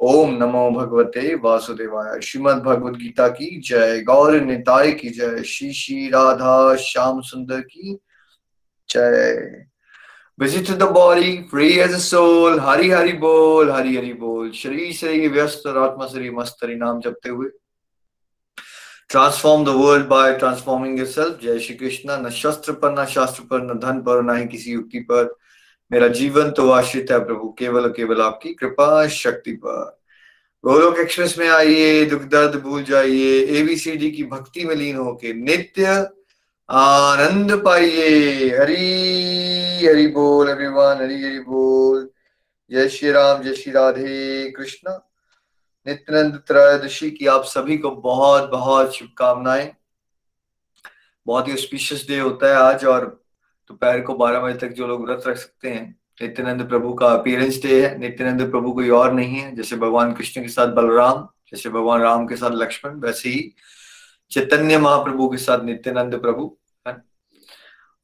ओम नमो भगवते वासुदेवाय। श्रीमद भगवद गीता की जय। गौर निताय की जय। श्री श्री राधा श्याम सुंदर की जय। Visit the body free as a soul Hari Hari बोल, हरि हरि बोल। शरीर शरीर व्यस्त आत्मा शरीर मस्त हरि नाम जपते हुए। Transform the world by transforming yourself जय श्री कृष्ण। न शस्त्र पर, न शास्त्र पर, न धन पर, न ही किसी युक्ति पर। मेरा जीवन तो आश्रित है प्रभु, केवल केवल आपकी कृपा शक्ति पर। गोलोक एक्सप्रेस में आइए, दुख दर्द भूल जाइए एबीसीडी की भक्ति में लीन होके नित्य आनंद पाइए। हरी, हरि बोल एवरीवन हरी, हरि बोल। जय श्री राम, जय श्री राधे कृष्ण। नित्यानंद त्रयोदशी की आप सभी को बहुत बहुत शुभकामनाएँ। बहुत ही स्पीशियस डे होता है आज और दोपहर को बारह बजे तक जो लोग व्रत रख सकते हैं, नित्यानंद प्रभु का अपीयरेंस डे है। नित्यानंद प्रभु कोई और नहीं है, जैसे भगवान कृष्ण के साथ बलराम, जैसे भगवान राम के साथ लक्ष्मण, वैसे ही चैतन्य महाप्रभु के साथ नित्यानंद प्रभु, है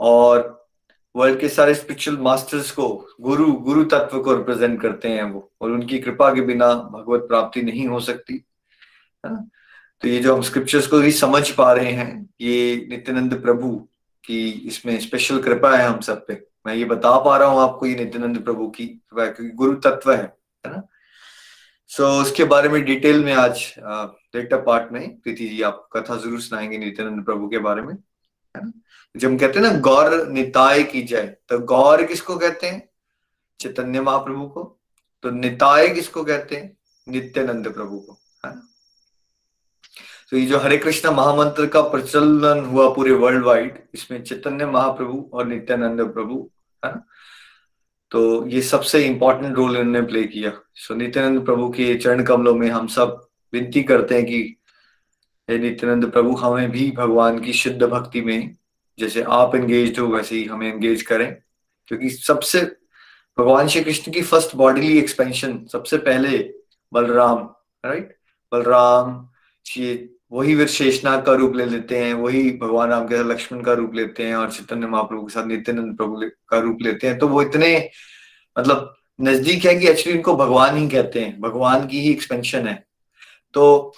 और वर्ल्ड के सारे स्पिरिचुअल मास्टर्स को, गुरु गुरु तत्व को रिप्रेजेंट करते हैं वो, और उनकी कृपा के बिना भगवत प्राप्ति नहीं हो सकती, है ना? तो ये जो हम स्क्रिप्चर्स को भी समझ पा रहे हैं, ये नित्यानंद प्रभु कि इसमें स्पेशल कृपा है हम सब पे। मैं ये बता पा रहा हूँ आपको ये नित्यानंद प्रभु की कृपा क्योंकि गुरु तत्व है है ना? सो so, उसके बारे में डिटेल में आज लेटर पार्ट में प्रीति जी आप कथा ज़रूर सुनाएँगे नित्यानंद प्रभु के बारे में है ना? जब हम कहते हैं ना गौर निताय की जय तो गौर किसको कहते हैं? चैतन्य महाप्रभु को। तो निताय किसको कहते हैं? नित्यानंद प्रभु को है ना? तो ये जो हरे कृष्ण महामंत्र का प्रचलन हुआ पूरे वर्ल्ड वाइड इसमें चैतन्य महाप्रभु और नित्यानंद प्रभु, है ना? तो ये सबसे इंपॉर्टेंट रोल इन्होंने प्ले किया। सो नित्यानंद प्रभु के चरण कमलों में हम सब विनती करते हैं कि हे नित्यानंद प्रभु, हमें भी भगवान की शुद्ध भक्ति में, जैसे आप एंगेज हो, वैसे ही हमें एंगेज करें। क्योंकि सबसे, भगवान श्री कृष्ण की फ़र्स्ट बॉडीली एक्सपेंशन सबसे पहले बलराम राइट बलराम वही वीर शेषनाग का रूप ले लेते हैं, वही भगवान राम के साथ, लक्ष्मण का रूप लेते हैं और चैतन्य महाप्रभु के साथ, नित्यानंद प्रभु का रूप लेते हैं। तो वो इतने मतलब नज़दीक है कि एक्चुअली इनको भगवान ही कहते हैं, भगवान की ही एक्सपेंशन है। तो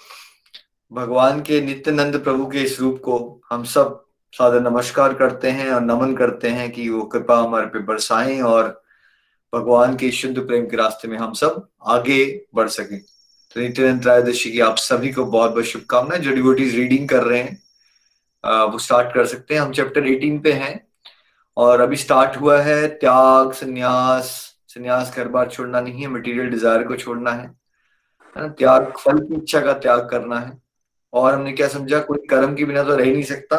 भगवान के, नित्यानंद प्रभु के इस रूप को हम सब सादर नमस्कार करते हैं और नमन करते हैं कि वो कृपा हमारे पे बरसाएँ और भगवान के शुद्ध प्रेम के रास्ते में हम सब आगे बढ़ सकें। तो नित्यानंद त्रयोदशी की आप सभी को बहुत बहुत शुभकामनाएँ। जो डिवोटीज रीडिंग कर रहे हैं वो स्टार्ट कर सकते हैं। हम चैप्टर 18 पे हैं। और अभी स्टार्ट हुआ है त्याग, संन्यास। संन्यास घर बार छोड़ना नहीं है। मटेरियल डिज़ायर को छोड़ना है। ना? त्याग, फल की इच्छा का त्याग करना है। और हमने क्या समझा? कोई कर्म के बिना तो रह नहीं सकता।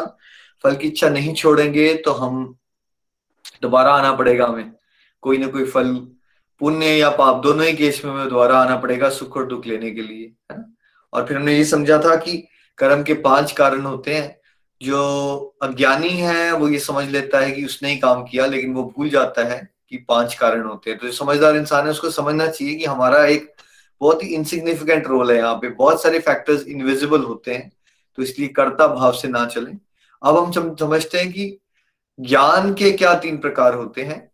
फल की इच्छा नहीं छोड़ेंगे तो हम दोबारा आना पड़ेगा हमें। कोई ना कोई फल पुण्य या पाप दोनों ही केस में हमें दोबारा आना पड़ेगा सुख और दुख लेने के लिए, है ना? और फिर हमने ये समझा था कि कर्म के पाँच कारण होते हैं। जो अज्ञानी है, वो ये समझ लेता है कि उसने ही काम किया, लेकिन वो भूल जाता है कि पाँच कारण होते हैं। तो जो समझदार इंसान है, उसको समझना चाहिए कि हमारा एक बहुत ही इनसिग्निफिकेंट रोल है यहाँ पे। बहुत सारे फैक्टर्स इनविजिबल होते हैं तो इसलिए कर्ता भाव से ना चले। अब हम समझते हैं कि ज्ञान के क्या तीन प्रकार होते हैं।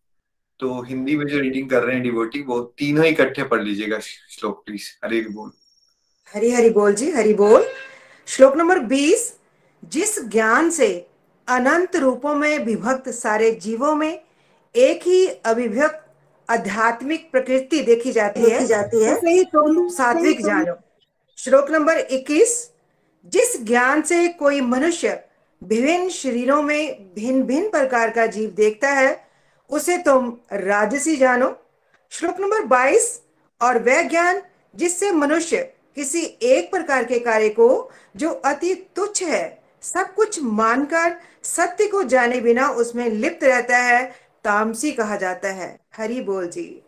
तो हिंदी में जो रीडिंग कर रहे हैं डिवोटी वो तीनों इकट्ठे पढ़ लीजिएगा श्लोक प्लीज़ हरे बोल. हरी हरि बोल जी हरि बोल. श्लोक नंबर बीस. जिस ज्ञान से अनंत रूपों में विभक्त सारे जीवों में एक ही अभिव्यक्त आध्यात्मिक प्रकृति देखी जाती है जाती है। तो ही तुम सात्विक जानो श्लोक नंबर 21 जिस ज्ञान से कोई मनुष्य विभिन्न शरीरों में भिन्न भिन्न प्रकार का जीव देखता है उसे तुम राजसी जानो। श्लोक नंबर 22 और वह ज्ञान जिससे मनुष्य किसी एक प्रकार के कार्य को जो अति तुच्छ है सब कुछ मानकर सत्य को जाने बिना उसमें लिप्त रहता है तामसी कहा जाता है। हरि बोल जी।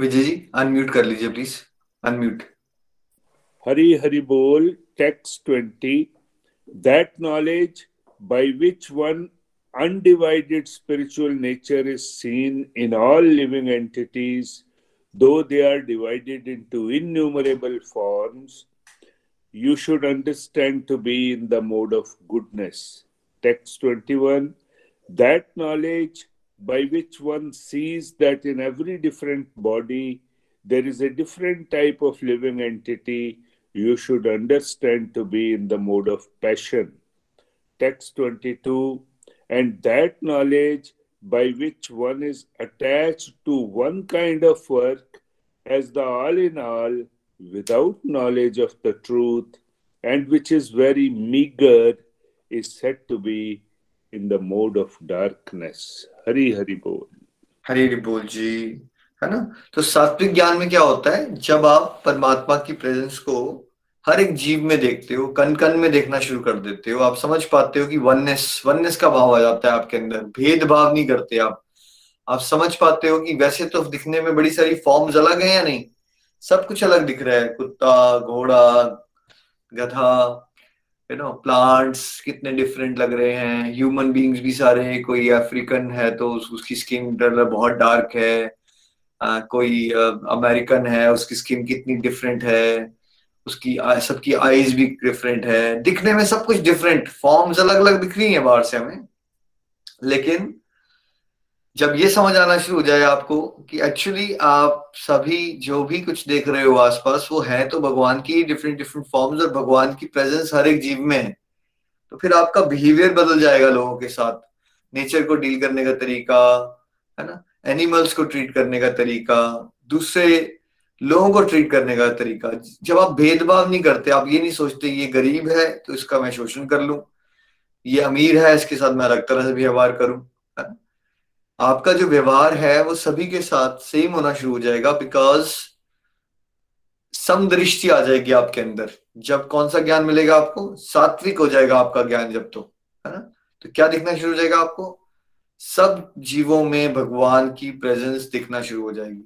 विजय जी अनम्यूट कर लीजिए प्लीज़ अनम्यूट हरि हरि बोल text 20 that knowledge by which one undivided spiritual nature is seen in all living entities though they are divided into innumerable forms you should understand to be in the mode of goodness text 21 that knowledge by which one sees that in every different body there is a different type of living entity, you should understand to be in the mode of passion Text 22 And that knowledge by which one is attached to one kind of work as the all in all without knowledge of the truth and which is very meager is said to be in the mode of darkness. हरी हरि बोल हरी हरि बोल जी है ना तो सात्विक ज्ञान में क्या होता है जब आप परमात्मा की प्रेजेंस को हर एक जीव में देखते हो कन कन में देखना शुरू कर देते हो। आप समझ पाते हो कि वननेस वननेस का भाव आ जाता है आपके अंदर। भेदभाव नहीं करते आप। आप समझ पाते हो कि वैसे तो दिखने में बड़ी सारी फॉर्म्स अलग है या नहीं? सब कुछ अलग दिख रहा है। कुत्ता घोड़ा गधा यू नो प्लांट्स कितने डिफरेंट लग रहे हैं। ह्यूमन बींग्स भी सारे हैं। कोई अफ्रीकन है तो उसकी स्किन बहुत डार्क है। आ, कोई अमेरिकन है उसकी स्किन कितनी डिफरेंट है। उसकी सबकी आईज भी डिफरेंट है। दिखने में सब कुछ डिफरेंट फॉर्म्स अलग अलग दिख रही है बाहर से हमें। लेकिन जब ये समझ आना शुरू हो जाए आपको कि एक्चुअली आप सभी जो भी कुछ देख रहे हो आसपास, वो है तो भगवान की डिफरेंट डिफरेंट फॉर्म्स और भगवान की प्रेजेंस हर एक जीव में है। तो फिर आपका बिहेवियर बदल जाएगा लोगों के साथ। नेचर को डील करने का तरीका, है ना? एनिमल्स को ट्रीट करने का तरीका। दूसरे लोगों को ट्रीट करने का तरीका। जब आप भेदभाव नहीं करते, आप ये नहीं सोचते ये गरीब है तो इसका मैं शोषण कर लू। ये अमीर है, इसके साथ मैं अलग तरह से व्यवहार करूँ आपका जो व्यवहार है, वो सभी के साथ सेम होना शुरू हो जाएगा बिकॉज़ समदृष्टि आ जाएगी आपके अंदर। जब कौन सा ज्ञान मिलेगा आपको? सात्विक हो जाएगा आपका ज्ञान जब तो है ना? तो क्या दिखना शुरू हो जाएगा आपको? सब जीवों में भगवान की प्रेजेंस दिखना शुरू हो जाएगी।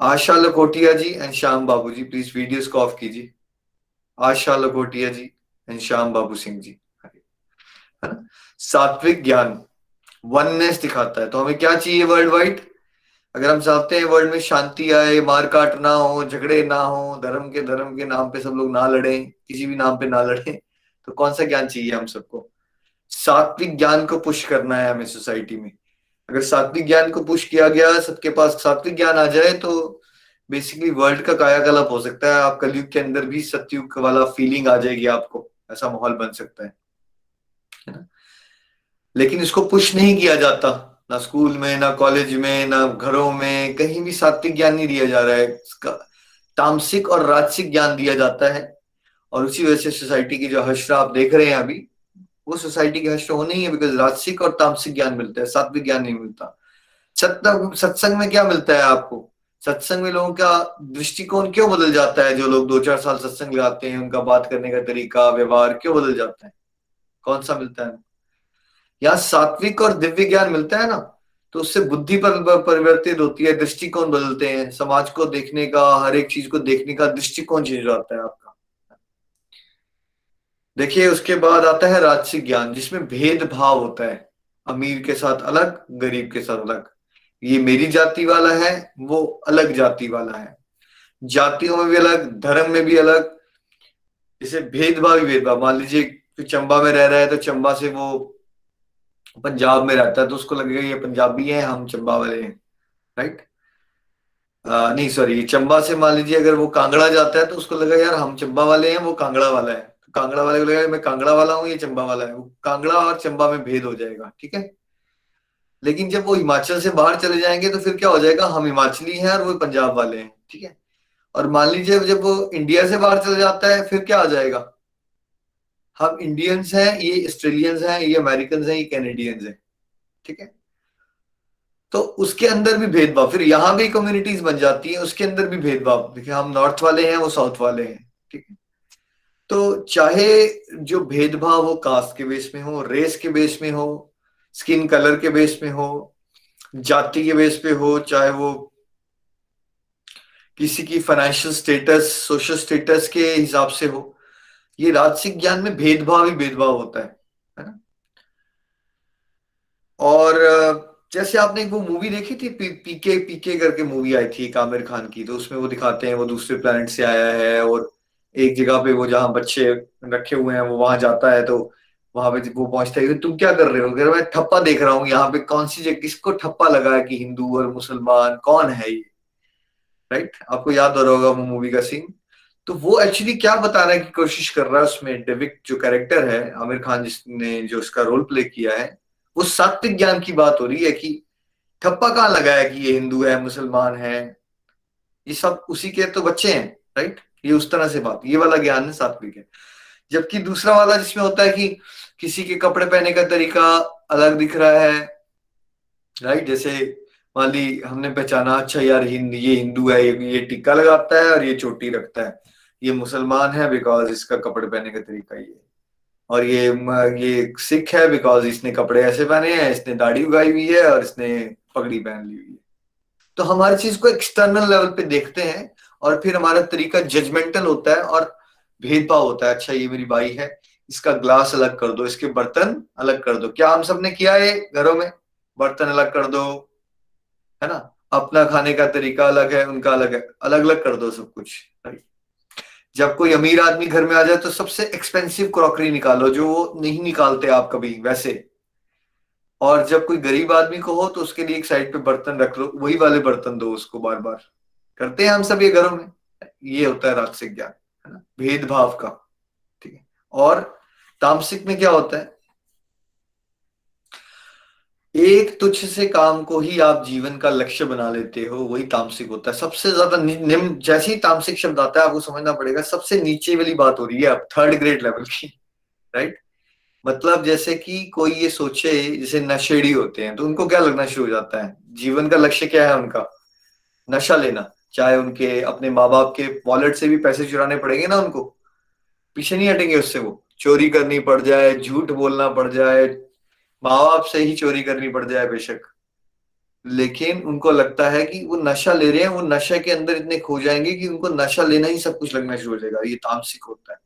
Asha Lakotia ji and Shyam Babu ji please videos को ऑफ़ कीजिए। आशा लकोटिया जी एंड श्याम बाबू सिंह जी। है ना? सात्विक ज्ञान वननेस दिखाता है। तो हमें क्या चाहिए वर्ल्ड वाइड अगर हम चाहते हैं वर्ल्ड में शांति आए, मार काट ना हो, झगड़े ना हो, धर्म के धर्म के नाम पे सब लोग ना लड़े, किसी भी नाम पे ना लड़े तो कौन सा ज्ञान चाहिए हम सबको? सात्विक ज्ञान को पुश करना है हमें सोसाइटी में। अगर सात्विक ज्ञान को पुश किया गया, सबके पास सात्विक ज्ञान आ जाए तो बेसिकली वर्ल्ड का कायाकल्प हो सकता है। आप कलयुग के अंदर भी सत्युग वाला फीलिंग आ जाएगी आपको। ऐसा माहौल बन सकता है। ना? लेकिन इसको पुश नहीं किया जाता। ना स्कूल में, ना कॉलेज में, ना घरों में, कहीं भी सात्विक ज्ञान नहीं दिया जा रहा है। इसका तामसिक और राजसिक ज्ञान दिया जाता है। और उसी वजह से सोसाइटी की जो हश्र आप देख रहे हैं अभी वो सोसाइटी की हश्र होनी ही है बिकॉज़ राजसिक और तामसिक ज्ञान मिलता है, सात्विक ज्ञान नहीं मिलता। सत्संग में क्या मिलता है आपको? सत्संग में लोगों का दृष्टिकोण क्यों बदल जाता है? जो लोग दो चार साल सत्संग लगाते हैं, उनका बात करने का तरीका, व्यवहार क्यों बदल जाता है? कौन सा मिलता है? यहाँ सात्विक और दिव्य ज्ञान मिलता है ना तो उससे बुद्धि पर परिवर्तित होती है, दृष्टिकोण बदलते हैं, समाज को देखने का, हर एक चीज़ को देखने का दृष्टिकोण चेंज आता है आपका। देखिए उसके बाद आता है राजसिक ज्ञान जिसमें भेदभाव होता है। अमीर के साथ अलग गरीब के साथ अलग। ये मेरी जाति वाला है वो अलग जाति वाला है। जातियों में भी अलग धर्म में भी अलग। जैसे भेदभाव ही भेदभाव। मान लीजिए चंबा में रह रहा है तो चंबा से वो पंजाब में रहता है तो उसको लगेगा ये पंजाबी है हम चंबा वाले हैं। राइट आ, नहीं सॉरी चंबा से मान लीजिए अगर वो कांगड़ा जाता है तो उसको लगेगा यार हम चंबा वाले हैं वो कांगड़ा वाला है। कांगड़ा वाले को लगेगा मैं कांगड़ा वाला हूँ, ये चंबा वाला है। वो कांगड़ा और चंबा में भेद हो जाएगा, ठीक है? लेकिन जब वो हिमाचल से बाहर चले जाएँगे तो फिर क्या हो जाएगा? हम हिमाचली हैं और वो पंजाब वाले हैं, ठीक है? और मान लीजिए जब वो इंडिया से बाहर चले जाता है, फिर क्या आ जाएगा? हम इंडियंस हैं, ये ऑस्ट्रेलियंस हैं, ये अमेरिकन हैं, ये कैनेडियंस हैं, ठीक है? तो उसके अंदर भी भेदभाव, फिर यहाँ भी कम्युनिटीज बन जाती है, उसके अंदर भी भेदभाव। देखिए, हम नॉर्थ वाले हैं, वो साउथ वाले हैं, ठीक है? तो चाहे जो भेदभाव हो कास्ट के बेस में हो रेस के बेस में हो स्किन कलर के बेस में हो जाति के बेस पे हो चाहे वो किसी की फाइनेंशियल स्टेटस सोशल स्टेटस के हिसाब से हो ये राजसिक ज्ञान में भेदभाव ही भेदभाव होता है है ना? और जैसे आपने एक वो मूवी देखी थी पी, पीके पीके करके मूवी आई थी आमिर खान की तो उसमें वो दिखाते हैं वो दूसरे प्लेनेट से आया है और एक जगह पे वो जहाँ बच्चे रखे हुए हैं, वो वहाँ जाता है तो वहाँ पे वो पहुँचता है। तुम क्या कर रहे हो? मैं ठप्पा देख रहा हूँ, यहाँ पे कौन सी जगह, किसको ठप्पा लगा है कि हिंदू और मुसलमान, कौन है ये? राइट आपको याद हो रहा होगा वो मूवी का सीन तो वो एक्चुअली क्या बताने की कोशिश कर रहा है उसमें डेविक जो कैरेक्टर है, आमिर खान जिसने जो उसका रोल प्ले किया है, वो सात्विक ज्ञान की बात हो रही है कि ठप्पा कहाँ लगाया कि ये हिंदू है, मुसलमान है? ये सब उसी के तो बच्चे हैं राइट ये उस तरह से बात, ये वाला ज्ञान है सात्विक है। जबकि दूसरा वाला जिसमें होता है कि किसी के कपड़े पहनने का तरीका अलग दिख रहा है राइट जैसे मान ली हमने पहचाना अच्छा यार हिंद, ये हिंदू है, ये ये टिक्का लगाता है और ये चोटी रखता है। ये मुसलमान है बिकॉज़ इसका कपड़े पहनने का तरीका ये और ये ये सिख है बिकॉज़ इसने कपड़े ऐसे पहने हैं, इसने दाढ़ी उगाई हुई है और इसने पगड़ी पहन ली हुई है। तो हमारी चीज़ को एक्सटर्नल लेवल पे देखते हैं और फिर हमारा तरीका जजमेंटल होता है और भेदभाव होता है। अच्छा ये मेरी बाई है, इसका ग्लास अलग कर दो, इसके बर्तन अलग कर दो। क्या हम सबने किया है घरों में? बर्तन अलग कर दो, है ना? अपना खाने का तरीका अलग है, उनका अलग है। अलग अलग कर दो सब कुछ जब कोई अमीर आदमी घर में आ जाए तो सबसे एक्सपेंसिव क्रॉकरी निकालो, जो वो नहीं निकालते आप कभी वैसे। और जब कोई गरीब आदमी को हो तो उसके लिए एक साइड पे बर्तन रख लो, वही वाले बर्तन दो उसको बार बार करते हैं हम सब ये घरों में। ये होता है राजसिक ज्ञान, है ना? भेदभाव का, ठीक है? और तामसिक में क्या होता है? एक तुच्छ से काम को ही आप जीवन का लक्ष्य बना लेते हो, वही तामसिक होता है। सबसे ज़्यादा निम्न, जैसे ही तामसिक शब्द आता है, आपको समझना पड़ेगा, सबसे नीचे वाली बात हो रही है अब थर्ड ग्रेड लेवल की राइट मतलब जैसे कि कोई ये सोचे, जैसे नशेड़ी होते हैं तो उनको क्या लगना शुरू हो जाता है? जीवन का लक्ष्य क्या है उनका? नशा लेना। चाहे उनके अपने माँ बाप के वॉलेट से भी पैसे चुराने पड़ेंगे ना उनको? पीछे नहीं हटेंगे उससे वो? चोरी करनी पड़ जाए, झूठ बोलना पड़ जाए माँ बाप से ही चोरी करनी पड़ जाए बेशक। लेकिन उनको लगता है कि वो नशा ले रहे हैं, वो नशे के अंदर इतने खो जाएँगे कि उनको नशा लेना ही सब कुछ लगना शुरू हो जाएगा। ये तामसिक होता है।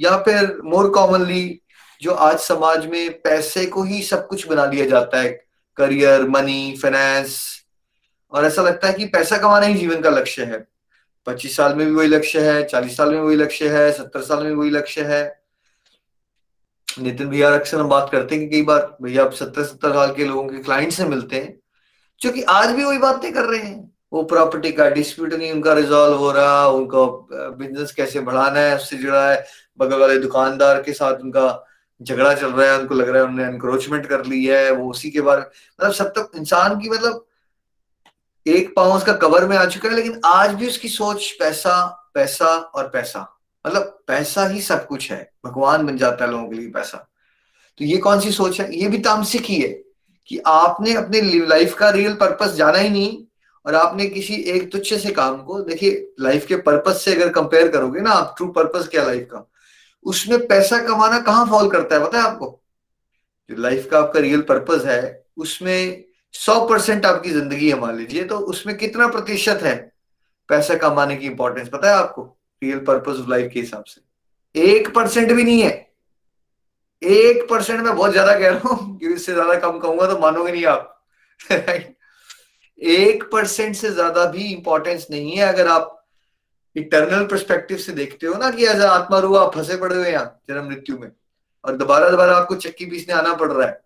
या फिर मोर कॉमनली जो आज समाज में पैसे को ही सब कुछ बना लिया जाता है। करियर मनी फाइनेंस और ऐसा लगता है कि पैसा कमाना ही जीवन का लक्ष्य है। पच्चीस साल में भी वही लक्ष्य है, चालीस साल में वही लक्ष्य है, सत्तर साल में वही लक्ष्य है। नितिन भैया अक्सर हम बात करते हैं कि कई बार भैया आप सत्तर सत्तर साल के लोगों के क्लाइंट से मिलते हैं, जो कि आज भी वही बातें कर रहे हैं। वो प्रॉपर्टी का डिस्प्यूट नहीं, उनका रिजॉल्व हो रहा, उनको बिज़नेस कैसे बढ़ाना है, उससे जुड़ा है, बगल वाले दुकानदार के साथ उनका झगड़ा चल रहा है, उनको लग रहा है उन्होंने एनक्रोचमेंट कर ली है, वो उसी के बारे में मतलब सब तक इंसान की मतलब एक पाव उसका कवर में आ चुका है, लेकिन आज भी उसकी सोच पैसा पैसा और पैसा। मतलब पैसा ही सब कुछ है। भगवान बन जाता है लोगों के लिए पैसा। तो ये कौन सी सोच है? ये भी तामसिक ही है कि आपने अपने लाइफ का रियल पर्पस जाना ही नहीं और आपने किसी एक तुच्छ से काम को, देखिए लाइफ के पर्पस से अगर कंपेयर करोगे ना आप ट्रू पर्पस क्या लाइफ का? उसमें पैसा कमाना कहाँ फॉल करता है, पता है आपको? जो लाइफ का आपका रियल पर्पस है, उसमें सौ परसेंट आपकी ज़िंदगी है मान लीजिए तो उसमें कितना प्रतिशत है पैसा कमाने की इंपॉर्टेंस पता है आपको? रियल पर्पज ऑफ़ लाइफ के हिसाब से। एक परसेंट भी नहीं है। एक परसेंट मैं बहुत ज़्यादा कह रहा हूँ, क्योंकि इससे ज़्यादा कम कहूँगा तो मानोगे नहीं आप। एक परसेंट से ज़्यादा भी इंपॉर्टेंस नहीं है अगर आप इंटरनल परस्पेक्टिव से देखते हो ना कि एज आत्मा रू आप फंसे पड़े हुए यहाँ जन्म मृत्यु में, और दोबारा दोबारा आपको चक्की पीसने आना पड़ रहा है।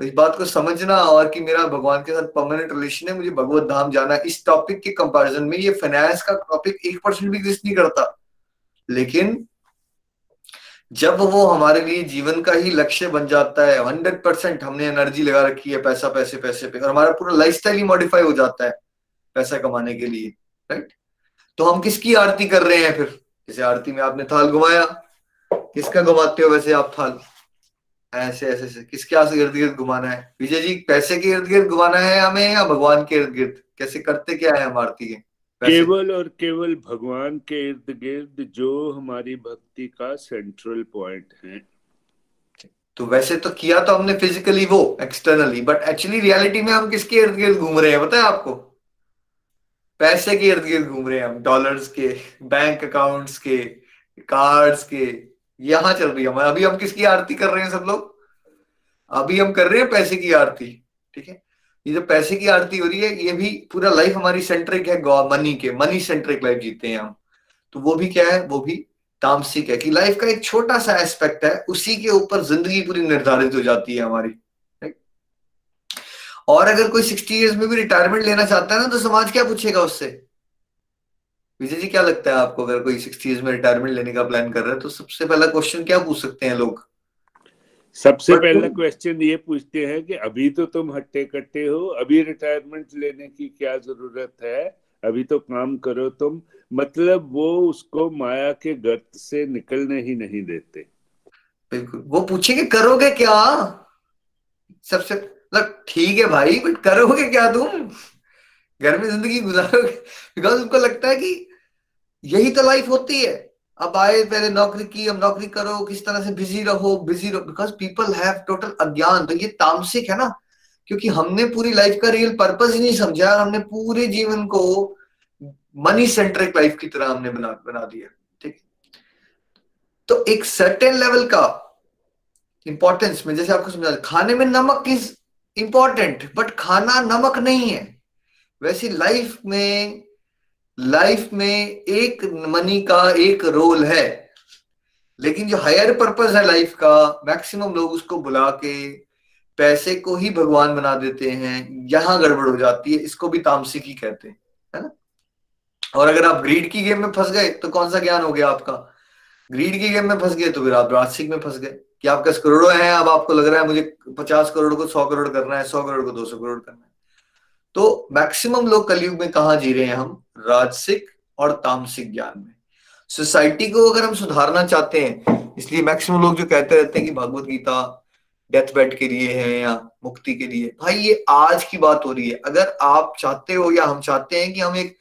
इस बात को समझना और कि मेरा भगवान के साथ परमानेंट रिलेशन है, मुझे भगवत धाम जाना इस टॉपिक के कंपैरिजन में ये फाइनेंस का टॉपिक एक परसेंट भी एग्जिस्ट नहीं करता। लेकिन जब वो हमारे लिए जीवन का ही लक्ष्य बन जाता है हंड्रेड परसेंट हमने एनर्जी लगा रखी है पैसा, पैसे पैसे पे और हमारा पूरा लाइफ ही मॉडिफाई हो जाता है पैसा कमाने के लिए राइट तो हम किसकी आरती कर रहे हैं फिर? जैसे आरती में आपने थाल घुमाया, किसका घुमाते हो वैसे आप थाल? ऐसे ऐसे ऐसे। किसके आस इर्द गिर्द घुमाना है? विजय जी पैसे के इर्द गिर्द घुमाना है हमें या भगवान के इर्द गिर्द? कैसे करते क्या है हम आरती के केवल और केवल भगवान के इर्द गिर्द जो हमारी भक्ति का सेंट्रल पॉइंट है। तो वैसे तो किया तो हमने फिजिकली वो एक्सटर्नली बट एक्चुअली रियलिटी में हम किसके इर्द गिर्द घूम रहे हैं बताए आपको? पैसे के इर्द गिर्द घूम रहे हैं हम डॉलर्स के बैंक अकाउंट्स के कार्ड्स के। यहाँ चल रही है अभी हम किसकी आरती कर रहे हैं सब लोग? अभी हम कर रहे हैं पैसे की आरती, ठीक है? ये जो पैसे की आरती हो रही है, ये भी पूरा लाइफ हमारी सेंट्रिक है मनी के मनी सेंट्रिक लाइफ जीते हैं हम। तो वो भी क्या है? वो भी तामसिक है कि लाइफ का एक छोटा सा एस्पेक्ट है, उसी के ऊपर ज़िंदगी पूरी निर्धारित हो जाती है हमारी और अगर कोई सिक्सटी ईयर्स में भी रिटायरमेंट लेना चाहता है ना तो समाज क्या पूछेगा उससे? विजय जी क्या लगता है आपको? अगर कोई सिक्सटी ईयर्स में रिटायरमेंट लेने का प्लान कर रहा है तो सबसे पहला क्वेश्चन क्या पूछ सकते हैं लोग? सबसे पहला क्वेश्चन ये पूछते हैं कि अभी तो तुम हट्टे कट्टे हो अभी रिटायरमेंट लेने की क्या ज़रूरत है? अभी तो काम करो तुम। मतलब वो उसको माया के गर्त से निकलने ही नहीं देते। बिल्कुल। वो पूछेंगे करोगे क्या? सबसे मतलब ठीक है भाई बट करोगे क्या तुम? घर में ज़िंदगी गुजारोगे? बिकॉज़ उनको लगता है कि यही तो लाइफ होती है। अब आए, पहले नौकरी की, अब नौकरी करो, किस तरह से बिज़ी रहो बिज़ी रहो। बिकॉज़ पीपल हैव टोटल अज्ञान। तो ये तामसिक है ना? क्योंकि हमने पूरी लाइफ का रियल पर्पज ही नहीं समझा और हमने पूरे जीवन को मनी सेंट्रिक लाइफ की तरह हमने बना बना दिया। ठीक? तो एक सर्टेन लेवल का इंपॉर्टेंस में, जैसे आपको समझा, खाने में नमक इज़ इंपॉर्टेंट बट खाना नमक नहीं है। वैसी लाइफ में लाइफ में एक मनी का एक रोल है। लेकिन जो हायर पर्पज है लाइफ का मैक्सिमम लोग उसको बुला के पैसे को ही भगवान बना देते हैं। यहाँ गड़बड़ हो जाती है, इसको भी तामसिक कहते हैं, है ना? और अगर आप ग्रीड की गेम में फंस गए तो कौन सा ज्ञान हो गया आपका? ग्रीड की गेम में फंस गए तो फिर आप राजसिक में फंस गए। कि आपके करोड़ों हैं, अब आपको लग रहा है मुझे पचास करोड़ को सौ करोड़ करना है, सौ करोड़ को दो सौ करोड़ करना है। तो मैक्सिमम लोग कलयुग में कहा जी रहे हैं हम? राजसिक और तामसिक ज्ञान में। सोसाइटी को अगर हम सुधारना चाहते हैं, इसलिए मैक्सिमम लोग जो कहते रहते हैं कि भगवत गीता डेथ बेड के लिए है या मुक्ति के लिए। भाई, ये आज की बात हो रही है। अगर आप चाहते हो या हम चाहते हैं कि हम एक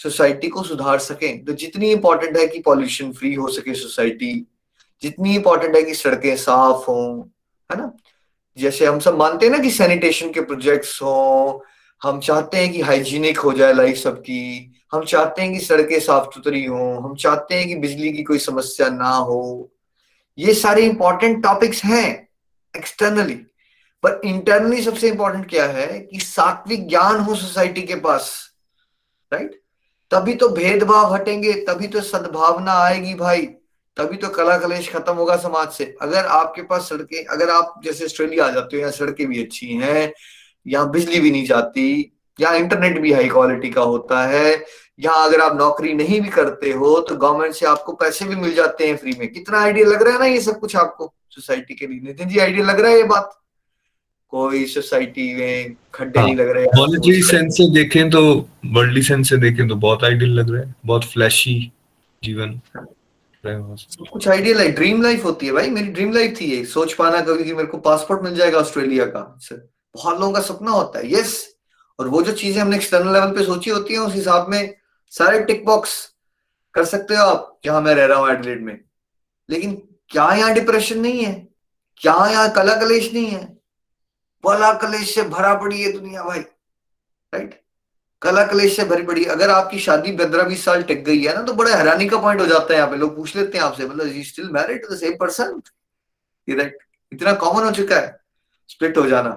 सोसाइटी को सुधार सकें तो जितनी इंपॉर्टेंट है कि पॉल्यूशन फ्री हो सके सोसाइटी जितनी इंपॉर्टेंट है कि सड़कें साफ़ हों, है ना? जैसे हम सब मानते हैं ना कि सैनिटेशन के प्रोजेक्ट्स हों हम चाहते हैं कि हाइजीनिक हो जाए लाइफ सबकी, हम चाहते हैं कि सड़कें साफ़ सुथरी हों, हम चाहते हैं कि बिजली की कोई समस्या ना हो। ये सारे इंपॉर्टेंट टॉपिक्स हैं एक्सटर्नली पर इंटरनली सबसे इंपॉर्टेंट क्या है कि सात्विक ज्ञान हो सोसाइटी के पास राइट तभी तो भेदभाव हटेंगे, तभी तो सद्भावना आएगी भाई, तभी तो कला कलेश खत्म होगा समाज से। अगर आपके पास सड़कें, अगर आप जैसे ऑस्ट्रेलिया आ जाते हो, यहाँ सड़कें भी अच्छी हैं यहाँ बिजली भी नहीं जाती यहाँ इंटरनेट भी हाई क्वालिटी का होता है यहाँ अगर आप नौकरी नहीं भी करते हो तो गवर्नमेंट से आपको पैसे भी मिल जाते हैं फ्री में। कितना आइडिया लग रहा है ना ये सब कुछ आपको? सोसाइटी के लिए। नितिन जी आइडिया लग रहा है ये बात? कोई सोसाइटी में खड्डे नहीं लग रहे सेंस से देखें तो वर्ल्डली सेंस से देखें तो बहुत आइडियल लग रहा है। बहुत फ्लैशी जीवन कुछ आइडियल है ड्रीम लाइफ होती है भाई। मेरी ड्रीम लाइफ थी ये। सोच पाना कभी कि मेरे को पासपोर्ट मिल जाएगा ऑस्ट्रेलिया का बहुत लोगों का सपना होता है यस और वो जो चीज़ें हमने एक्सटर्नल लेवल पे सोची होती है, उस हिसाब में सारे टिक बॉक्स कर सकते हो आप, जहाँ मैं रह रहा हूँ एडलेट में। लेकिन क्या यहाँ डिप्रेशन नहीं है? क्या यहाँ कला कलेश नहीं है? बला कलेश से भरा पड़ी है दुनिया भाई राइट कला कलेश से भरी पड़ी। अगर आपकी शादी पंद्रह बीस साल टिक गई है ना तो बड़ा हैरानी का पॉइंट हो जाता है यहाँ पे। लोग पूछ लेते हैं आपसे मतलब still married to the same person right इतना कॉमन हो चुका है। स्प्लिट हो जाना।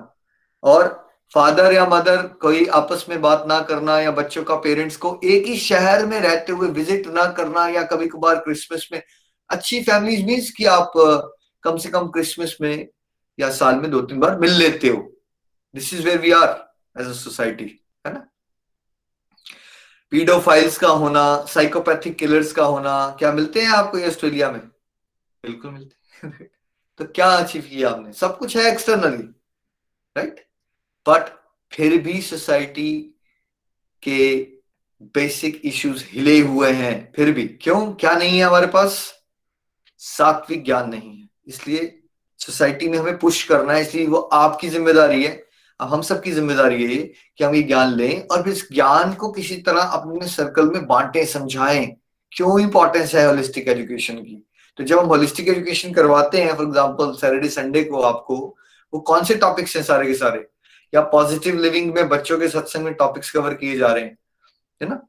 और फादर या मदर कोई आपस में बात ना करना या बच्चों का पेरेंट्स को एक ही शहर में रहते हुए विज़िट ना करना या कभी कभार क्रिसमस में अच्छी फैमिलीज़ मीन्स कि आप कम से कम क्रिसमस में या साल में दो तीन बार मिल लेते हो। This is where we are as a society है ना? पीडोफाइल्स का होना साइकोपैथिक किलर्स का होना क्या मिलते हैं आपको ये ऑस्ट्रेलिया में? बिल्कुल मिलते हैं। तो क्या अचीव किया आपने? सब कुछ है एक्सटर्नली राइट बट फिर भी सोसाइटी के बेसिक इश्यूज़ हिले हुए हैं, फिर भी। क्यों? क्या नहीं है हमारे पास? सात्विक ज्ञान नहीं है। इसलिए सोसाइटी में हमें पुश करना है, इसलिए वो आपकी ज़िम्मेदारी है। अब हम सबकी ज़िम्मेदारी है कि हम ये ज्ञान लें और फिर इस ज्ञान को किसी तरह अपने सर्कल में बांटे, समझाएँ। क्यों इंपॉर्टेंस है होलिस्टिक एजुकेशन की? तो जब हम होलिस्टिक एजुकेशन करवाते हैं फॉर एग्ज़ाम्पल सैटरडे संडे को आपको, वो कौन से टॉपिक्स हैं सारे के सारे? या पॉजिटिव लिविंग में बच्चों के सत्संग में टॉपिक्स कवर किए जा रहे हैं, है ना?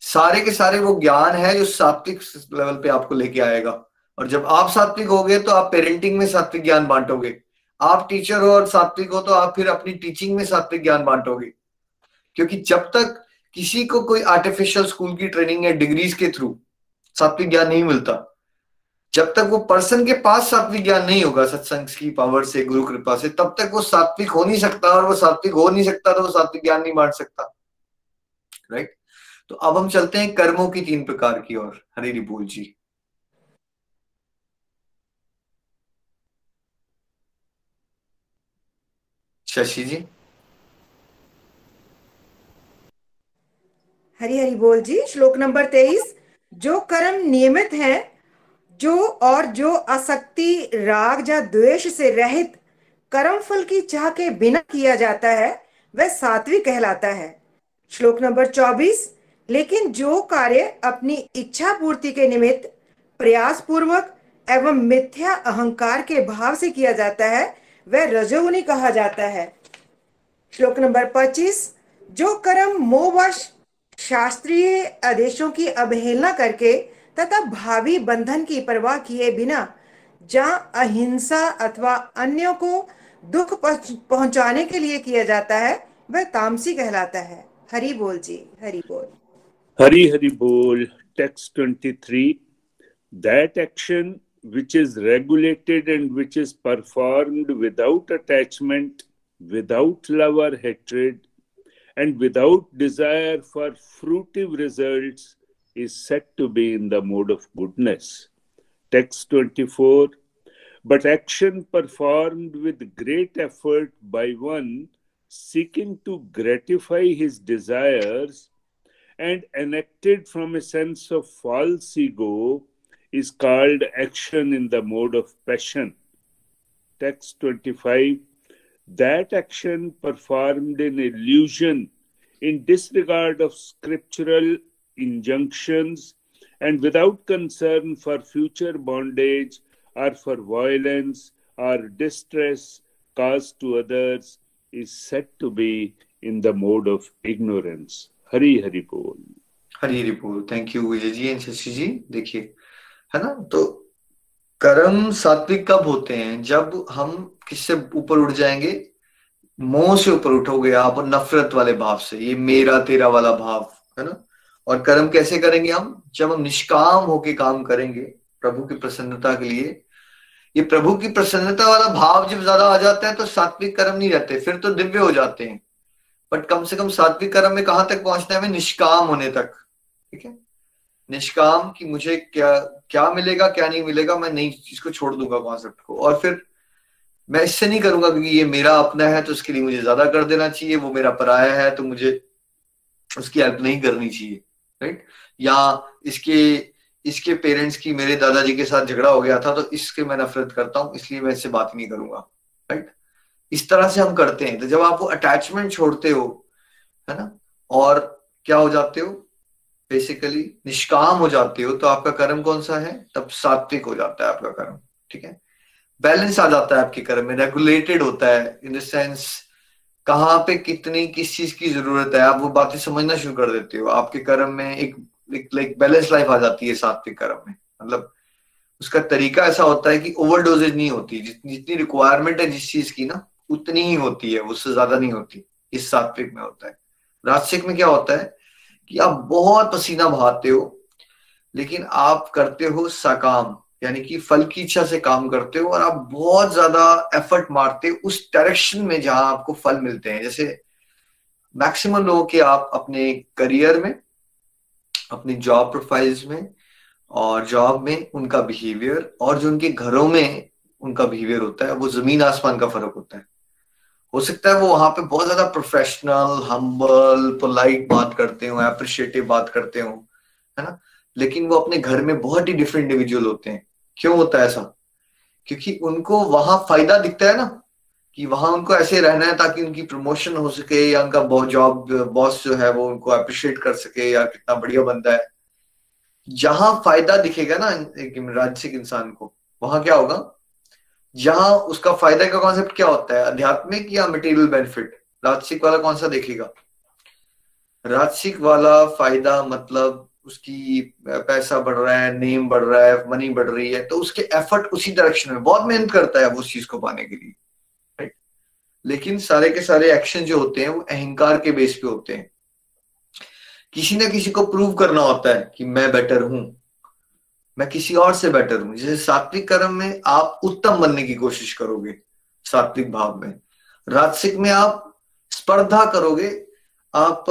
सारे के सारे वो ज्ञान है जो सात्विक लेवल पे आपको लेके आएगा। और जब आप सात्विक हो गए तो आप पेरेंटिंग में सात्विक ज्ञान बांटोगे। आप टीचर हो और सात्विक हो तो आप फिर अपनी टीचिंग में सात्विक ज्ञान बांटोगे। क्योंकि जब तक किसी को कोई आर्टिफिशियल स्कूल की ट्रेनिंग या डिग्रीज के थ्रू सात्विक ज्ञान नहीं मिलता जब तक वो पर्सन के पास सात्विक ज्ञान नहीं होगा, सत्संग की पावर से, गुरु कृपा से, तब तक वो सात्विक हो नहीं सकता और वो सात्विक हो नहीं सकता तो वो सात्विक ज्ञान नहीं बांट सकता। राइट तो अब हम चलते हैं कर्मों की तीन प्रकार की ओर। हरी बोल जी। शशि जी। हरी हरी बोल जी, श्लोक नंबर तेईस। जो कर्म नियमित है जो और जो आसक्ति, राग या द्वेष से रहित कर्म फल की चाह के बिना किया जाता है, वह सात्विक कहलाता है। श्लोक नंबर चौबीस, लेकिन जो कार्य अपनी इच्छा पूर्ति के निमित्त प्रयास पूर्वक एवं मिथ्या अहंकार के भाव से किया जाता है, वह रजोगुनी कहा जाता है। श्लोक नंबर 25 जो कर्म मोहवश शास्त्रीय आदेशों की अवहेलना करके तथा भावी बंधन की परवाह किए बिना, जहाँ अहिंसा अथवा अन्यों को दुख पहुँचाने के लिए किया जाता है, वह तामसी कहलाता है। हरी बोल जी, हरी बोल। हरी हरी बोल text 23 that action which is regulated and which is performed without attachment without love or hatred and without desire for fruitive result is said to be in the mode of goodness. Text 24 But action performed with great effort by one seeking to gratify his desires and enacted from a sense of false ego is called action in the mode of passion. Text 25 That action performed in illusion, in disregard of scriptural injunctions, and without concern for future bondage or for violence or distress caused to others is said to be in the mode of ignorance. Hari Hari Bol. Hari Hari Bol. Thank you, Vijay ji and Shashi ji. देखिए है ना तो कर्म सात्विक कब होते हैं जब हम किससे ऊपर उठ जाएँगे मोह से ऊपर उठोगे आप नफरत वाले भाव से ये मेरा तेरा वाला भाव है ना और कर्म कैसे करेंगे हम? जब हम निष्काम होके काम करेंगे प्रभु की प्रसन्नता के लिए। ये प्रभु की प्रसन्नता वाला भाव जब ज़्यादा आ जाता है तो सात्विक कर्म नहीं रहते, फिर तो दिव्य हो जाते हैं। बट कम से कम सात्विक कर्म में कहाँ तक पहुँचना है? हमें निष्काम होने तक। ठीक है? निष्काम कि मुझे क्या क्या मिलेगा, क्या नहीं मिलेगा, मैं नहीं, इसको छोड़ दूँगा कॉन्सेप्ट को और फिर मैं इससे नहीं करूँगा क्योंकि ये मेरा अपना है तो उसके लिए मुझे ज़्यादा कर देना चाहिए, वो मेरा पराया है तो मुझे उसकी हेल्प नहीं करनी चाहिए। राइट या इसके इसके पेरेंट्स की मेरे दादाजी के साथ झगड़ा हो गया था तो इसके मैं नफरत करता हूँ, इसलिए मैं इससे बात नहीं करूँगा। राइट इस तरह से हम करते हैं। तो जब आप वो अटैचमेंट छोड़ते हो, है ना? और क्या हो जाते हो? बेसिकली निष्काम हो जाते हो तो आपका कर्म कौन सा है? तब सात्विक हो जाता है आपका कर्म। ठीक है? बैलेंस आ जाता है आपके कर्म में रेगुलेटेड होता है इन द सेंस कहाँ पे कितनी, किस चीज़ की ज़रूरत है, आप वो बातें समझना शुरू कर देते हो। आपके कर्म में एक लाइक बैलेंस लाइफ आ जाती है सात्विक कर्म में। मतलब उसका तरीका ऐसा होता है कि ओवरडोजेज नहीं होती। जितनी रिक्वायरमेंट है जिस चीज़ की ना, उतनी ही होती है, उससे ज़्यादा नहीं होती। इस सात्विक में होता है। राजसिक में क्या होता है कि आप बहुत पसीना बहाते हो, लेकिन आप करते हो सकाम। यानी कि फल की इच्छा से काम करते हो और आप बहुत ज़्यादा एफर्ट मारते हो उस डायरेक्शन में जहाँ आपको फल मिलते हैं। जैसे मैक्सिमम लोगों के आप अपने करियर में, अपनी जॉब प्रोफाइल्स में और जॉब में उनका बिहेवियर और जो उनके घरों में उनका बिहेवियर होता है, वो ज़मीन आसमान का फ़र्क होता है। हो सकता है वो वहाँ पे बहुत ज़्यादा प्रोफेशनल हम्बल पोलाइट बात करते हो अप्रिशिएटिव बात करते हो, है ना? लेकिन वो अपने घर में बहुत ही डिफरेंट इंडिविजुअल होते हैं। क्यों होता है ऐसा? क्योंकि उनको वहाँ फ़ायदा दिखता है ना, कि वहाँ उनको ऐसे रहना है ताकि उनकी प्रमोशन हो सके या उनका जॉब बॉस जो है वो उनको अप्रिशिएट कर सके या कितना बढ़िया बंदा है। जहाँ फ़ायदा दिखेगा ना एक राजसिक इंसान को, वहाँ क्या होगा? जहाँ उसका फ़ायदा का कॉन्सेप्ट क्या होता है? आध्यात्मिक या मटेरियल बेनिफिट राजसिक वाला कौन सा देखेगा? राजसिक वाला फ़ायदा मतलब उसकी पैसा बढ़ रहा है नेम बढ़ रहा है मनी बढ़ रही है तो उसके एफर्ट उसी डायरेक्शन में, बहुत मेहनत करता है वो उस चीज़ को पाने के लिए राइट लेकिन सारे के सारे एक्शन जो होते हैं, वो अहंकार के बेस पे होते हैं। किसी ना किसी को प्रूव करना होता है कि मैं बेटर हूँ, मैं किसी और से बेटर हूँ। जैसे सात्विक कर्म में आप उत्तम बनने की कोशिश करोगे, सात्विक भाव में। राजसिक में आप स्पर्धा करोगे, आप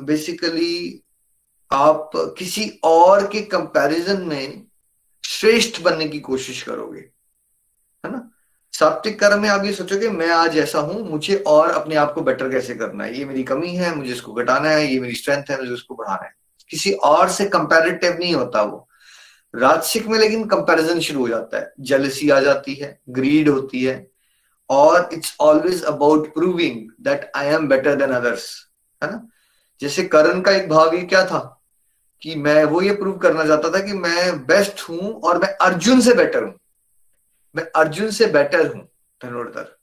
बेसिकली आप किसी और के कंपैरिजन में श्रेष्ठ बनने की कोशिश करोगे, है ना? सात्विक कर्म में आप ये सोचोगे, मैं आज ऐसा हूँ, मुझे और अपने आप को बेटर कैसे करना है? ये मेरी कमी है, मुझे इसको घटाना है, ये मेरी स्ट्रेंथ है, मुझे उसको बढ़ाना है। किसी और से कंपेरेटिव नहीं होता वो। राजसिक में लेकिन कंपैरिजन शुरू हो जाता है। जेलसी आ जाती है ग्रीड होती है, और it's always about proving that I am better than others है ना? जैसे करण का एक भाव ये क्या था? कि मैं वो ये प्रूव करना चाहता था कि मैं बेस्ट हूँ और मैं अर्जुन से बेटर हूँ। मैं अर्जुन से बेटर हूँ, धनुर्धर।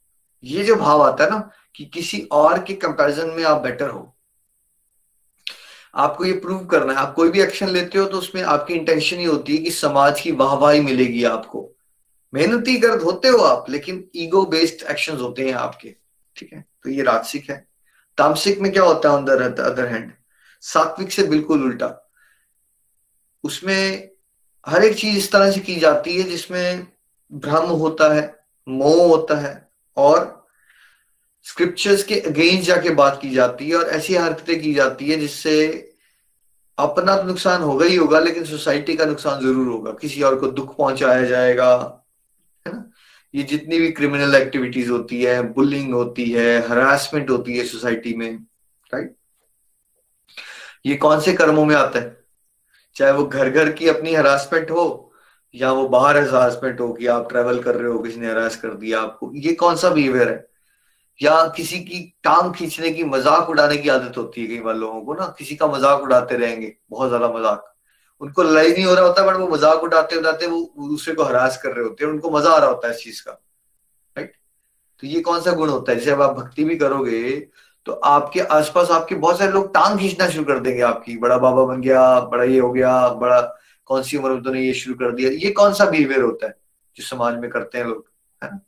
ये जो भाव आता है ना, कि किसी और के कंपैरिजन में आप बेटर हो। आपको ये प्रूव करना है। आप कोई भी एक्शन लेते हो तो उसमें आपकी इंटेंशन ही होती है कि समाज की वाहवाही मिलेगी आपको। मेहनती गर्द होते हो आप, लेकिन ईगो बेस्ड एक्शन होते हैं आपके। ठीक है? तो ये राजसिक है। तामसिक में क्या होता है अंदर, अदर हैंड सात्विक से बिल्कुल उल्टा। उसमें हर एक चीज़ इस तरह से की जाती है जिसमें भ्रम होता है, मोह होता है और स्क्रिप्चर्स के अगेंस्ट जाके बात की जाती है और ऐसी हरकतें की जाती है जिससे अपना तो नुकसान होगा ही होगा, लेकिन सोसाइटी का नुकसान ज़रूर होगा। किसी और को दुख पहुँचाया जाएगा, है ना? ये जितनी भी क्रिमिनल एक्टिविटीज़ होती है बुलिंग होती है हरासमेंट होती है सोसाइटी में राइट ये कौन से कर्मों में आता है? चाहे वो घर घर की अपनी हरासमेंट हो, या वो बाहर हरासमेंट हो कि आप ट्रेवल कर रहे हो, किसी ने हरास कर दिया आपको, ये कौन सा बिहेवियर है? या किसी की टांग खींचने की मज़ाक उड़ाने की आदत होती है कई बार लोगों को ना, किसी का मज़ाक उड़ाते रहेंगे, बहुत ज़्यादा मज़ाक। उनको लड़ाई नहीं हो रहा होता बट वो मज़ाक उड़ाते उड़ाते वो दूसरे को हरास कर रहे होते हैं, उनको मज़ा आ रहा होता है इस चीज़ का राइट तो ये कौन सा गुण होता है? जैसे अब आप भक्ति भी करोगे तो आपके आसपास आपके बहुत सारे लोग टांग खींचना शुरू कर देंगे आपकी। बड़ा बाबा बन गया, बड़ा ये हो गया, बड़ा कौन सी उम्र तो ये शुरू कर दिया। ये कौन सा बिहेवियर होता है जो समाज में करते हैं लोग, है ना?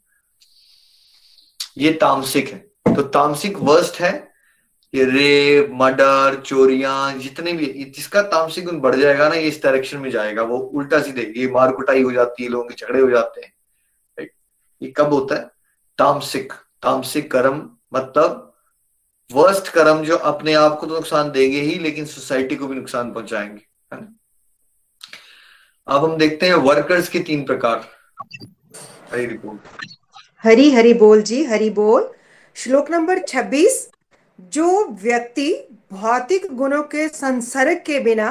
ये तामसिक है। तो तामसिक वर्स्ट है, ये रेप, मर्डर, चोरियाँ, जितने भी, जिसका तामसिक गुण बढ़ जाएगा ना, ये इस डायरेक्शन में जाएगा। वो उल्टा सीधे, ये मार कुटाई हो जाती है, लोगों के झगड़े हो जाते हैं। ये कब होता है? तामसिक तामसिक कर्म मतलब वर्स्ट कर्म जो अपने आप को तो नुकसान देंगे ही, लेकिन सोसाइटी को भी नुकसान पहुंचाएँगे अब हम देखते हैं वर्कर्स के तीन प्रकार। हरी रिपोर्ट हरी हरी बोल जी, हरी बोल। श्लोक नंबर 26 जो व्यक्ति भौतिक गुणों के संसर्ग के बिना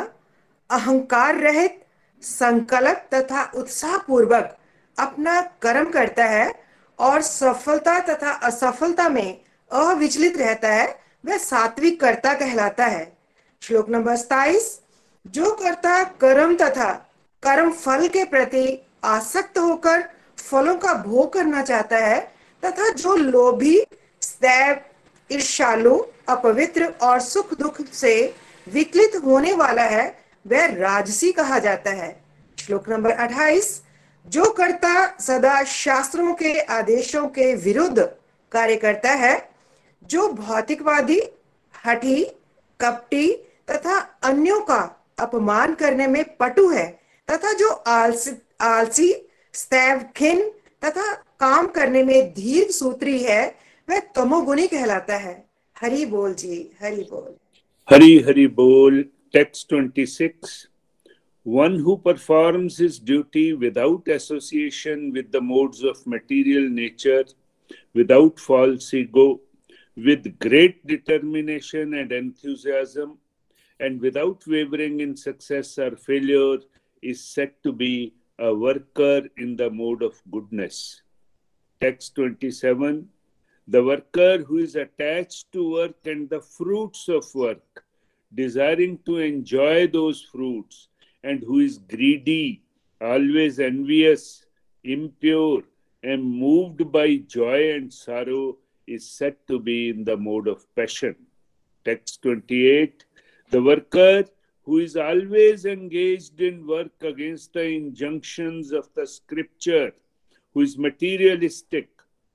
अहंकार रहित संकल्प तथा उत्साह पूर्वक अपना कर्म करता है और सफलता तथा असफलता में अविचलित रहता है, वह सात्विक कर्ता कहलाता है। श्लोक नंबर सताइस जो कर्ता कर्म तथा कर्म फल के प्रति आसक्त होकर फलों का भोग करना चाहता है तथा जो लोभी ईर्षालु अपवित्र और सुख दुख से विकलित होने वाला है, वह राजसी कहा जाता है। श्लोक नंबर 28 जो कर्ता सदा शास्त्रों के आदेशों के विरुद्ध कार्य करता है जो भौतिकवादी हठी कपटी तथा अन्यों का अपमान करने में पटु है तथा जो आलसी आलसी तथा काम करने में धीर सूत्री है वह तमोगुणी कहलाता है। हरि बोल जी हरि बोल। हरि हरि बोल text 26 one who performs his duty without association with the modes of material nature, without false ego, with great determination and enthusiasm, and without wavering in success or failure, is said to be a worker in the mode of goodness. Text 27 The worker who is attached to work and the fruits of work, desiring to enjoy those fruits, and who is greedy, always envious, impure, and moved by joy and sorrow, is said to be in the mode of passion. Text 28 The worker who is always engaged in work against the injunctions of the scripture, who is materialistic,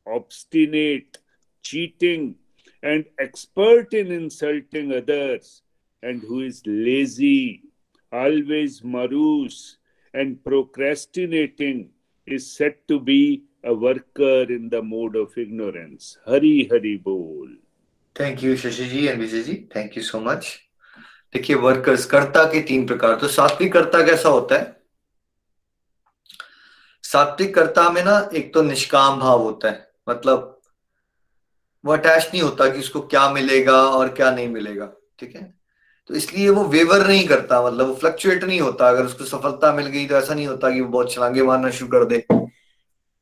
obstinate, cheating, and expert in insulting others, and who is lazy, always morose, and procrastinating, is said to be a worker in the mode of ignorance. Hari Hari Bol. Shashi ji and Vijay ji thank you so much देखिए workers कर्ता के तीन प्रकार। तो सात्विक कर्ता कैसा होता है? सात्विक कर्ता में ना एक तो निष्काम भाव होता है। मतलब वो अटैच नहीं होता कि उसको क्या मिलेगा और क्या नहीं मिलेगा, ठीक है? तो इसलिए वो वेवर नहीं करता। मतलब वो फ्लक्चुएट नहीं होता। अगर उसको सफलता मिल गई तो ऐसा नहीं होता कि वो बहुत छलांगे मारना शुरू कर दे।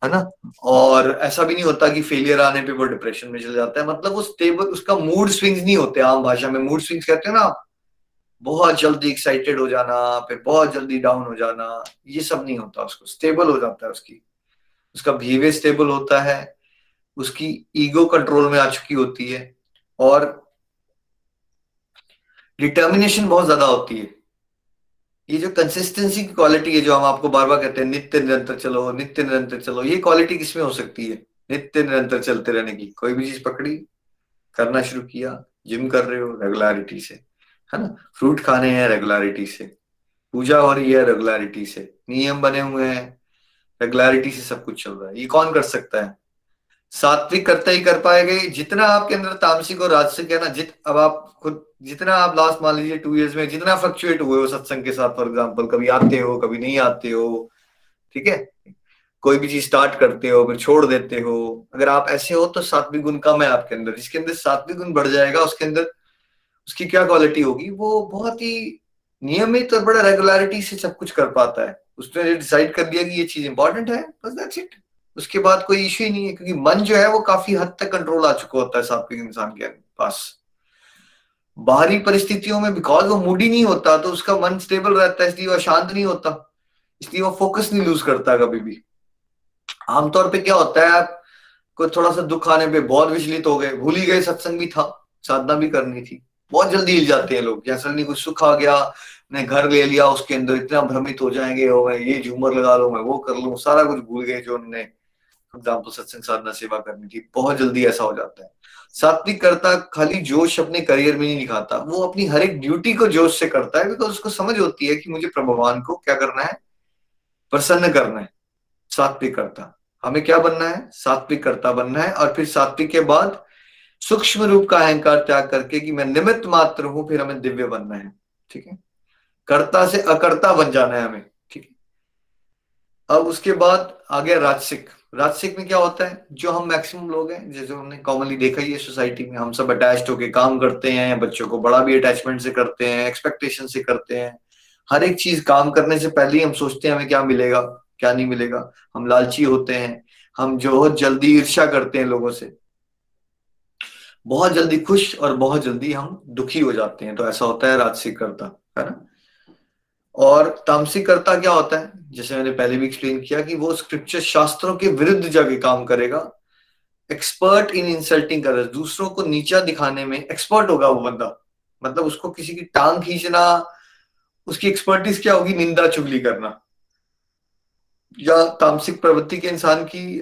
है ना? और ऐसा भी नहीं होता कि फेलियर आने पे वो डिप्रेशन में चल जाता है। मतलब वो स्टेबल उसका मूड स्विंग्स नहीं होते आम भाषा में। मूड स्विंग्स कहते हैं ना, बहुत जल्दी एक्साइटेड हो जाना, फिर बहुत जल्दी डाउन हो जाना, ये सब नहीं होता उसको। स्टेबल हो जाता है उसकी। उसका बिहेवियर स्टेबल होता है। उसकी ईगो कंट्रोल में आ चुकी होती है। और डिटर्मिनेशन बहुत ज़्यादा होती है। ये जो कंसिस्टेंसी की क्वालिटी है, जो हम आपको बार बार कहते हैं, नित्य निरंतर चलो, नित्य निरंतर चलो, ये क्वालिटी किसमें हो सकती है? नित्य निरंतर चलते रहने की। कोई भी चीज़ पकड़ी, करना शुरू किया जिम कर रहे हो रेगुलरिटी से, है ना? फ्रूट खाने हैं रेगुलरिटी से, पूजा हो रही है रेगुलरिटी से, नियम बने हुए हैं रेगुलरिटी से सब कुछ चल रहा है। ये कौन कर सकता है? सात्विक करते ही कर पाएँगे। जितना आपके अंदर तामसिक और राजसिक है ना, जित, अब आप खुद, जितना आप लास्ट मान लीजिए टू इयर्स में जितना फ्लक्चुएट हुए हो सत्संग के साथ फॉर एग्ज़ाम्पल कभी आते हो, कभी नहीं आते हो, ठीक है? कोई भी चीज़ स्टार्ट करते हो, फिर छोड़ देते हो, अगर आप ऐसे हो तो सात्विक गुण कम है आपके अंदर। जिसके अंदर सात्विक गुण बढ़ जाएगा, उसके अंदर उसकी क्या क्वालिटी होगी? वो बहुत ही नियमित और बड़ा रेगुलरिटी से सब कुछ कर पाता है। उसने डिसाइड कर दिया कि ये चीज़ इंपॉर्टेंट है, बस दैट्स इट उसके बाद कोई इश्यू ही नहीं है, क्योंकि मन जो है वो काफ़ी हद तक कंट्रोल आ चुका होता है सात्विक इंसान के पास। बाहरी परिस्थितियों में बिकॉज़ वो मूडी नहीं होता तो उसका मन स्टेबल रहता है, इसलिए वो शांत नहीं होता, इसलिए वो फोकस नहीं लूज करता कभी भी। आमतौर पे क्या होता है आप को थोड़ा सा दुख आने पे बहुत विचलित हो गए, भूल ही गए, सत्संग भी था, साधना भी करनी थी। बहुत जल्दी हिल जाते हैं लोग जैसा नहीं कुछ सुख आ गया, मैं घर ले लिया, उसके अंदर इतना भ्रमित हो जाएँगे हो मैं ये झूमर लगा लो, मैं वो कर लू, सारा कुछ भूल गए जो उन्होंने एग्ज़ाम्पल सत्संग साधना सेवा करनी थी बहुत जल्दी ऐसा हो जाता है सात्विक करता खाली जोश अपने करियर में नहीं दिखाता वो अपनी हर एक ड्यूटी को जोश से करता है बिकॉज़ उसको समझ होती है कि मुझे भगवान को क्या करना है प्रसन्न करना है सात्विक करता हमें क्या बनना है सात्विक करता बनना है और फिर सात्विक के बाद सूक्ष्म रूप का अहंकार त्याग करके कि मैं निमित्त मात्र हूँ फिर हमें दिव्य बनना है ठीक है कर्ता से अकर्ता बन जाना है हमें ठीक है अब उसके बाद आ गया राजसिक राजसिक में क्या होता है? जो हम मैक्सिमम लोग हैं, जैसे हमने कॉमनली देखा ही है सोसाइटी में, हम सब अटैच होके काम करते हैं, बच्चों को बड़ा भी अटैचमेंट से करते हैं एक्सपेक्टेशन से करते हैं। हर एक चीज़ काम करने से पहले ही हम सोचते हैं हमें क्या मिलेगा, क्या नहीं मिलेगा। हम लालची होते हैं, हम जो जल्दी ईर्षा करते हैं लोगों से। बहुत जल्दी खुश और बहुत जल्दी हम दुखी हो जाते हैं तो ऐसा होता है राजसिक करता है ना? और तामसिक करता क्या होता है? जैसे मैंने पहले भी एक्सप्लेन किया कि वो स्क्रिप्चर शास्त्रों के विरुद्ध जाके काम करेगा। एक्सपर्ट इन इंसल्टिंग कर दूसरों को नीचा दिखाने में एक्सपर्ट होगा वो बंदा। मतलब उसको किसी की टांग खींचना, उसकी एक्सपर्टीज क्या होगी? निंदा चुगली करना। या तामसिक प्रवृत्ति के इंसान की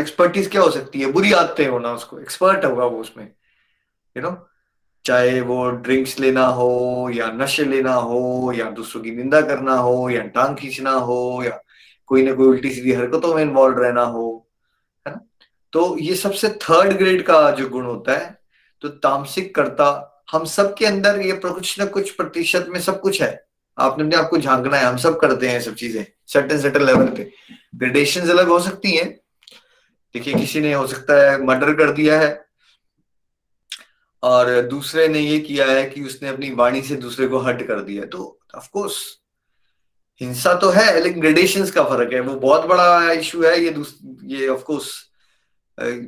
एक्सपर्टीज क्या हो सकती है? बुरी आदतें होना उसको। एक्सपर्ट होगा वो उसमें। यू you नो चाहे वो ड्रिंक्स लेना हो या नशे लेना हो या दूसरों की निंदा करना हो या टांग खींचना हो या कोई ना कोई उल्टी सीधी हरकतों में इन्वॉल्व रहना हो, है ना? तो ये सबसे थर्ड ग्रेड का जो गुण होता है तो तामसिक कर्ता, हम सब के अंदर ये कुछ ना कुछ प्रतिशत में सब कुछ है। आपने अपने आपको झांकना है, हम सब करते हैं सब चीज़ें सर्टन सर्टन लेवल पे। ग्रेडेशन अलग हो सकती हैं। देखिए, किसी ने हो सकता है मर्डर कर दिया है और दूसरे ने ये किया है कि उसने अपनी वाणी से दूसरे को हट कर दिया तो ऑफ़ कोर्स हिंसा तो है, लेकिन ग्रेडेशन का फ़र्क है। वो बहुत बड़ा इशू है, ये ये ऑफ़ कोर्स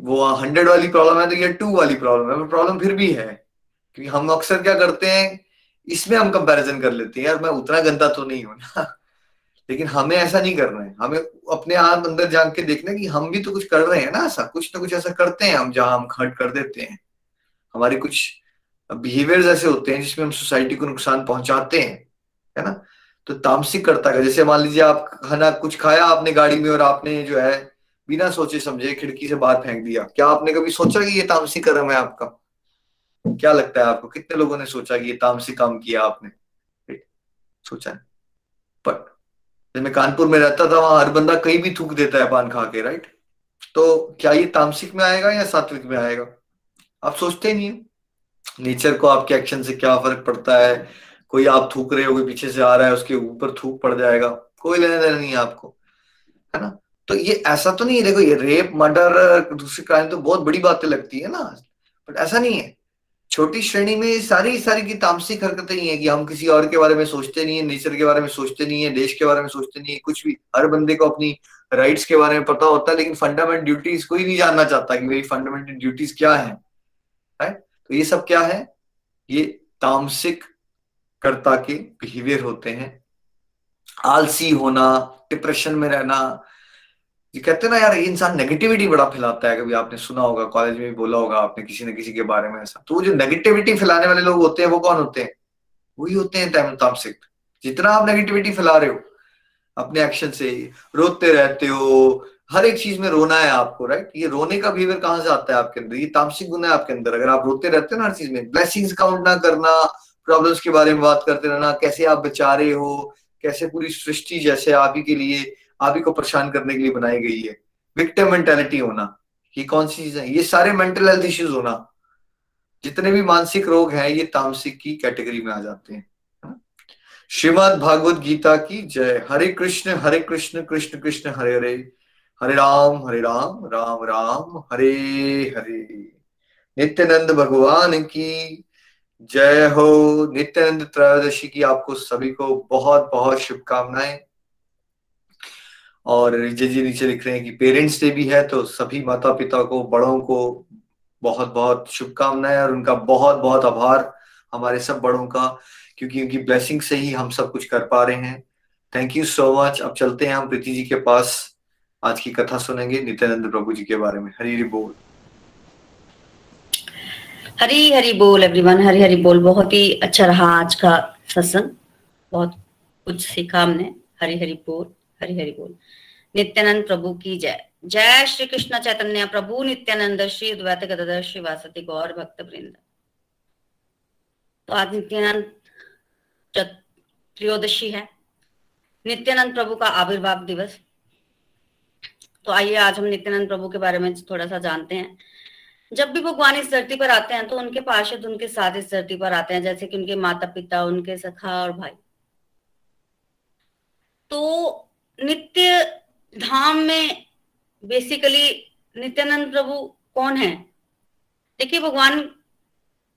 वो हंड्रेड वाली प्रॉब्लम है तो ये टू वाली प्रॉब्लम है। प्रॉब्लम फिर भी है क्योंकि हम अक्सर क्या करते हैं, इसमें हम कंपैरिजन कर लेते हैं, यार मैं उतना गंदा तो नहीं हूँ ना। लेकिन हमें ऐसा नहीं करना है। हमें अपने आप अंदर जान के देखना कि हम भी तो कुछ कर रहे हैं ना, ऐसा कुछ ना कुछ ऐसा करते हैं, हम जहाँ हम हट कर देते हैं। हमारे कुछ बिहेवियर्स ऐसे होते हैं जिसमें हम सोसाइटी को नुकसान पहुंचाते हैं, है ना? तो तामसिक करता है जैसे मान लीजिए आप खाना कुछ खाया आपने गाड़ी में और आपने जो है बिना सोचे समझे खिड़की से बाहर फेंक दिया, क्या आपने कभी सोचा कि ये तामसिक कर्म है आपका? क्या लगता है आपको? कितने लोगों ने सोचा कि ये तामसिक काम किया आपने? सोचा बट जब मैं कानपुर में रहता था, वहाँ हर बंदा कहीं भी थूक देता है पान खा के राइट तो क्या ये तामसिक में आएगा या सात्विक में आएगा? आप सोचते नहीं है। नेचर को आपके एक्शन से क्या फ़र्क पड़ता है? कोई आप थूक रहे हो कोई पीछे से आ रहा है, उसके ऊपर थूक पड़ जाएगा। कोई लेना देना नहीं है आपको, है ना? तो ये ऐसा तो नहीं है, देखो ये रेप, मर्डर, दूसरी क्राइम तो बहुत बड़ी बातें लगती है ना। बट ऐसा नहीं है। छोटी श्रेणी में सारी सारी की तामसिक हरकतें ही है कि हम किसी और के बारे में सोचते नहीं है, नेचर के बारे में सोचते नहीं है, देश के बारे में सोचते नहीं है, कुछ भी। हर बंदे को अपनी राइट्स के बारे में पता होता है, लेकिन फंडामेंटल ड्यूटीज़ कोई नहीं जानना चाहता कि मेरी फंडामेंटल ड्यूटीज़ क्या है। राइट तो ये सब क्या है? ये तामसिक कर्ता के बिहेवियर होते हैं। आलसी होना डिप्रेशन में रहना, ये कहते हैं ना यार इंसान नेगेटिविटी बड़ा फैलाता है। कभी आपने सुना होगा कॉलेज में भी बोला होगा आपने किसी न किसी के बारे में ऐसा। तो वो जो नेगेटिविटी फैलाने वाले लोग होते हैं, वो कौन होते हैं? वही होते हैं तामसिक। जितना आप नेगेटिविटी फैला रहे हो, अपने एक्शन से रोते रहते हो हर एक चीज़ में रोना है आपको राइट ये रोने का बिहेवियर कहाँ से आता है आपके अंदर? ये तामसिक गुण है आपके अंदर। अगर आप रोते रहते हो ना हर चीज़ में ब्लेसिंग्स काउंट ना करना प्रॉब्लम्स के बारे में बात करते रहना, कैसे आप बचा रहे हो, कैसे पूरी सृष्टि जैसे आप ही के लिए आप ही को परेशान करने के लिए बनाई गई है। विक्टिम मेंटेलिटी होना, ये कौन सी चीज़ है? ये सारे मेंटल हेल्थ इश्यूज़ होना। जितने भी मानसिक रोग हैं, ये तामसिक की कैटेगरी में आ जाते हैं। श्रीमद भागवत गीता की जय। हरे कृष्ण हरे कृष्ण कृष्ण कृष्ण, हरे हरे। हरे राम हरे राम राम राम, हरे हरे। नित्यानंद भगवान की जय हो। नित्यानंद त्रयोदशी की आपको सभी को बहुत बहुत शुभकामनाएँ। और रिजय जी नीचे लिख रहे हैं कि पेरेंट्स डे भी है तो सभी माता पिता को, बड़ों को बहुत बहुत शुभकामनाएँ और उनका बहुत बहुत आभार हमारे सब बड़ों का, क्योंकि उनकी ब्लेसिंग से ही हम सब कुछ कर पा रहे हैं। थैंक यू सो मच अब चलते हैं हम प्रीति जी के पास। आज की कथा सुनेंगे नित्यानंद प्रभु जी के बारे में। हरी हरी बोल। हरी हरी बोल एवरीवन हरी हरी बोल। बहुत ही अच्छा रहा आज का सत्संग। बहुत कुछ सीखा हमने। हरी हरी बोल हरि हरि बोल। नित्यानंद प्रभु की जय। जय श्री कृष्ण चैतन्य प्रभु नित्यानंद, श्री द्वैत गदर श्री वासती गौर भक्त वृंद तो आज नित्यानंद त्रयोदशी है। नित्यानंद प्रभु का आविर्भाव दिवस। तो आइए, आज हम नित्यानंद प्रभु के बारे में थोड़ा सा जानते हैं। जब भी भगवान इस धरती पर आते हैं तो उनके पार्षद उनके साथ इस धरती पर आते हैं, जैसे कि उनके माता पिता उनके सखा और भाई। तो नित्य धाम में बेसिकली नित्यानंद प्रभु कौन है? देखिए, भगवान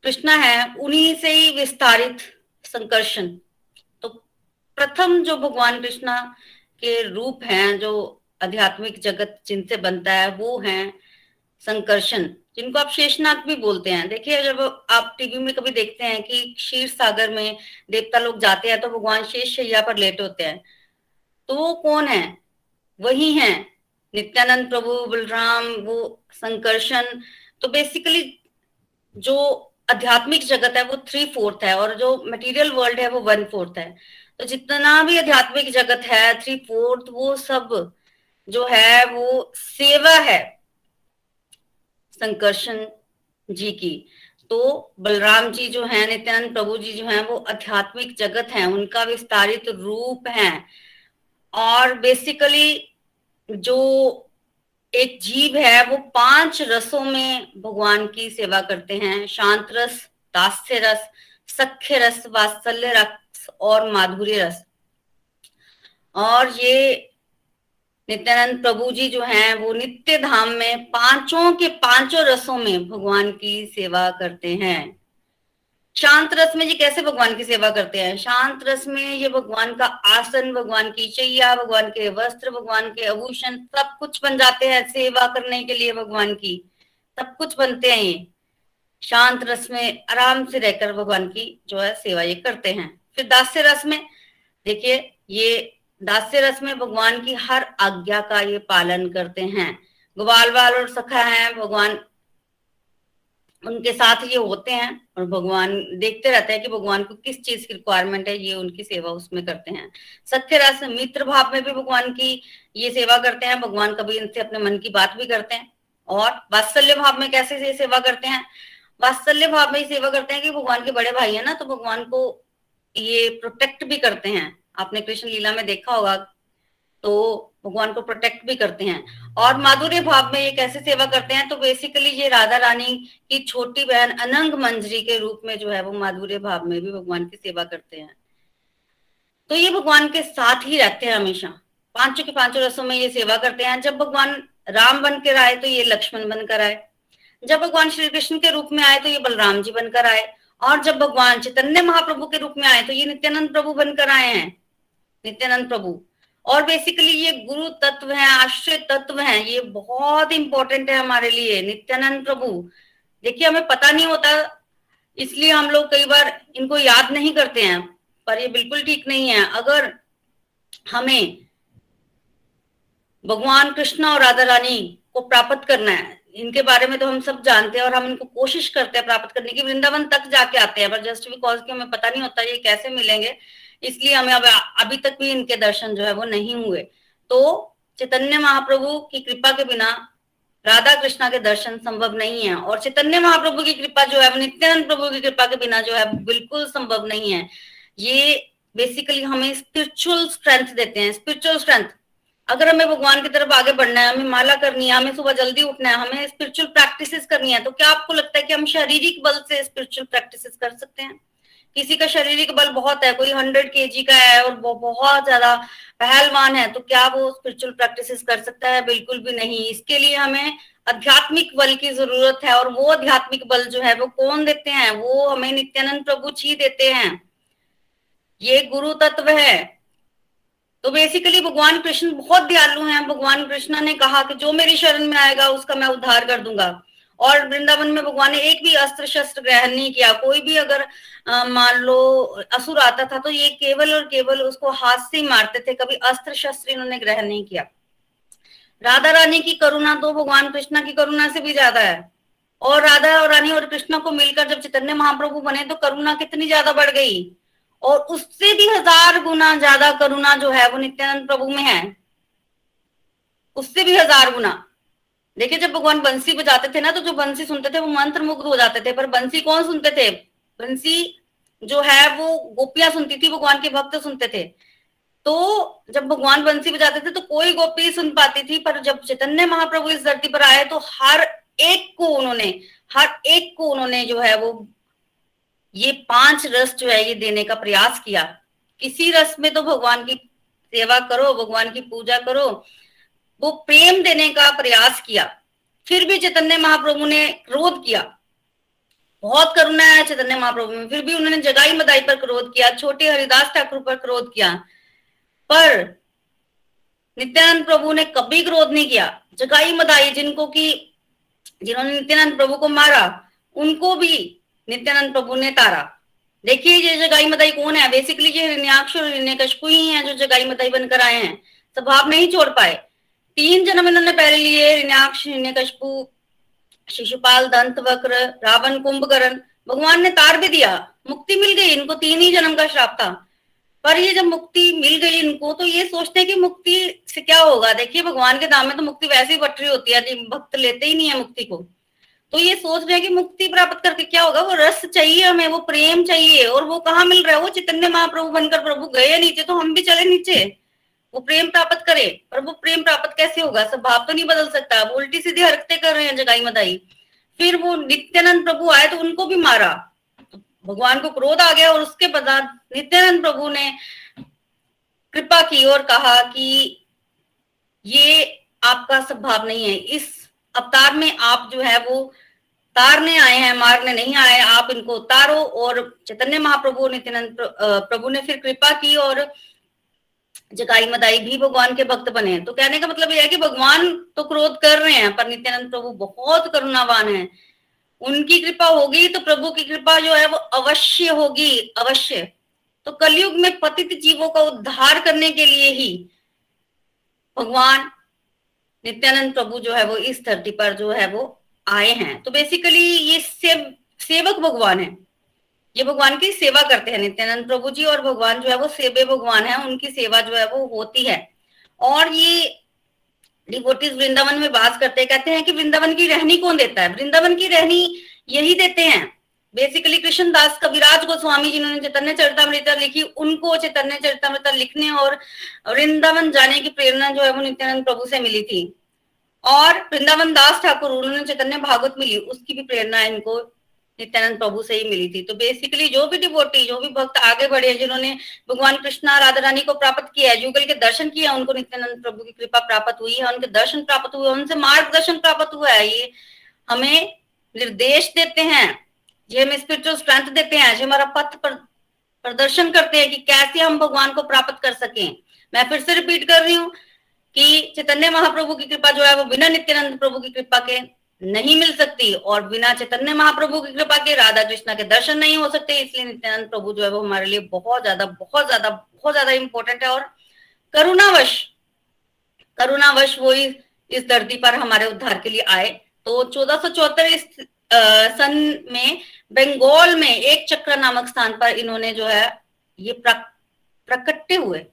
कृष्णा है, उन्हीं से ही विस्तारित संकर्षण। तो प्रथम जो भगवान कृष्णा के रूप हैं, जो आध्यात्मिक जगत जिनसे बनता है, वो हैं संकर्षण, जिनको आप शेषनाथ भी बोलते हैं। देखिए, जब आप टीवी में कभी देखते हैं कि क्षीर सागर में देवता लोग जाते हैं तो भगवान शेष शैया पर लेट होते हैं। तो वो कौन है? वही है नित्यानंद प्रभु, बलराम, वो संकर्षण। तो बेसिकली जो आध्यात्मिक जगत है, वो थ्री फोर्थ है और जो मटेरियल वर्ल्ड है, वो वन फोर्थ है। तो जितना भी आध्यात्मिक जगत है थ्री फोर्थ वो सब जो है वो सेवा है संकर्षण जी की। तो बलराम जी जो है, नित्यानंद प्रभु जी जो है, वो आध्यात्मिक जगत है, उनका विस्तारित रूप है। और बेसिकली जो एक जीव है, वो पाँच रसों में भगवान की सेवा करते हैं। शांत रस, दास्य रस, सख्य रस, वात्सल्य रस और माधुर्य रस। और ये नित्यानंद प्रभु जी जो हैं, वो नित्य धाम में पाँचों के पाँचों रसों में भगवान की सेवा करते हैं। शांत रस में ये कैसे भगवान की सेवा करते हैं? शांत रस में ये भगवान का आसन, भगवान की चैया, भगवान के वस्त्र, भगवान के आभूषण, सब कुछ बन जाते हैं सेवा करने के लिए भगवान की। सब कुछ बनते हैं ये। शांत रस में आराम से रहकर भगवान की जो है सेवा ये करते हैं। फिर दास्य रस में, देखिए, ये दास्य रस में भगवान की हर आज्ञा का ये पालन करते हैं। ग्वाल वाल और सखा है, भगवान उनके साथ ये होते हैं और भगवान देखते रहते हैं कि भगवान को किस चीज़ की रिक्वायरमेंट है, ये उनकी सेवा उसमें करते हैं। सत्य रस, मित्र भाव में भी भगवान की ये सेवा करते हैं, भगवान कभी इनसे अपने मन की बात भी करते हैं। और वात्सल्य भाव में कैसे ये सेवा करते हैं? वात्सल्य भाव में ये सेवा करते हैं कि भगवान के बड़े भाई है ना तो भगवान को ये प्रोटेक्ट भी करते हैं। आपने कृष्ण लीला में देखा होगा तो भगवान को प्रोटेक्ट भी करते हैं। और माधुर्य भाव में ये कैसे सेवा करते हैं तो बेसिकली ये राधा रानी की छोटी बहन अनंग मंजरी के रूप में जो है वो माधुर्य भाव में भी भगवान की सेवा करते हैं। तो ये भगवान के साथ ही रहते हैं हमेशा। पाँचों के पाँचों रसों में ये सेवा करते हैं। जब भगवान राम बनकर आए तो ये लक्ष्मण बनकर आए। जब भगवान श्री कृष्ण के रूप में आए तो ये बलराम जी बनकर आए। और जब भगवान चैतन्य महाप्रभु के रूप में आए तो ये नित्यानंद प्रभु बनकर आए हैं। नित्यानंद प्रभु। और बेसिकली ये गुरु तत्व है, आश्रय तत्व है, ये बहुत इंपॉर्टेंट है हमारे लिए, नित्यानंद प्रभु। देखिए, हमें पता नहीं होता, इसलिए हम लोग कई बार इनको याद नहीं करते हैं, पर ये बिल्कुल ठीक नहीं है। अगर हमें भगवान कृष्ण और राधा रानी को प्राप्त करना है, इनके बारे में तो हम सब जानते हैं और हम इनको कोशिश करते हैं प्राप्त करने की, वृंदावन तक जाके आते हैं, पर जस्ट बिकॉज़ की हमें पता नहीं होता ये कैसे मिलेंगे। इसलिए हमें अब अभी तक भी इनके दर्शन जो है वो नहीं हुए। तो चैतन्य महाप्रभु की कृपा के बिना राधा कृष्णा के दर्शन संभव नहीं है और चैतन्य महाप्रभु की कृपा जो है, वो नित्यानंद प्रभु की कृपा के बिना जो है बिल्कुल संभव नहीं है। ये बेसिकली हमें स्पिरिचुअल स्ट्रेंथ देते हैं स्पिरिचुअल स्ट्रेंथ अगर हमें भगवान की तरफ़ आगे बढ़ना है, हमें माला करनी है, हमें सुबह जल्दी उठना है, हमें स्पिरिचुअल प्रैक्टिसेस करनी है तो क्या आपको लगता है कि हम शारीरिक बल से स्पिरिचुअल प्रैक्टिसेस कर सकते हैं? किसी का शारीरिक बल बहुत है, कोई हंड्रेड के का है और वो बहुत ज़्यादा पहलवान है तो क्या वो स्पिरिचुअल प्रैक्टिसेस कर सकता है? बिल्कुल भी नहीं। इसके लिए हमें आध्यात्मिक बल की ज़रूरत है और वो आध्यात्मिक बल जो है, वो कौन देते हैं? वो हमें नित्यानंद प्रभु जी देते हैं। ये गुरु तत्व है। तो बेसिकली भगवान कृष्ण बहुत दयालु हैं। भगवान कृष्ण ने कहा कि जो मेरी शरण में आएगा, उसका मैं उद्धार कर दूँगा। और वृंदावन में भगवान ने एक भी अस्त्र शस्त्र ग्रहण नहीं किया। कोई भी अगर मान लो, असुर आता था तो ये केवल और केवल उसको हाथ से ही मारते थे। कभी अस्त्र शस्त्र इन्होंने ग्रहण नहीं किया। राधा रानी की करुणा तो भगवान कृष्णा की करुणा से भी ज़्यादा है। और राधा और रानी और कृष्णा को मिलकर जब चैतन्य महाप्रभु बने तो करुणा कितनी ज़्यादा बढ़ गई। और उससे भी हज़ार गुना ज़्यादा करुणा जो है वो नित्यानंद प्रभु में है। उससे भी हज़ार गुना। देखिए, जब भगवान बंसी बजाते थे ना तो जो बंसी सुनते थे, वो मंत्र मुग्ध हो जाते थे। पर बंसी कौन सुनते थे? बंसी जो है, वो गोपियाँ सुनती थी, भगवान के भक्त सुनते थे। तो जब भगवान बंसी बजाते थे तो कोई गोपी सुन पाती थी, पर जब चैतन्य महाप्रभु इस धरती पर आए तो हर एक को उन्होंने, हर एक को उन्होंने जो है, वो ये पाँच रस जो है, ये देने का प्रयास किया। किसी रस में तो भगवान की सेवा करो, भगवान की पूजा करो वो प्रेम देने का प्रयास किया। फिर भी चैतन्य महाप्रभु ने क्रोध किया। बहुत करुणा है चैतन्य महाप्रभु में। फिर भी उन्होंने जगाई मदाई पर क्रोध किया, छोटे हरिदास ठाकुर पर क्रोध किया। पर नित्यानंद प्रभु ने कभी क्रोध नहीं किया। जगाई मदाई जिनको की, जिन्होंने नित्यानंद प्रभु को मारा, उनको भी नित्यानंद प्रभु ने तारा। देखिए ये जगाई मदाई कौन है? बेसिकली ये हिरण्याक्ष और हिरण्यकशपु ही हैं जो जगाई मदाई बनकर आए हैं। स्वभाव नहीं छोड़ पाए। तीन जन्म इन्होंने पहले लिए हिरण्यकशपु शिशुपाल दंत वक्र रावण, कुंभकर्ण। भगवान ने तार भी दिया, मुक्ति मिल गई, इनको तीन ही जन्म का श्राप था। पर ये जब मुक्ति मिल गई इनको तो ये सोचते हैं कि मुक्ति से क्या होगा? देखिए, भगवान के दाम में तो मुक्ति वैसे ही बट रही होती है भक्त लेते ही नहीं है मुक्ति को। तो ये सोच रहे हैं कि मुक्ति प्राप्त करके क्या होगा? वो रस चाहिए हमें, वो प्रेम चाहिए, और वो कहाँ मिल रहा है? वो चैतन्य महाप्रभु बनकर प्रभु गए नीचे तो हम भी चले नीचे। वो प्रेम प्राप्त करे, पर वो प्रेम प्राप्त कैसे होगा? सब भाव तो नहीं बदल सकता। वो उल्टी सीधी हरकतें कर रहे हैं जगाई मदाई। फिर वो नित्यानंद प्रभु आए तो उनको भी मारा। भगवान को क्रोध आ गया और उसके बाद नित्यानंद प्रभु ने कृपा की और कहा कि ये आपका स्वभाव नहीं है। इस अवतार में आप जो है वो तारने आए हैं, मारने नहीं आए। आप इनको उतारो और चैतन्य महाप्रभु नित्यानंद प्रभु ने फिर कृपा की और जगाई मदाई भी भगवान के भक्त बने हैं। तो कहने का मतलब यह है कि भगवान तो क्रोध कर रहे हैं, पर नित्यानंद प्रभु बहुत करुणावान है। उनकी कृपा होगी तो प्रभु की कृपा जो है वो अवश्य होगी, अवश्य। तो कलयुग में पतित जीवों का उद्धार करने के लिए ही भगवान नित्यानंद प्रभु जो है वो इस धरती पर जो है वो आए हैं। तो बेसिकली ये सेव, सेवक भगवान है। ये भगवान की सेवा करते हैं, नित्यानंद प्रभु जी और भगवान जो है वो सेवे भगवान है, उनकी सेवा जो है वो होती है। और ये डिवोटीज वृंदावन में बात करते हैं, कहते हैं कि वृंदावन की रहनी कौन देता है? वृंदावन की रहनी यही देते हैं। बेसिकली कृष्ण दास कविराज गोस्वामी जिन्होंने चैतन्य चरितमृता लिखी, उनको चैतन्य चरितमृता लिखने और वृंदावन जाने की प्रेरणा जो है वो नित्यानंद प्रभु से मिली थी। और वृंदावन दास ठाकुर, उन्होंने चैतन्य भागवत मिली उसकी भी प्रेरणा इनको। नित्यानंद प्रभु से ही मिली थी। तो बेसिकली जो भी डिवोटी जो भी भक्त आगे बढ़े हैं, जिन्होंने भगवान कृष्णा राधा रानी को प्राप्त किया है, युगल के दर्शन किया उनको नित्यानंद प्रभु की कृपा प्राप्त हुई है, उनके दर्शन प्राप्त हुए, उनसे मार्गदर्शन प्राप्त हुआ है। ये हमें निर्देश देते हैं, ये हमें स्पिरिचुअल स्ट्रेंथ देते हैं जो हमारा पथ पर, प्रदर्शन करते हैं कि कैसे हम भगवान को प्राप्त कर सके। मैं फिर से रिपीट कर रही हूँ कि चैतन्य महाप्रभु की कृपा जो है, वो बिना नित्यानंद प्रभु की कृपा के नहीं मिल सकती और बिना चैतन्य महाप्रभु की कृपा के राधा कृष्णा के दर्शन नहीं हो सकते, इसलिए नित्यानंद प्रभु जो है वो हमारे लिए बहुत ज़्यादा बहुत ज़्यादा बहुत ज़्यादा इंपॉर्टेंट है और करुणावश करुणावश वो इस धरती पर हमारे उद्धार के लिए आए। तो चौदह सौ चौहत्तर इस सन में, बंगाल में एक चक्र नामक स्थान पर इन्होंने जो है ये प्रकट्य हुए।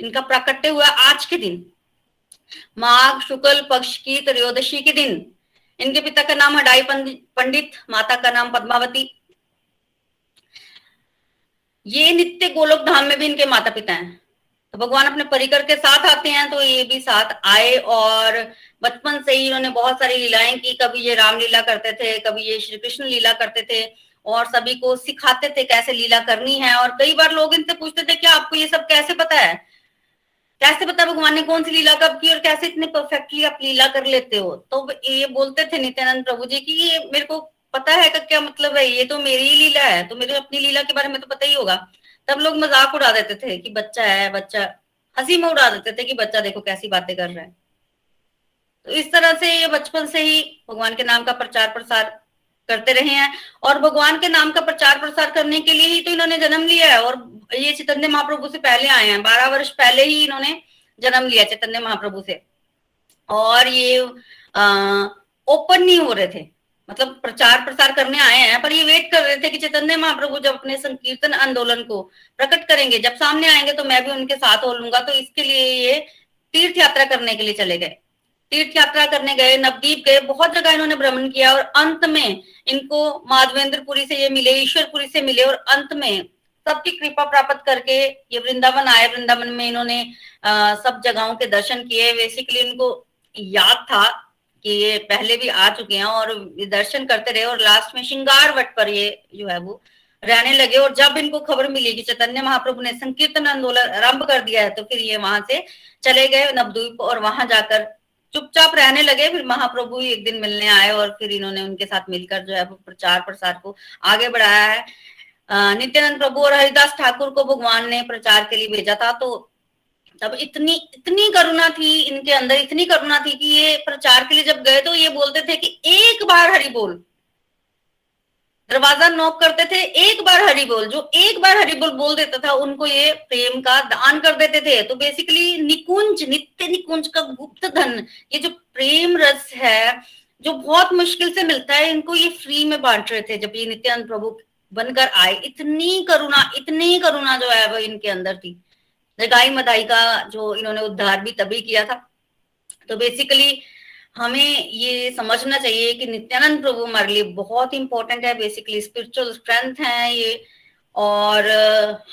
इनका प्राकट्य हुआ आज के दिन। माघ शुक्ल पक्ष की त्रयोदशी के दिन। इनके पिता का नाम हडाई पंडित, माता का नाम पद्मावती। ये नित्य गोलोक धाम में भी इनके माता पिता हैं। तो भगवान अपने परिकर के साथ आते हैं तो ये भी साथ आए और बचपन से ही इन्होंने बहुत सारी लीलाएँ की। कभी ये राम लीला करते थे, कभी ये श्री कृष्ण लीला करते थे और सभी को सिखाते थे कैसे लीला करनी है। और कई बार लोग इनसे पूछते थे कि आपको ये सब कैसे पता है? कैसे पता भगवान ने कौन सी लीला कब की और कैसे इतने परफेक्टली आप लीला कर लेते हो? तो ये बोलते थे नित्यानंद प्रभु जी की ये मेरे को पता है का क्या मतलब है? ये तो मेरी ही लीला है तो मेरे अपनी लीला के बारे में तो पता ही होगा। तब लोग मज़ाक उड़ा देते थे कि बच्चा है, बच्चा हँसी में उड़ा देते थे कि बच्चा देखो कैसी बातें कर रहा है। तो इस तरह से ये बचपन से ही भगवान के नाम का प्रचार प्रसार करते रहे हैं। और भगवान के नाम का प्रचार प्रसार करने के लिए ही तो इन्होंने जन्म लिया है। और ये चैतन्य महाप्रभु से पहले आए हैं। बारह वर्ष पहले ही इन्होंने जन्म लिया चैतन्य महाप्रभु से। और ये ओपन नहीं हो रहे थे। मतलब प्रचार प्रसार करने आए हैं, पर ये वेट कर रहे थे कि चैतन्य महाप्रभु जब अपने संकीर्तन आंदोलन को प्रकट करेंगे, जब सामने आएँगे तो मैं भी उनके साथ हो लूँगा। तो इसके लिए ये तीर्थ यात्रा करने के लिए चले गए। तीर्थ यात्रा करने गए, नवदीप गए, बहुत जगह इन्होंने भ्रमण किया और अंत में इनको माधवेंद्रपुरी से ये मिले, ईश्वरपुरी से मिले और अंत में सबकी कृपा प्राप्त करके ये वृंदावन आए। वृंदावन में इन्होंने सब जगहों के दर्शन किए। बेसिकली इनको याद था कि ये पहले भी आ चुके हैं और दर्शन करते रहे और लास्ट में श्रृंगार वट पर ये जो है वो रहने लगे और जब इनको खबर मिली कि चैतन्य महाप्रभु ने संकीर्तन आंदोलन आरंभ कर दिया है तो फिर ये वहाँ से चले गए नवद्वीप और वहाँ जाकर चुपचाप रहने लगे, फिर महाप्रभु ही एक दिन मिलने आए और फिर इन्होंने उनके साथ मिलकर जो है प्रचार प्रसार को आगे बढ़ाया है। नित्यानंद प्रभु और हरिदास ठाकुर को भगवान ने प्रचार के लिए भेजा था। तो तब इतनी इतनी करुणा थी इनके अंदर, इतनी करुणा थी कि ये प्रचार के लिए जब गए तो ये बोलते थे कि एक बार हरि बोल। दरवाज़ा नॉक करते थे, एक बार हरि बोल, जो एक बार हरि बोल बोल देता था, उनको ये प्रेम का दान कर देते थे। तो बेसिकली निकुंज, नित्य निकुंज का गुप्त धन ये जो प्रेम रस है, जो बहुत मुश्किल से मिलता है, इनको ये फ्री में बांट रहे थे, जब ये नित्यानंद प्रभु बनकर आए। इतनी करुणा इतनी करुणा जो है वो इनके अंदर थी। गाई मदाई का जो इन्होंने उद्धार भी तभी किया था। तो बेसिकली हमें ये समझना चाहिए कि नित्यानंद प्रभु हमारे लिए बहुत इंपॉर्टेंट है बेसिकली स्पिरिचुअल स्ट्रेंथ है ये। और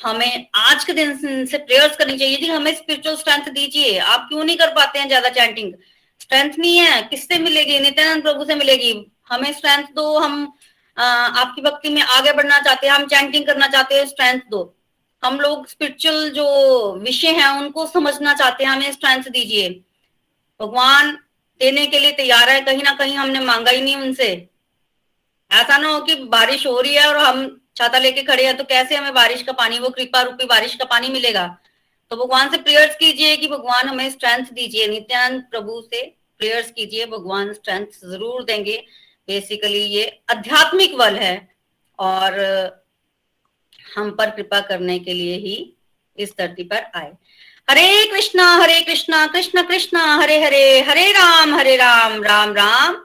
हमें आज के दिन से प्रेयर्स करनी चाहिए कि हमें स्पिरिचुअल स्ट्रेंथ दीजिए। आप क्यों नहीं कर पाते हैं ज़्यादा चैंटिंग स्ट्रेंथ नहीं है, किससे मिलेगी? नित्यानंद प्रभु से मिलेगी। हमें स्ट्रेंथ दो, हम आपकी भक्ति में आगे बढ़ना चाहते हैं, हम चैंटिंग करना चाहते हैं स्ट्रेंथ दो। हम लोग स्पिरिचुअल जो विषय हैं, उनको समझना चाहते हैं, हमें स्ट्रेंथ दीजिए। भगवान देने के लिए तैयार है, कहीं ना कहीं हमने मांगा ही नहीं उनसे। ऐसा ना हो कि बारिश हो रही है और हम छाता लेके खड़े हैं तो कैसे हमें बारिश का पानी, वो कृपा रूपी बारिश का पानी मिलेगा? तो भगवान से प्रेयर्स कीजिए कि भगवान हमें स्ट्रेंथ दीजिए। नित्यानंद प्रभु से प्रेयर्स कीजिए, भगवान स्ट्रेंथ ज़रूर देंगे। बेसिकली ये आध्यात्मिक बल है और हम पर कृपा करने के लिए ही इस धरती पर आए। हरे कृष्णा हरे कृष्णा, कृष्ण कृष्णा, हरे हरे हरे राम हरे राम राम राम।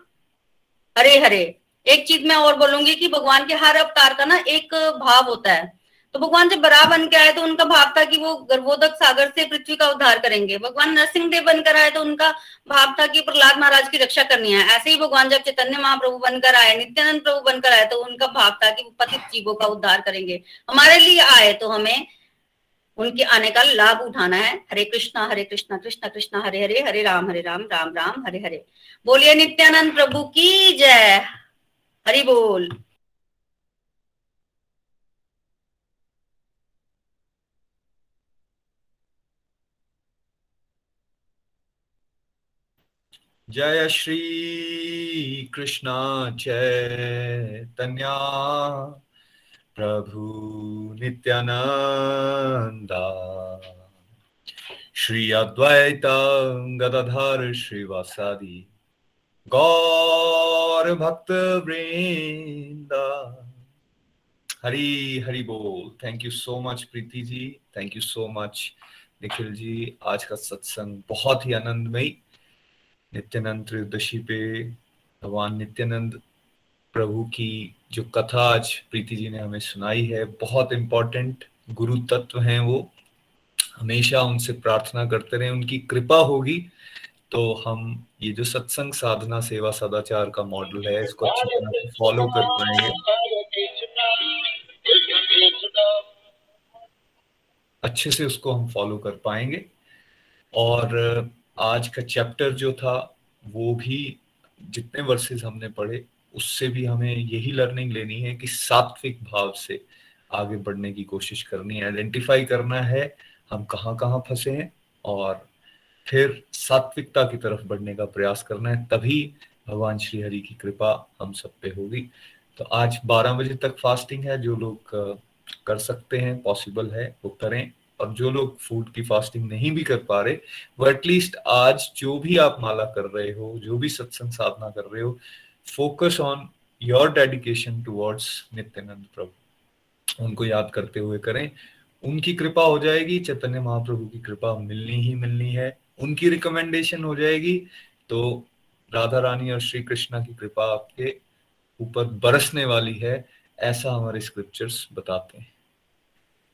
हरे हरे। एक चीज़ मैं और बोलूँगी कि भगवान के हर अवतार का ना एक भाव होता है। तो भगवान जब बरा बन के आए तो उनका भाव था कि वो गर्भोदक सागर से पृथ्वी का उद्धार करेंगे। भगवान नरसिंह देव बनकर आए तो उनका भाव था कि प्रहलाद महाराज की रक्षा करनी है। ऐसे ही भगवान जब चैतन्य महाप्रभु बनकर आए, नित्यानंद प्रभु बनकर आए तो उनका भाव था कि वो पतित जीवों का उद्धार करेंगे। हमारे लिए आए तो हमें उनके आने का लाभ उठाना है। हरे कृष्णा हरे कृष्णा कृष्णा कृष्णा, हरे हरे हरे राम हरे राम राम राम, हरे हरे। बोलिए नित्यानंद प्रभु की जय। हरि बोल। जय श्री कृष्ण चैतन्य प्रभु नित्यानंदा श्री अद्वैत गदाधर श्रीवासादि। गौर भक्त वृंदा। हरी हरी बोल। Thank you so much Preeti ji. Thank you so much Nikhil ji. आज का सत्संग बहुत ही आनंदमयी। नित्यानंद त्रयोदशी पे, भगवान नित्यानंद प्रभु की जो कथा आज प्रीति जी ने हमें सुनाई है, बहुत इंपॉर्टेंट गुरु तत्व हैं वो। हमेशा उनसे प्रार्थना करते रहे, उनकी कृपा होगी। तो हम ये जो सत्संग साधना सेवा सदाचार का मॉडल है, इसको अच्छी तरह से फॉलो कर पाएँगे। अच्छे से उसको हम फॉलो कर पाएँगे। और आज का चैप्टर जो था, वो भी जितने वर्सेस हमने पढ़े उससे भी हमें यही लर्निंग लेनी है कि सात्विक भाव से आगे बढ़ने की कोशिश करनी है। आइडेंटिफाई करना है हम कहाँ कहाँ फंसे हैं और फिर सात्विकता की तरफ़ बढ़ने का प्रयास करना है, तभी भगवान श्री हरि की कृपा हम सब पे होगी। तो आज 12 बजे तक फास्टिंग है, जो लोग कर सकते हैं पॉसिबल है, वो करें। और जो लोग फ़ूड की फास्टिंग नहीं भी कर पा रहे, वो एटलीस्ट आज जो भी आप माला कर रहे हो, जो भी सत्संग साधना कर रहे हो focus on your dedication towards Nityanand Prabhu उनको याद करते हुए करें, उनकी कृपा हो जाएगी, चैतन्य महाप्रभु की कृपा मिलनी ही मिलनी है, उनकी रिकमेंडेशन हो जाएगी तो राधा रानी और श्री कृष्णा की कृपा आपके ऊपर बरसने वाली है, ऐसा हमारे स्क्रिप्चर्स बताते हैं।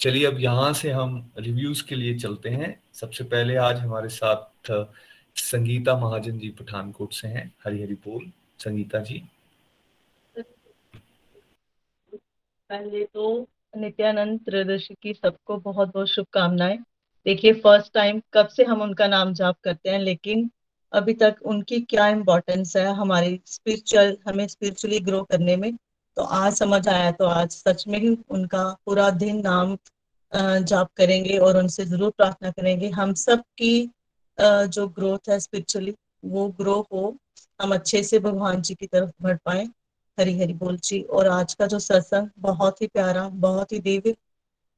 चलिए अब यहाँ से हम रिव्यूज़ के लिए चलते हैं। सबसे पहले आज हमारे साथ संगीता महाजन जी पठानकोट से हैं हरी हरी बोल। संगीता जी? पहले तो नित्यानंद त्रयोदशी की सबको बहुत बहुत शुभकामनाएँ। देखिए फ़र्स्ट टाइम कब से हम उनका नाम जाप करते हैं, लेकिन अभी तक उनकी क्या इम्पोर्टेंस है हमारी स्पिरिचुअल हमें स्पिरिचुअली ग्रो करने में? तो आज समझ आया तो आज सच में ही उनका पूरा दिन नाम जाप करेंगे और उनसे ज़रूर प्रार्थना करेंगे। हम सब की जो ग्रोथ है स्पिरिचुअली वो ग्रो हो हम अच्छे से भगवान जी की तरफ़ बढ़ पाए। हरी हरी बोल जी। और आज का जो सत्संग बहुत ही प्यारा, बहुत ही दिव्य,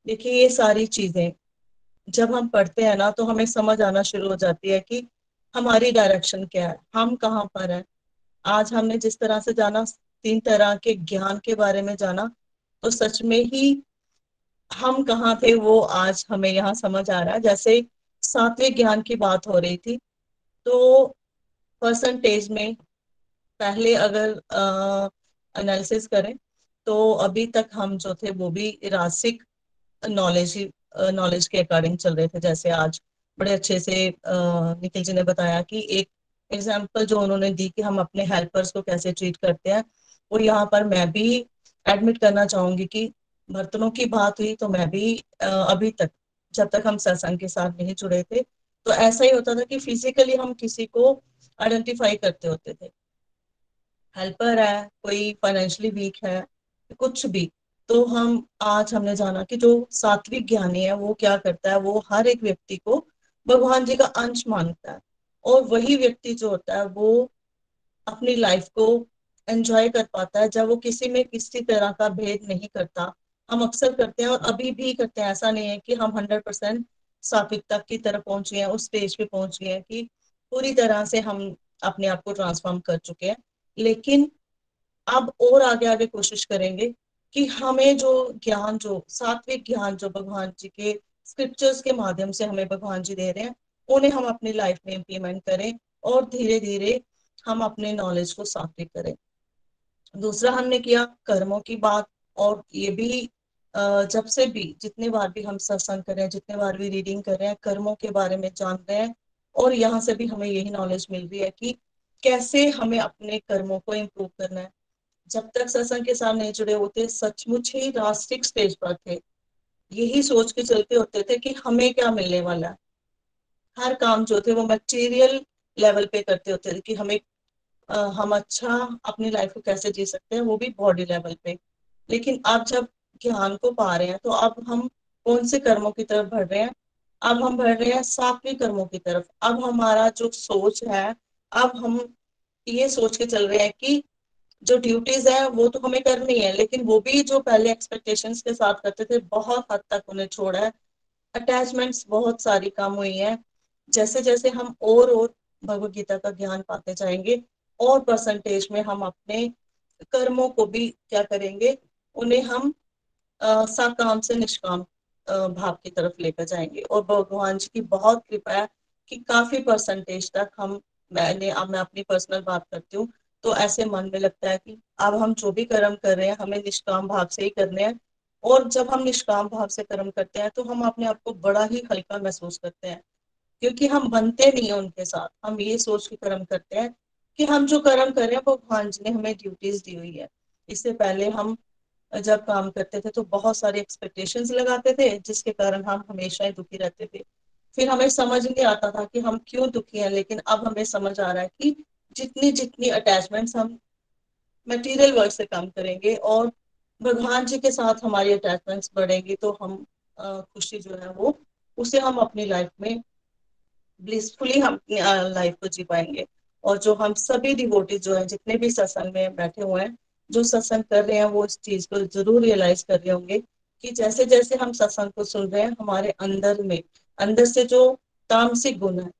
देखिए ये सारी चीज़ें, जब हम पढ़ते हैं ना तो हमें समझ आना शुरू हो जाती है कि हमारी डायरेक्शन क्या है, हम कहाँ पर है। आज हमने जिस तरह से जाना, तीन तरह के ज्ञान के बारे में जाना तो सच में ही हम कहाँ थे, वो आज हमें यहाँ समझ आ रहा है। जैसे सातवें ज्ञान की बात हो रही थी तो परसेंटेज में पहले अगर एनालिसिस करें तो अभी तक हम जो थे वो भी रासिक नॉलेज नॉलेज के अकॉर्डिंग चल रहे थे। जैसे आज बड़े अच्छे से निखिल जी ने बताया कि एक एग्ज़ाम्पल जो उन्होंने दी कि हम अपने हेल्पर्स को कैसे ट्रीट करते हैं, वो यहाँ पर मैं भी एडमिट करना चाहूँगी कि बर्तनों की बात हुई तो मैं भी अभी तक, जब तक हम सत्संग के साथ नहीं जुड़े थे तो ऐसा ही होता था कि फिजिकली हम किसी को आइडेंटिफाई करते होते थे। हेल्पर है, कोई फाइनेंशियली वीक है, कुछ भी। तो हम, आज हमने जाना कि जो सात्विक ज्ञानी है, वो क्या करता है, वो हर एक व्यक्ति को भगवान जी का अंश मानता है। और वही व्यक्ति जो होता है, वो अपनी लाइफ को एंजॉय कर पाता है, जब वो किसी में किसी तरह का भेद नहीं करता। हम अक्सर करते हैं और अभी भी करते हैं। ऐसा नहीं है कि हम हंड्रेड परसेंट सात्विकता की तरफ़ पहुँच गए हैं, उस स्टेज पे पहुँच गए हैं कि पूरी तरह से हम अपने आप को ट्रांसफॉर्म कर चुके हैं। लेकिन अब और आगे आगे कोशिश करेंगे कि हमें जो ज्ञान, जो सात्विक ज्ञान जो भगवान जी के स्क्रिप्चर्स के माध्यम से हमें भगवान जी दे रहे हैं, उन्हें हम अपनी लाइफ में इम्प्लीमेंट करें और धीरे धीरे हम अपने नॉलेज को सात्विक करें। दूसरा हमने किया कर्मों की बात, और ये भी जब से भी जितने बार भी हम सत्संग कर रहे हैं, जितने बार भी रीडिंग कर रहे हैं, कर्मों के बारे में जान रहे हैं और यहाँ से भी हमें यही नॉलेज मिल रही है कि कैसे हमें अपने कर्मों को इम्प्रूव करना है। जब तक सत्संग के साथ नहीं जुड़े होते सचमुच ही रास्टिक स्टेज पर थे। यही सोच के चलते होते थे कि हमें क्या मिलने वाला है। हर काम जो थे वो मटेरियल लेवल पे करते होते थे कि हमें आ, हम अच्छा अपनी लाइफ को कैसे जी सकते हैं वो भी बॉडी लेवल पे। लेकिन अब जब ज्ञान को पा रहे हैं तो अब हम कौन से कर्मों की तरफ़ बढ़ रहे हैं? अब हम बढ़ रहे हैं सात्विक कर्मों की तरफ़। अब हमारा जो सोच है, अब हम ये सोच के चल रहे हैं कि जो ड्यूटीज़ है, वो तो हमें करनी है, लेकिन वो भी जो पहले एक्सपेक्टेशंस के साथ करते थे, बहुत हद तक उन्हें छोड़ा है। अटैचमेंट्स बहुत सारी कम हुई हैं। जैसे जैसे हम और और गीता का ज्ञान पाते जाएँगे, और परसेंटेज में हम अपने कर्मों को भी क्या करेंगे, उन्हें हम सकाम से निष्काम भाव की तरफ़ लेकर जाएँगे। और भगवान जी की बहुत कृपा है कि काफ़ी परसेंटेज तक हम, मैंने, अब मैं अपनी पर्सनल बात करती हूँ तो ऐसे मन में लगता है कि अब हम जो भी कर्म कर रहे हैं, हमें निष्काम भाव से ही करने हैं। और जब हम निष्काम भाव से कर्म करते हैं तो हम अपने आप को बड़ा ही हल्का महसूस करते हैं। क्योंकि हम बनते नहीं है उनके साथ। हम ये सोच के कर्म करते हैं कि हम जो कर्म कर रहे हैं, भगवान जी ने हमें ड्यूटीज़ दी हुई है। इससे पहले हम जब काम करते थे तो बहुत सारे एक्सपेक्टेशंस लगाते थे, जिसके कारण हम हमेशा ही दुखी रहते थे। फिर हमें समझ नहीं आता था कि हम क्यों दुखी हैं, लेकिन अब हमें समझ आ रहा है कि जितनी जितनी अटैचमेंट्स हम मटेरियल वर्क से काम करेंगे और भगवान जी के साथ हमारी अटैचमेंट्स बढ़ेंगी तो हम खुशी जो है वो, उसे हम अपनी लाइफ में ब्लिसफुली हम लाइफ को जी पाएँगे। और जो हम सभी डिवोटी जो है, जितने भी सत्संग में बैठे हुए हैं जो सत्संग कर रहे हैं, वो इस चीज़ को ज़रूर रियलाइज़ कर रहे होंगे कि जैसे जैसे हम सत्संग को सुन रहे हैं, हमारे अंदर में, अंदर से जो तामसिक गुण है,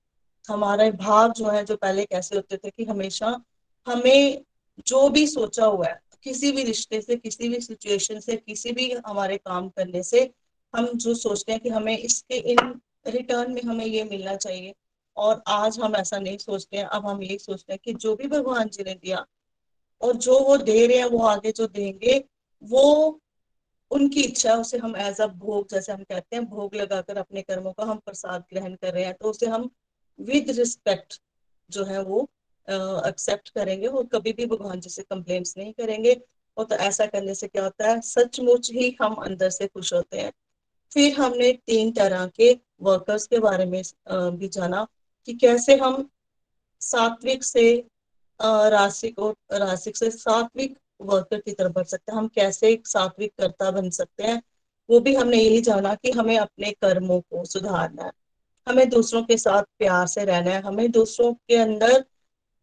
हमारे भाव जो है, जो पहले कैसे होते थे कि हमेशा हमें जो भी सोचा हुआ है, किसी भी रिश्ते से, किसी भी सिचुएशन से, किसी भी हमारे काम करने से, हम जो सोचते हैं कि हमें इसके, इन रिटर्न में हमें ये मिलना चाहिए। और आज हम ऐसा नहीं सोचते हैं, अब हम यही सोचते हैं कि जो भी भगवान जी ने दिया और जो वो दे रहे हैं वो आगे जो देंगे वो उनकी इच्छा उसे हम एज अ भोग जैसे हम कहते हैं भोग लगाकर अपने कर्मों का हम प्रसाद ग्रहण कर रहे हैं तो उसे हम विद रिस्पेक्ट जो है वो एक्सेप्ट uh, करेंगे। और कभी भी भगवान जी से कंप्लेन नहीं करेंगे। और तो ऐसा करने से क्या होता है सचमुच ही हम अंदर से खुश होते हैं। फिर हमने तीन तरह के वर्कर्स के बारे में भी जाना कि कैसे हम सात्विक से रासिक और रासिक से सात्विक वर्कर की तरफ़ बढ़ सकते हैं। हम कैसे एक सात्विक कर्ता बन सकते हैं, वो भी हमने यही जाना कि हमें अपने कर्मों को सुधारना है। हमें दूसरों के साथ प्यार से रहना है। हमें दूसरों के अंदर,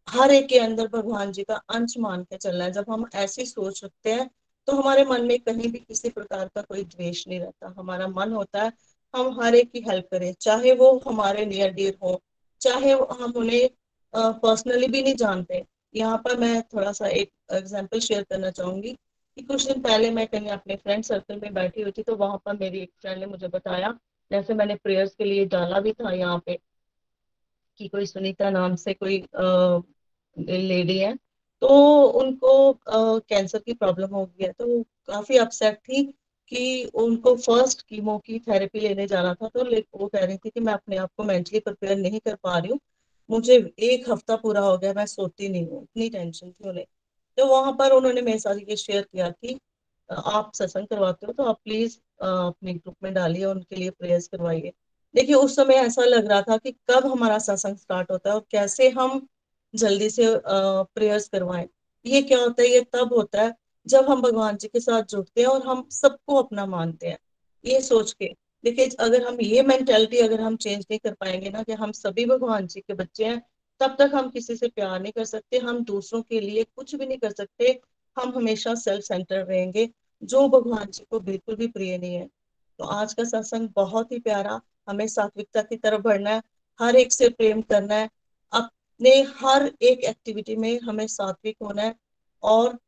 हर एक के अंदर भगवान जी का अंश मान के चलना है। जब हम ऐसी सोच रखते हैं तो हमारे मन में कहीं भी किसी प्रकार का कोई द्वेष नहीं रहता। हमारा मन होता है, हम हर एक की हेल्प करें। चाहे वो हमारे नियर डियर हो, चाहे हम उन्हें पर्सनली भी नहीं जानते। यहाँ पर मैं थोड़ा सा एक एग्ज़ाम्पल शेयर करना चाहूँगी कि कुछ दिन पहले मैं कहीं अपने फ्रेंड सर्कल में बैठी हुई थी तो वहाँ पर मेरी एक फ्रेंड ने मुझे बताया, जैसे मैंने प्रेयर्स के लिए डाला भी था यहाँ पे कि कोई सुनीता नाम से कोई लेडी है तो उनको कैंसर की प्रॉब्लम हो गई है तो काफ़ी अपसेट थी कि उनको फ़र्स्ट कीमो की थेरेपी लेने जाना था तो वो कह रही थी कि मैं अपने आप को मेंटली प्रिपेयर नहीं कर पा रही हूँ मुझे एक हफ़्ता पूरा हो गया, मैं सोती नहीं हूँ, इतनी टेंशन थी उन्हें। तो वहाँ पर उन्होंने मेरे साथ ये शेयर किया कि आप सत्संग करवाते हो तो आप प्लीज़ अपने ग्रुप में डालिए उनके लिए प्रेयर्स करवाइए। देखिए, उस समय ऐसा लग रहा था कि कब हमारा सत्संग स्टार्ट होता है और कैसे हम जल्दी से प्रेयर्स करवाएँ। ये क्या होता है, ये तब होता है जब हम भगवान जी के साथ जुड़ते हैं और हम सबको अपना मानते हैं। ये सोच के देखिए, अगर हम ये मेंटेलिटी अगर हम चेंज नहीं कर पाएँगे ना कि हम सभी भगवान जी के बच्चे हैं, तब तक हम किसी से प्यार नहीं कर सकते, हम दूसरों के लिए कुछ भी नहीं कर सकते, हम हमेशा सेल्फ सेंटर रहेंगे, जो भगवान जी को बिल्कुल भी प्रिय नहीं है। तो आज का सत्संग बहुत ही प्यारा, हमें सात्विकता की तरफ़ बढ़ना है, हर एक से प्रेम करना है, अपने हर एक एक्टिविटी में हमें सात्विक होना है, और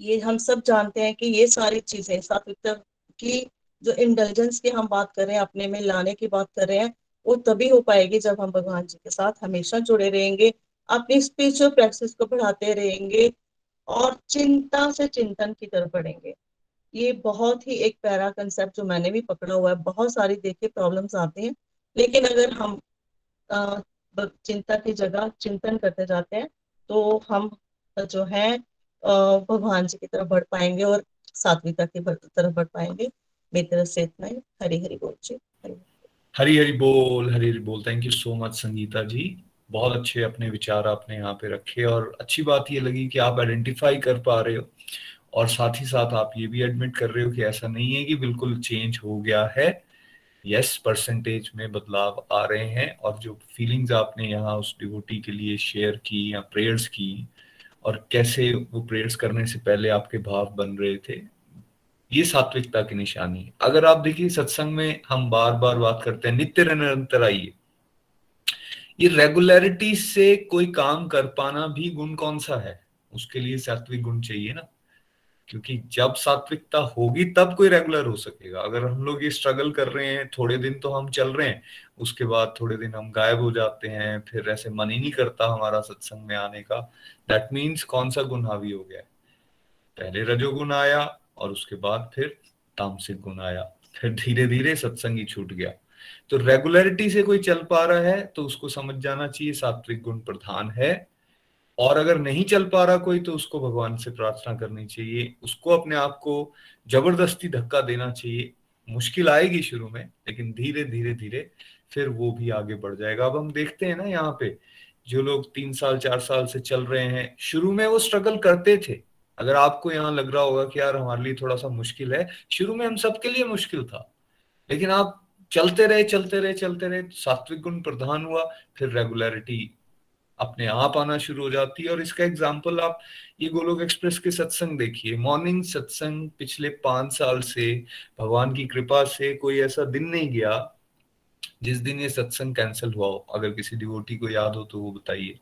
ये हम सब जानते हैं कि ये सारी चीज़ें सात्विकता की जो इंटेलिजेंस की हम बात कर रहे हैं अपने में लाने की बात कर रहे हैं वो तभी हो पाएगी जब हम भगवान जी के साथ हमेशा जुड़े रहेंगे अपनी स्पिरिचुअल प्रैक्टिस को बढ़ाते रहेंगे और चिंता से चिंतन की तरफ़ बढ़ेंगे। ये बहुत ही एक प्यारा कंसेप्ट जो मैंने भी पकड़ा हुआ है। बहुत सारी देखे प्रॉब्लम्स आते हैं लेकिन अगर हम आ, चिंता की जगह चिंतन करते जाते हैं तो हम जो है भगवान जी की तरफ़ बढ़ पाएँगे और सात्विकता की तरफ़ बढ़ पाएँगे। मेरी तरफ़ से इतना हरी हरी बोल जी हरी हरी बोल हरी हरी बोल thank you so much Sangeeta ji बहुत अच्छे अपने विचार आपने यहाँ पे रखे और अच्छी बात ये लगी कि आप आइडेंटिफाई कर पा रहे हो। और साथ ही साथ आप ये भी एडमिट कर रहे हो कि ऐसा नहीं है कि बिल्कुल चेंज हो गया है। यस परसेंटेज में बदलाव आ रहे हैं और जो फीलिंग्स आपने यहाँ उस डिवोटी के लिए शेयर की या प्रेयर्स की और कैसे वो प्रेयर्स करने से पहले आपके भाव बन रहे थे ये सात्विकता की निशानी है। अगर आप देखिए, सत्संग में हम बार बार बात करते हैं, नित्य निरंतर आइए। ये रेगुलरिटी से कोई काम कर पाना भी गुण कौन सा है? उसके लिए सात्विक गुण चाहिए ना। क्योंकि जब सात्विकता होगी, तब कोई रेगुलर हो सकेगा। अगर हम लोग ये स्ट्रगल कर रहे हैं, थोड़े दिन तो हम चल रहे हैं, उसके बाद थोड़े दिन हम गायब हो जाते हैं, फिर ऐसे मन ही नहीं करता हमारा सत्संग में आने का। दैट मीन्स कौन सा गुण हावी हो गया पहले रजोगुण आया और उसके बाद फिर तामसिक गुण आया फिर धीरे धीरे सत्संग ही छूट गया। तो रेगुलरिटी से कोई चल पा रहा है तो उसको समझ जाना चाहिए, सात्विक गुण प्रधान है। और अगर नहीं चल पा रहा कोई तो उसको भगवान से प्रार्थना करनी चाहिए। उसको अपने आप को ज़बरदस्ती धक्का देना चाहिए। मुश्किल आएगी शुरू में, लेकिन धीरे धीरे धीरे फिर वो भी आगे बढ़ जाएगा। अब हम देखते हैं ना यहाँ पे, जो लोग तीन साल, चार साल से चल रहे हैं, शुरू में वो स्ट्रगल करते थे। अगर आपको यहाँ लग रहा होगा कि यार हमारे लिए थोड़ा सा मुश्किल है, शुरू में हम सबके लिए मुश्किल था। लेकिन आप चलते रहे चलते रहे चलते रहे, सात्विक गुण प्रधान हुआ, फिर रेगुलरिटी अपने आप आना शुरू हो जाती है। और इसका एग्ज़ाम्पल आप ये गोलोक एक्सप्रेस के सत्संग देखिए। मॉर्निंग सत्संग पिछले पाँच साल से भगवान की कृपा से कोई ऐसा दिन नहीं गया जिस दिन ये सत्संग कैंसिल हुआ हो। अगर किसी डिवोटी को याद हो तो वो बताइए।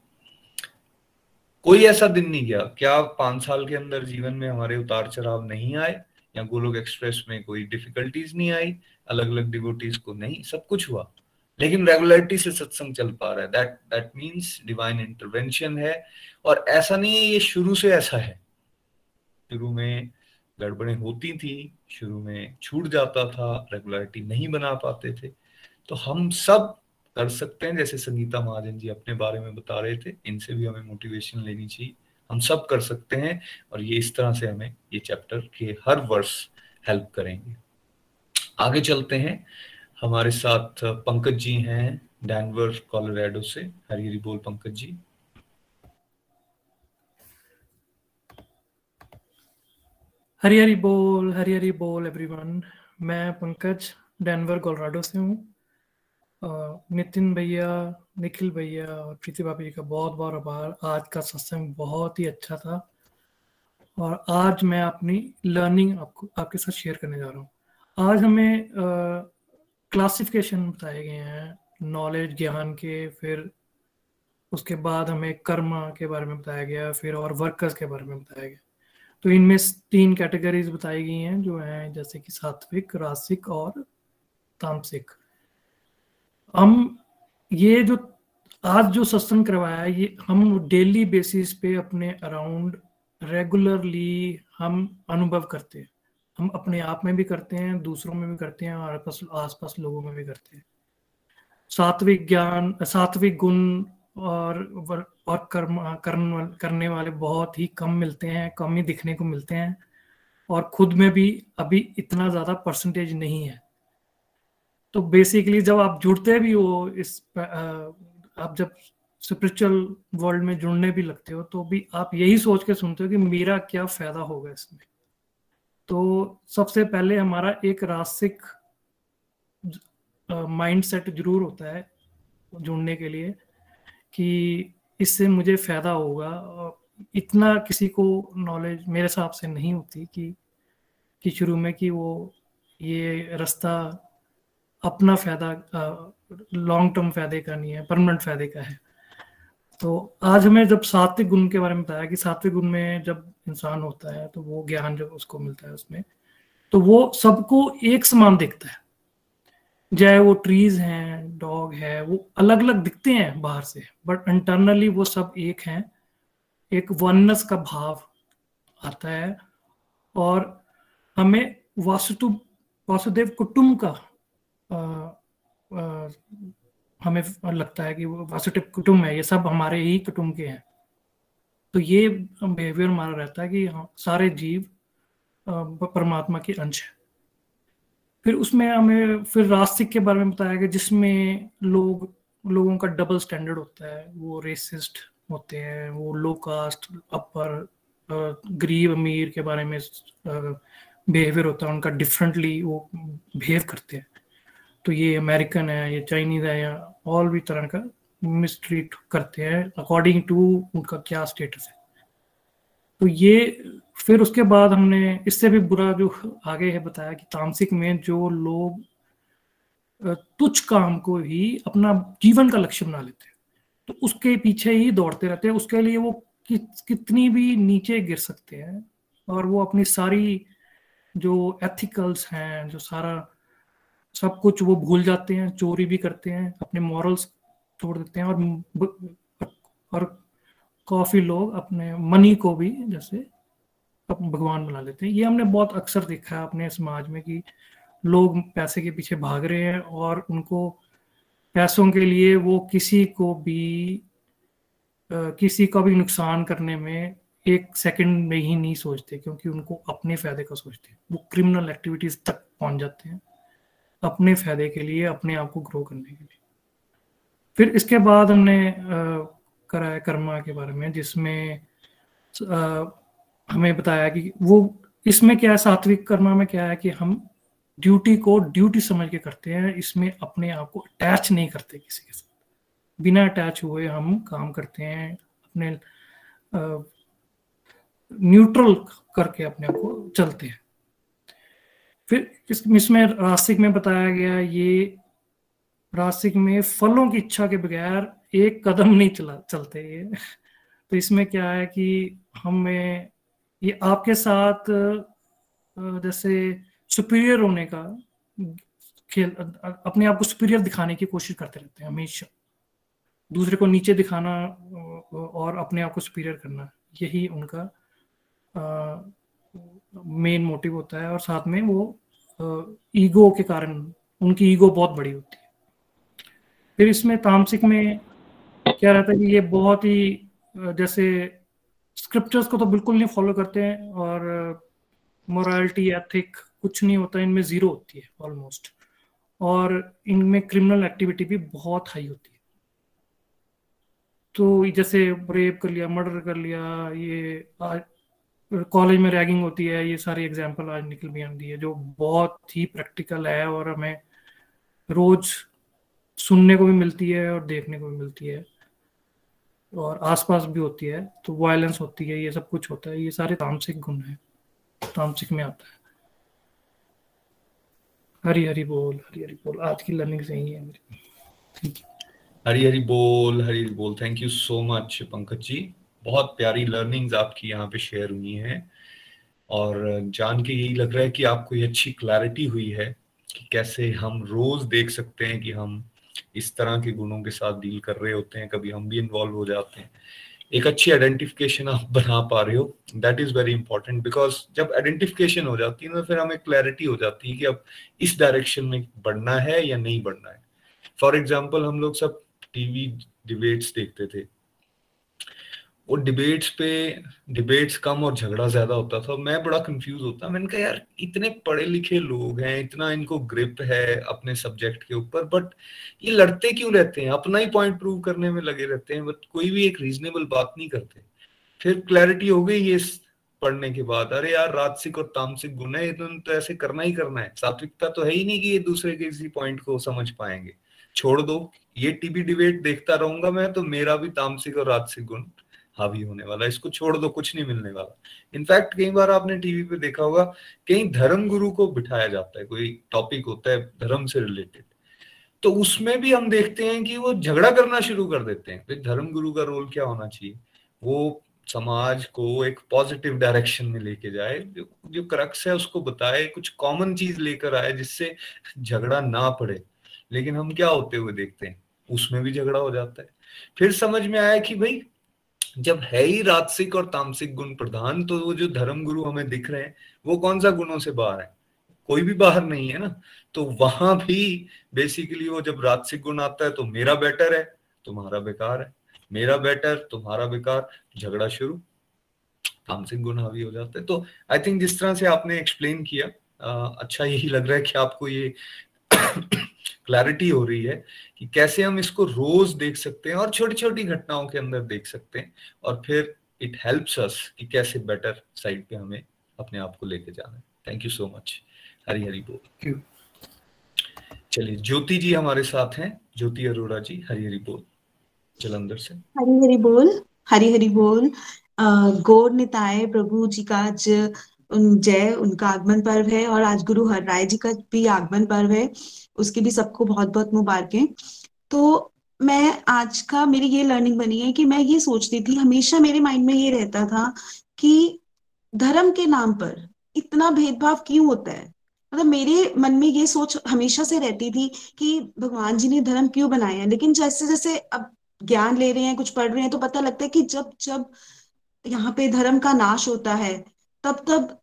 कोई ऐसा दिन नहीं गया। क्या पाँच साल के अंदर जीवन में हमारे उतार चढ़ाव नहीं आए? या गोलोक एक्सप्रेस में कोई डिफिकल्टीज नहीं आई? अलग अलग डिवोटीज को नहीं? सब कुछ हुआ। लेकिन रेगुलरिटी से सत्संग चल पा रहा है। That that means divine intervention है। और ऐसा नहीं है, ये शुरू से ऐसा है। शुरू में गड़बड़ें होती थी, शुरू में छूट जाता था रेगुलरिटी नहीं बना पाते थे। तो हम सब कर सकते हैं, जैसे संगीता महाजन जी अपने बारे में बता रहे थे, इनसे भी हमें मोटिवेशन लेनी चाहिए। हम सब कर सकते हैं और ये इस तरह से हमें ये चैप्टर के हर वर्ष हेल्प करेंगे। आगे चलते हैं। हमारे साथ पंकज जी हैं डैनवर कोलोराडो से। हरी हरी बोल पंकज जी। हरी हरी बोल हरी हरी बोल एवरीवन मैं पंकज डेनवर कोलोराडो से हूँ। नितिन भैया, निखिल भैया और प्रीति भाभी का बहुत बहुत आभार। आज का सत्संग बहुत ही अच्छा था और आज मैं अपनी लर्निंग आपको, आपके साथ शेयर करने जा रहा हूँ। आज हमें क्लासिफिकेशन बताए गए हैं नॉलेज ज्ञान के, फिर उसके बाद हमें कर्म के बारे में बताया गया, फिर और वर्कर्स के बारे में बताया गया। तो इनमें तीन कैटेगरीज बताई गई हैं, जो हैं, जैसे कि सात्विक, रासिक और तामसिक। हम ये जो आज जो सत्संग करवाया ये हम डेली बेसिस पे अपने अराउंड रेगुलरली हम अनुभव करते हैं। हम अपने आप में भी करते हैं, दूसरों में भी करते हैं, और आस पास लोगों में भी करते हैं। सात्विक ज्ञान, सात्विक गुण और और कर्म कर्म करने वाले बहुत ही कम मिलते हैं, कम ही दिखने को मिलते हैं, और खुद में भी अभी इतना ज़्यादा परसेंटेज नहीं है। तो बेसिकली जब आप जुड़ते भी हो इस आप जब स्पिरिचुअल वर्ल्ड में जुड़ने भी लगते हो तो भी आप यही सोच के सुनते हो कि मेरा क्या फ़ायदा होगा इसमें। तो सबसे पहले हमारा एक रासिक माइंड सेट ज़रूर होता है जुड़ने के लिए कि इससे मुझे फ़ायदा होगा। इतना किसी को नॉलेज मेरे हिसाब से नहीं होती कि कि शुरू में कि वो ये रास्ता अपना फ़ायदा लॉन्ग टर्म फ़ायदे का नहीं है परमानेंट फ़ायदे का है। तो आज हमें जब सात्विक गुण के बारे में बताया कि सात्विक गुण में जब इंसान होता है तो वो ज्ञान जब उसको मिलता है उसमें तो वो सबको एक समान दिखता है। चाहे वो ट्रीज हैं डॉग है, वो अलग अलग दिखते हैं बाहर से बट इंटरनली वो सब एक हैं। एक वनस का भाव आता है और हमें वासुदेव कुटुंब का हमें लगता है कि वो वासुदेव कुटुंब है ये सब हमारे ही कुटुंब के हैं। तो ये बिहेवियर हमारा रहता है कि हाँ, सारे जीव परमात्मा के अंश है। फिर उसमें हमें फिर रास्तिक के बारे में बताया गया जिसमें लोग लोगों का डबल स्टैंडर्ड होता है वो रेसिस्ट होते हैं वो लो कास्ट अपर गरीब अमीर के बारे में बिहेवियर होता है उनका डिफरेंटली वो बिहेव करते हैं। तो ये अमेरिकन है ये चाइनीज़ है या और भी तरह का मिसट्रीट करते हैं अकॉर्डिंग टू उनका क्या स्टेटस है। तो ये फिर उसके बाद हमने इससे भी बुरा जो आगे है बताया कि तामसिक में जो लोग तुच्छ काम को ही अपना जीवन का लक्ष्य बना लेते हैं तो उसके पीछे ही दौड़ते रहते हैं। उसके लिए वो कि, कितनी भी नीचे गिर सकते हैं और वो अपनी सारी जो एथिकल्स हैं जो सारा सब कुछ वो भूल जाते हैं, चोरी भी करते हैं, अपने मॉरल्स छोड़ देते हैं और और काफ़ी लोग अपने मनी को भी जैसे भगवान बना लेते हैं। ये हमने बहुत अक्सर देखा है अपने समाज में कि लोग पैसे के पीछे भाग रहे हैं और उनको पैसों के लिए वो किसी को भी किसी का भी नुकसान करने में एक सेकंड में ही नहीं सोचते, क्योंकि उनको अपने फ़ायदे का सोचते हैं। वो क्रिमिनल एक्टिविटीज़ तक पहुँच जाते हैं। अपने फ़ायदे के लिए, अपने आप को ग्रो करने के लिए। फिर इसके बाद हमने कराया कर्मा के बारे में, जिसमें हमें बताया कि वो, इसमें क्या है, सात्विक कर्मा में क्या है कि हम ड्यूटी को ड्यूटी समझ के करते हैं, इसमें अपने आप को अटैच नहीं करते किसी के साथ। बिना अटैच हुए हम काम करते हैं, अपने न्यूट्रल करके अपने आप को चलते हैं। फिर इस, इसमें रास्तिक में बताया गया ये रास्तिक में फलों की इच्छा के बगैर एक कदम नहीं चला, चलते ये। तो इसमें क्या है कि हमें ये आपके साथ जैसे सुपीरियर होने का खेल अपने आप को सुपीरियर दिखाने की कोशिश करते रहते हैं हमेशा। दूसरे को नीचे दिखाना और अपने आप को सुपीरियर करना, यही उनका मेन मोटिव होता है और साथ में वो ईगो के कारण उनकी ईगो बहुत बड़ी होती है। फिर इसमें तामसिक में क्या रहता है कि ये बहुत ही जैसे स्क्रिप्चर्स को तो बिल्कुल नहीं फॉलो करते हैं और मोरालिटी एथिक कुछ नहीं होता, इनमें ज़ीरो होती है ऑलमोस्ट और इनमें क्रिमिनल एक्टिविटी भी बहुत हाई होती है। तो जैसे रेप कर लिया मर्डर कर लिया, ये कॉलेज में रैगिंग होती है, ये सारी एग्जांपल आज निकल भी आती है, जो बहुत ही प्रैक्टिकल है और हमें रोज सुनने को भी मिलती है और देखने को भी मिलती है और आसपास भी होती है तो वायलेंस होती है, ये सब कुछ होता है, ये सारे तामसिक गुण है, तामसिक में आता है। हरी हरी बोल, हरी हरी बोल, आज की लर्निंग सही है मेरी। हरी हरी बोल, हरी हरी बोल thank you so much Pankaj ji. बहुत प्यारी लर्निंग्स आपकी यहाँ पे शेयर हुई हैं। और जान के यही लग रहा है कि आपको ये अच्छी क्लैरिटी हुई है कि कैसे हम रोज देख सकते हैं कि हम इस तरह के गुणों के साथ डील कर रहे होते हैं, कभी हम भी इन्वॉल्व हो जाते हैं। एक अच्छी आइडेंटिफिकेशन आप बना पा रहे हो that is very important because जब आइडेंटिफिकेशन हो जाती है ना, फिर हमें क्लैरिटी हो जाती है कि अब इस डायरेक्शन में बढ़ना है या नहीं बढ़ना है। फॉर एग्ज़ाम्पल हम लोग सब टीवी डिबेट्स देखते थे। वो डिबेट्स पे डिबेट्स कम और झगड़ा ज़्यादा होता था मैं बड़ा कंफ्यूज होता। मैंने कहा यार इतने पढ़े लिखे लोग हैं इतना इनको ग्रिप है अपने सब्जेक्ट के ऊपर बट ये लड़ते क्यों रहते हैं? अपना ही पॉइंट प्रूव करने में लगे रहते हैं बट कोई भी एक रीजनेबल बात नहीं करते। फिर क्लैरिटी हो गई ये पढ़ने के बाद। अरे यार राजसिक और तामसिक गुण है तो, तो ऐसे करना ही करना है। सात्विकता तो है ही नहीं कि ये दूसरे के किसी पॉइंट को समझ पाएँगे। छोड़ दो ये टीवी डिबेट देखता रहूँगा मैं तो मेरा भी तामसिक और राजसिक गुण हावी होने वाला इसको छोड़ दो, कुछ नहीं मिलने वाला। इनफैक्ट कई बार आपने टीवी पे देखा होगा, कहीं धर्म गुरु को बिठाया जाता है, कोई टॉपिक होता है धर्म से रिलेटेड तो उसमें भी हम देखते हैं कि वो झगड़ा करना शुरू कर देते हैं। धर्म गुरु का रोल क्या होना चाहिए? वो समाज को एक पॉजिटिव डायरेक्शन में लेके जाए, जो जो क्रक्स है, उसको बताए, कुछ कॉमन चीज़ लेकर आए, जिससे झगड़ा ना पड़े। लेकिन हम क्या होते हुए देखते हैं? उसमें भी झगड़ा हो जाता है। फिर समझ में आया कि भाई जब है ही राजसिक और तामसिक गुण प्रधान तो वो जो धर्म गुरु हमें दिख रहे हैं वो कौन सा गुणों से बाहर है? कोई भी बाहर नहीं है ना? तो वहाँ भी बेसिकली वो जब राजसिक गुण आता है तो मेरा बेटर है तुम्हारा बेकार है। मेरा बेटर तुम्हारा बेकार झगड़ा शुरू। तामसिक गुण हावी हो जाते हैं। तो आई थिंक जिस तरह से आपने एक्सप्लेन किया आ, अच्छा यही लग रहा है कि आपको ये क्लैरिटी हो रही है कि कैसे हम इसको रोज देख सकते हैं और छोटी छोटी घटनाओं के अंदर देख सकते हैं और फिर इट हेल्प्स अस कि कैसे बेटर साइड पे हमें अपने आप को लेके जाना है। Thank you so much Hari Hari बोल। चलिए ज्योति जी हमारे साथ हैं। ज्योति अरोड़ा जी हरी हरी बोल। जलंधर से। हरी हरी बोल हरी हरी बोल। गौर निताय प्रभु जी का आज जय उनका आगमन पर्व है और आज गुरु हर राय जी का भी आगमन पर्व है। उसकी भी सबको बहुत बहुत मुबारकें। तो मैं आज का मेरी ये लर्निंग बनी है कि मैं ये सोचती थी, हमेशा मेरे माइंड में ये रहता था कि धर्म के नाम पर इतना भेदभाव क्यों होता है? मतलब मेरे मन में ये सोच हमेशा से रहती थी कि भगवान जी ने धर्म क्यों बनाया है? लेकिन जैसे जैसे अब ज्ञान ले रहे हैं, कुछ पढ़ रहे हैं तो पता लगता है कि जब जब यहाँ पे धर्म का नाश होता है तब तब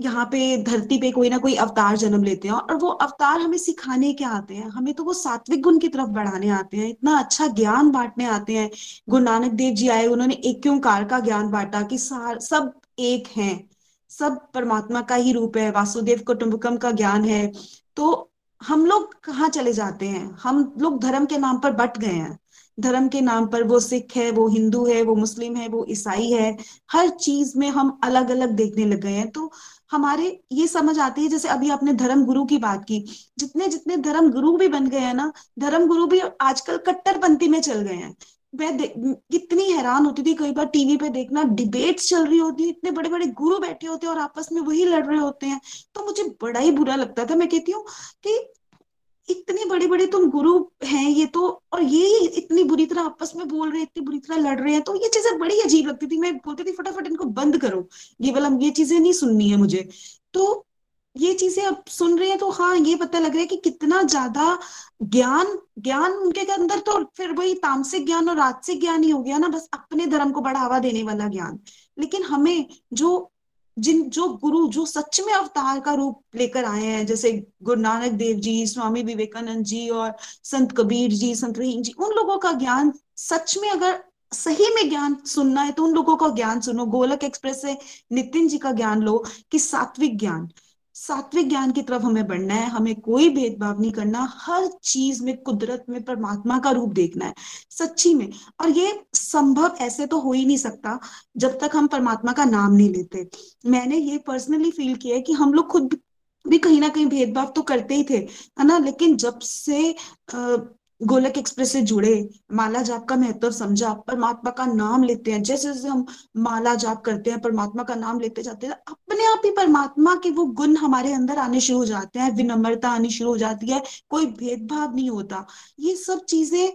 यहाँ पे धरती पे कोई ना कोई अवतार जन्म लेते हैं और वो अवतार हमें सिखाने क्या आते हैं? हमें तो वो सात्विक गुण की तरफ़ बढ़ाने आते हैं। इतना अच्छा ज्ञान बांटने आते हैं। गुरु नानक देव जी आए, उन्होंने एक कार का ज्ञान बांटा कि सार, सब एक हैं। सब परमात्मा का ही रूप है, वासुदेव कुटुंबकम का ज्ञान है। तो हम लोग कहाँ चले जाते हैं? हम लोग धर्म के नाम पर बट गए हैं। धर्म के नाम पर वो सिख है, वो हिंदू है, वो मुस्लिम है, वो ईसाई है, हर चीज़ में हम अलग अलग देखने लग गए हैं। तो हमारे ये समझ आती है, जैसे अभी आपने धर्म गुरु की बात की, जितने जितने धर्म गुरु भी बन गए हैं ना, धर्म गुरु भी आजकल कट्टरपंथी में चल गए हैं। मैं कितनी हैरान होती थी, कई बार टीवी पे देखना डिबेट्स चल रही होती, इतने बड़े बड़े गुरु बैठे होते हैं और आपस में वही लड़ रहे होते हैं। तो मुझे बड़ा ही बुरा लगता था। मैं कहती हूँ कि इतने बड़े बड़े तुम गुरु हैं ये तो और ये इतनी बुरी तरह आपस में बोल रहे हैं इतनी बुरी तरह लड़ रहे हैं तो ये चीज़ें बड़ी अजीब लगती थी। मैं बोलती थी, फटाफट इनको बंद करो। ये वाला ये चीज़ें नहीं सुननी है मुझे। तो ये चीज़ें अब सुन रहे हैं तो हाँ ये पता लग रहा है कि कितना ज़्यादा ज्ञान ज्ञान उनके अंदर तो फिर वही तामसिक ज्ञान और राजसिक ज्ञान ही हो गया ना, बस अपने धर्म को बढ़ावा देने वाला ज्ञान। लेकिन हमें जो जिन, जो गुरु, जो सच में अवतार का रूप लेकर आए हैं, जैसे गुरु नानक देव जी, स्वामी विवेकानंद जी और संत कबीर जी, संत रहीम जी, उन लोगों का ज्ञान सच में अगर सही में ज्ञान सुनना है तो उन लोगों का ज्ञान सुनो। गोलक एक्सप्रेस से नितिन जी का ज्ञान लो कि सात्विक ज्ञान। सात्विक ज्ञान की तरफ़ हमें बढ़ना है, हमें कोई भेदभाव नहीं करना, हर चीज़ में, कुदरत में, परमात्मा का रूप देखना है, सच्ची में। और ये संभव ऐसे तो हो ही नहीं सकता जब तक हम परमात्मा का नाम नहीं लेते। मैंने ये पर्सनली फील किया है कि हम लोग खुद भी कहीं ना कहीं भेदभाव तो करते ही थे, है ना? लेकिन जब से गोलक एक्सप्रेस से जुड़े। माला जाप का महत्व समझा। परमात्मा का नाम लेते हैं। जैसे जैसे हम माला जाप करते हैं, परमात्मा का नाम लेते जाते हैं, अपने आप ही परमात्मा के वो गुण हमारे अंदर आने शुरू हो जाते हैं। विनम्रता आनी शुरू हो जाती है। कोई भेदभाव नहीं होता। ये सब चीज़ें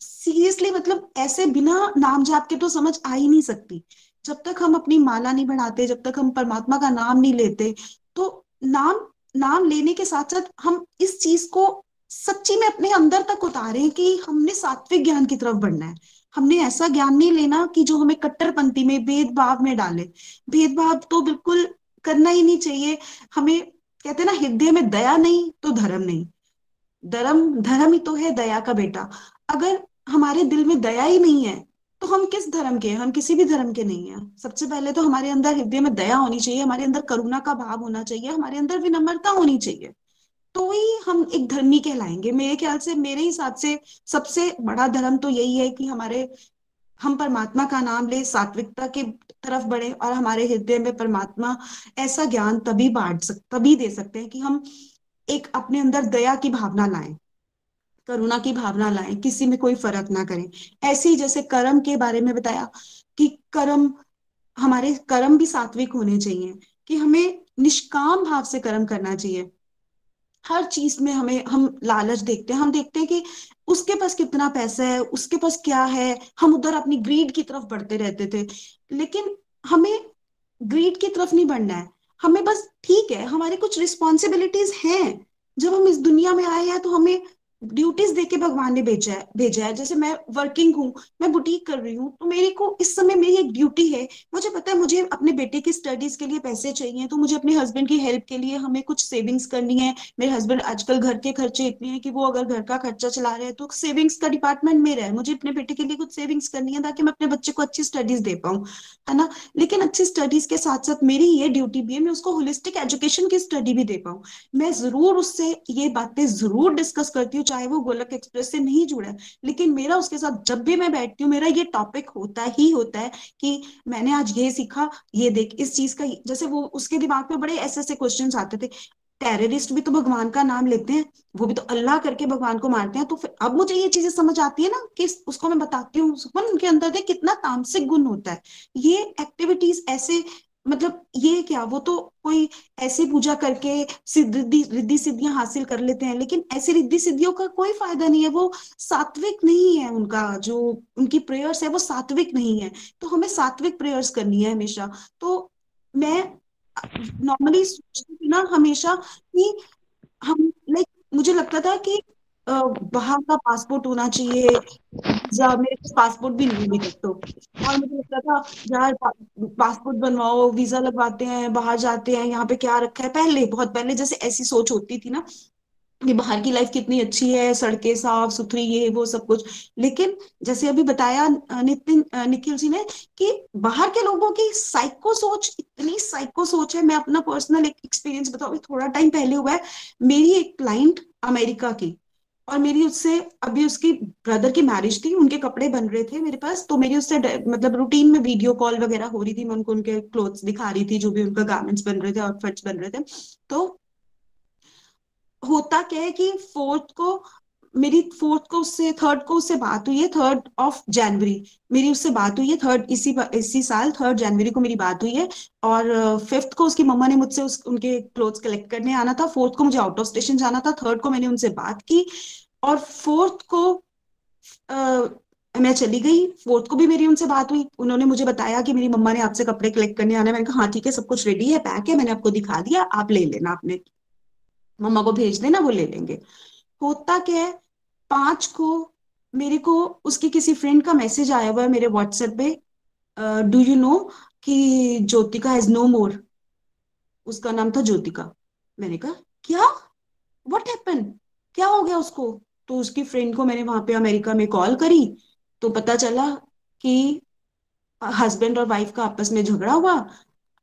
सीरियसली मतलब ऐसे बिना नाम जाप के तो समझ आ ही नहीं सकती। जब तक हम अपनी माला नहीं बढ़ाते जब तक हम परमात्मा का नाम नहीं लेते तो नाम नाम लेने के साथ साथ हम इस चीज़ को सच्ची में अपने अंदर तक उतारे कि हमने सात्विक ज्ञान की तरफ़ बढ़ना है। हमने ऐसा ज्ञान नहीं लेना कि जो हमें कट्टरपंथी में, भेदभाव में डाले। भेदभाव तो बिल्कुल करना ही नहीं चाहिए। हमें, कहते हैं ना, हृदय में दया नहीं तो धर्म नहीं। धर्म धर्म ही तो है दया का बेटा। अगर हमारे दिल में दया ही नहीं है तो हम किस धर्म के हम किसी भी धर्म के नहीं है। सबसे पहले तो हमारे अंदर हृदय में दया होनी चाहिए, हमारे अंदर करुणा का भाव होना चाहिए, हमारे अंदर विनम्रता होनी चाहिए। तो ही हम एक धर्मी कहलाएँगे। मेरे ख्याल से, मेरे हिसाब से सबसे बड़ा धर्म तो यही है कि हमारे, हम परमात्मा का नाम ले, सात्विकता के तरफ़ बढ़े और हमारे हृदय में परमात्मा ऐसा ज्ञान तभी बांट सक, तभी दे सकते हैं कि हम एक अपने अंदर दया की भावना लाएँ, करुणा की भावना लाएँ, किसी में कोई फ़र्क ना करें। ऐसे ही जैसे कर्म के बारे में बताया कि कर्म, हमारे कर्म भी सात्विक होने चाहिए, कि हमें निष्काम भाव से कर्म करना चाहिए। हर चीज़ में हमें, हम लालच देखते हैं। हम देखते हैं कि उसके पास कितना पैसा है, उसके पास क्या है। हम उधर अपनी ग्रीड की तरफ़ बढ़ते रहते थे। लेकिन हमें ग्रीड की तरफ़ नहीं बढ़ना है। हमें बस ठीक है, हमारी कुछ रिस्पॉन्सिबिलिटीज हैं। जब हम इस दुनिया में आए हैं तो हमें ड्यूटीज़ देके भगवान ने भेजा है भेजा है। जैसे मैं वर्किंग हूँ, मैं बुटीक कर रही हूँ तो मेरे को इस समय मेरी एक ड्यूटी है। मुझे पता है, मुझे अपने बेटे की स्टडीज़ के लिए पैसे चाहिए तो मुझे अपने हस्बैंड की हेल्प के लिए हमें कुछ सेविंग्स करनी है। मेरे हस्बैंड आजकल घर के खर्चे इतने हैं कि वो अगर घर का खर्चा चला रहे हैं तो सेविंग्स का डिपार्टमेंट मेरा है मुझे अपने बेटे के लिए कुछ सेविंग्स करनी है, ताकि मैं अपने बच्चे को अच्छी स्टडीज़ दे पाऊँ, है ना? लेकिन अच्छी स्टडीज़ के साथ साथ मेरी ये ड्यूटी भी है, मैं उसको होलिस्टिक एजुकेशन की स्टडी भी दे पाऊँ। मैं ज़रूर उससे ये बातें ज़रूर डिस्कस करती हूँ चाहे वो गोलक एक्सप्रेस से नहीं जुड़ा, लेकिन मेरा उसके साथ जब भी मैं बैठती हूँ, मेरा ये टॉपिक होता ही होता है कि मैंने आज ये सीखा, ये देख, इस चीज़ का जैसे वो उसके दिमाग में बड़े ऐसे ऐसे क्वेश्चन आते थे। टेररिस्ट भी तो भगवान का नाम लेते हैं, वो भी तो अल्लाह करके भगवान को मारते हैं तो फिर अब मुझे ये चीज़ें समझ आती है ना कि उसको मैं बताती हूँ उनके अंदर कितना तामसिक गुण होता है। ये एक्टिविटीज़ ऐसे मतलब ये क्या? वो तो कोई ऐसी पूजा करके सिद्धि रिद्धि सिद्धियाँ हासिल कर लेते हैं, लेकिन ऐसी रिद्धि सिद्धियों का कोई फ़ायदा नहीं है। वो सात्विक नहीं है उनका, जो उनकी प्रेयर्स है, वो सात्विक नहीं है। तो हमें सात्विक प्रेयर्स करनी है हमेशा। तो मैं नॉर्मली सोचती थी ना हमेशा कि हम लाइक मुझे लगता था कि बाहर का पासपोर्ट होना चाहिए वीज़ा मेरे पास पासपोर्ट भी नहीं तक तो। और मुझे लगता था, यार पासपोर्ट बनवाओ वीज़ा लगवाते हैं, बाहर जाते हैं, यहाँ पे क्या रखा है? पहले, बहुत पहले जैसे ऐसी सोच होती थी ना कि बाहर की लाइफ कितनी अच्छी है, सड़कें साफ़, सुथरी, ये, वो, सब कुछ। लेकिन जैसे अभी बताया नितिन निखिल जी ने कि बाहर के लोगों की साइको सोच, इतनी साइको सोच है, मैं अपना पर्सनल एक एक्सपीरियंस बताऊँ थोड़ा टाइम पहले हुआ है, मेरी एक क्लाइंट अमेरिका की और मेरी उससे, अभी उसकी ब्रदर की मैरिज थी, उनके कपड़े बन रहे थे मेरे पास तो मेरी उससे मतलब रूटीन में वीडियो कॉल वगैरह हो रही थी, मैं उनको उनके क्लोथ्स दिखा रही थी, जो भी उनका गार्मेंट्स बन रहे थे आउटफिट्स बन रहे थे। तो होता क्या है कि फोर्थ को मेरी फोर्थ को उससे थर्ड को उससे बात हुई है थर्ड ऑफ़ जनवरी मेरी उससे बात हुई है थर्ड इसी इसी साल थर्ड जनवरी को मेरी बात हुई है और फिफ्थ को उसकी मम्मा ने मुझसे उस उनके क्लोथ्स कलेक्ट करने आना था फोर्थ को मुझे आउट ऑफ़ स्टेशन जाना था थर्ड को मैंने उनसे बात की और फोर्थ को आ, मैं चली गई फोर्थ को भी मेरी उनसे बात हुई। उन्होंने मुझे बताया कि मेरी मम्मा ने आपसे कपड़े कलेक्ट करने आना मैंने कहा हाँ ठीक है सब कुछ रेडी है पैक है मैंने आपको दिखा दिया आप ले लेना आपने मम्मा को भेज देना वो ले लेंगे। होता क्या है पाँच को मेरे को उसकी किसी फ्रेंड का मैसेज आया हुआ है मेरे व्हाट्सएप पे। डू यू नो कि ज्योतिका हैज़ नो मोर उसका नाम था ज्योतिका। मैंने कहा, क्या? व्हाट हैपन क्या हो गया उसको? तो उसकी फ्रेंड को मैंने वहाँ पे अमेरिका में कॉल करी तो पता चला कि हस्बैंड और वाइफ का आपस में झगड़ा हुआ।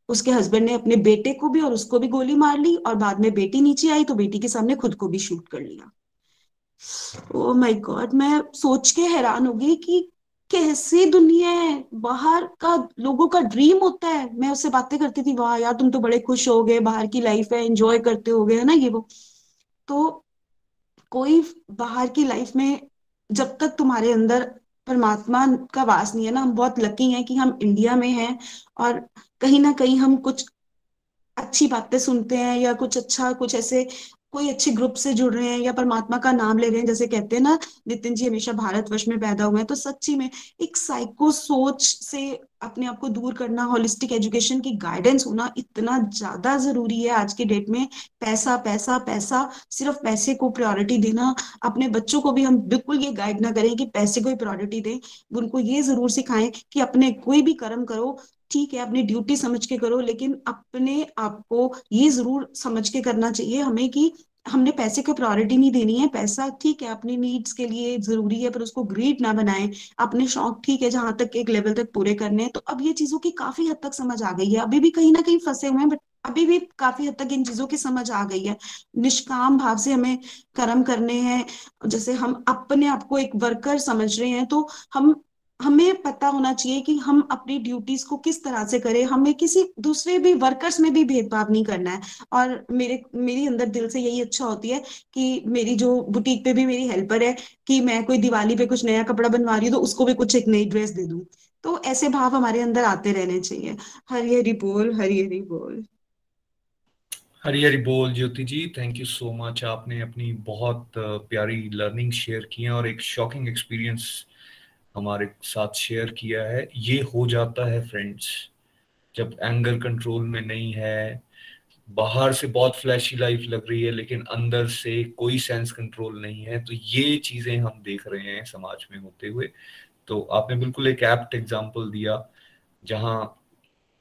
उसके हस्बैंड ने अपने बेटे को भी और उसको भी गोली मार ली और बाद में बेटी नीचे आई तो बेटी के सामने खुद को भी शूट कर लिया। ओ माय गॉड मैं सोच के हैरान हो गई कि कैसी दुनिया है? बाहर का लोगों का ड्रीम होता है। मैं उससे बातें करती थी, वाह यार, तुम तो बड़े खुश हो गए, बाहर की लाइफ है एंजॉय करते हो गए, है ना ये वो? तो कोई बाहर की लाइफ में जब तक तुम्हारे अंदर परमात्मा का वास नहीं है ना, हम बहुत लकी हैं कि हम इंडिया में हैं और कहीं ना कहीं हम कुछ अच्छी बातें सुनते हैं या कुछ अच्छा कुछ ऐसे कोई अच्छे ग्रुप से जुड़ रहे हैं या परमात्मा का नाम ले रहे हैं, जैसे कहते हैं ना, नितिन जी हमेशा भारतवर्ष में पैदा हुए हैं तो सच्ची में एक साइको सोच से अपने आप को दूर करना होलिस्टिक एजुकेशन की गाइडेंस होना इतना ज़्यादा ज़रूरी है आज के डेट में। पैसा पैसा पैसा, सिर्फ़ पैसे को प्रायोरिटी देना। अपने बच्चों को भी हम बिल्कुल ये गाइड ना करें कि पैसे को ही प्रायोरिटी दें। उनको ये ज़रूर सिखाएँ कि अपने कोई भी कर्म करो ठीक है, अपनी ड्यूटी समझ के करो, लेकिन अपने आप को ये ज़रूर समझ के करना चाहिए हमें कि हमने पैसे को प्रायोरिटी नहीं देनी है। पैसा ठीक है, अपनी नीड्स के लिए ज़रूरी है, पर उसको ग्रीड ना बनाएँ। अपने शौक ठीक है, जहाँ तक एक लेवल तक पूरे करने हैं। तो अब ये चीज़ों की काफ़ी हद तक समझ आ गई है। अभी भी कहीं ना कहीं फंसे हुए हैं बट अभी भी काफ़ी हद तक इन चीज़ों की समझ आ गई है। निष्काम भाव से हमें कर्म करने हैं। जैसे हम अपने आप को एक वर्कर समझ रहे हैं तो हम हमें पता होना चाहिए कि हम अपनी ड्यूटीज़ को किस तरह से करें। हमें किसी दूसरे भी वर्कर्स में भी भेदभाव नहीं करना है। और मेरे, मेरी अंदर दिल से यही अच्छा होती है कि मेरी जो बुटीक पे भी मेरी हेल्पर है कि मैं कोई दिवाली पे कुछ नया कपड़ा बनवा रही हूँ तो उसको भी कुछ एक नई ड्रेस दे दूँ। तो ऐसे भाव हमारे अंदर आते रहने चाहिए। हरी हरी बोल हरी हरी बोल। हरी हरी बोल, Jyoti ji thank you so much आपने अपनी बहुत प्यारी लर्निंग शेयर की है और एक शॉकिंग एक्सपीरियंस हमारे साथ शेयर किया है। ये हो जाता है फ्रेंड्स जब एंगर कंट्रोल में नहीं है, बाहर से बहुत फ्लैशी लाइफ लग रही है, लेकिन अंदर से कोई सेंस कंट्रोल नहीं है तो ये चीज़ें हम देख रहे हैं समाज में होते हुए। तो आपने बिल्कुल एक एप्ट एग्ज़ाम्पल दिया, जहाँ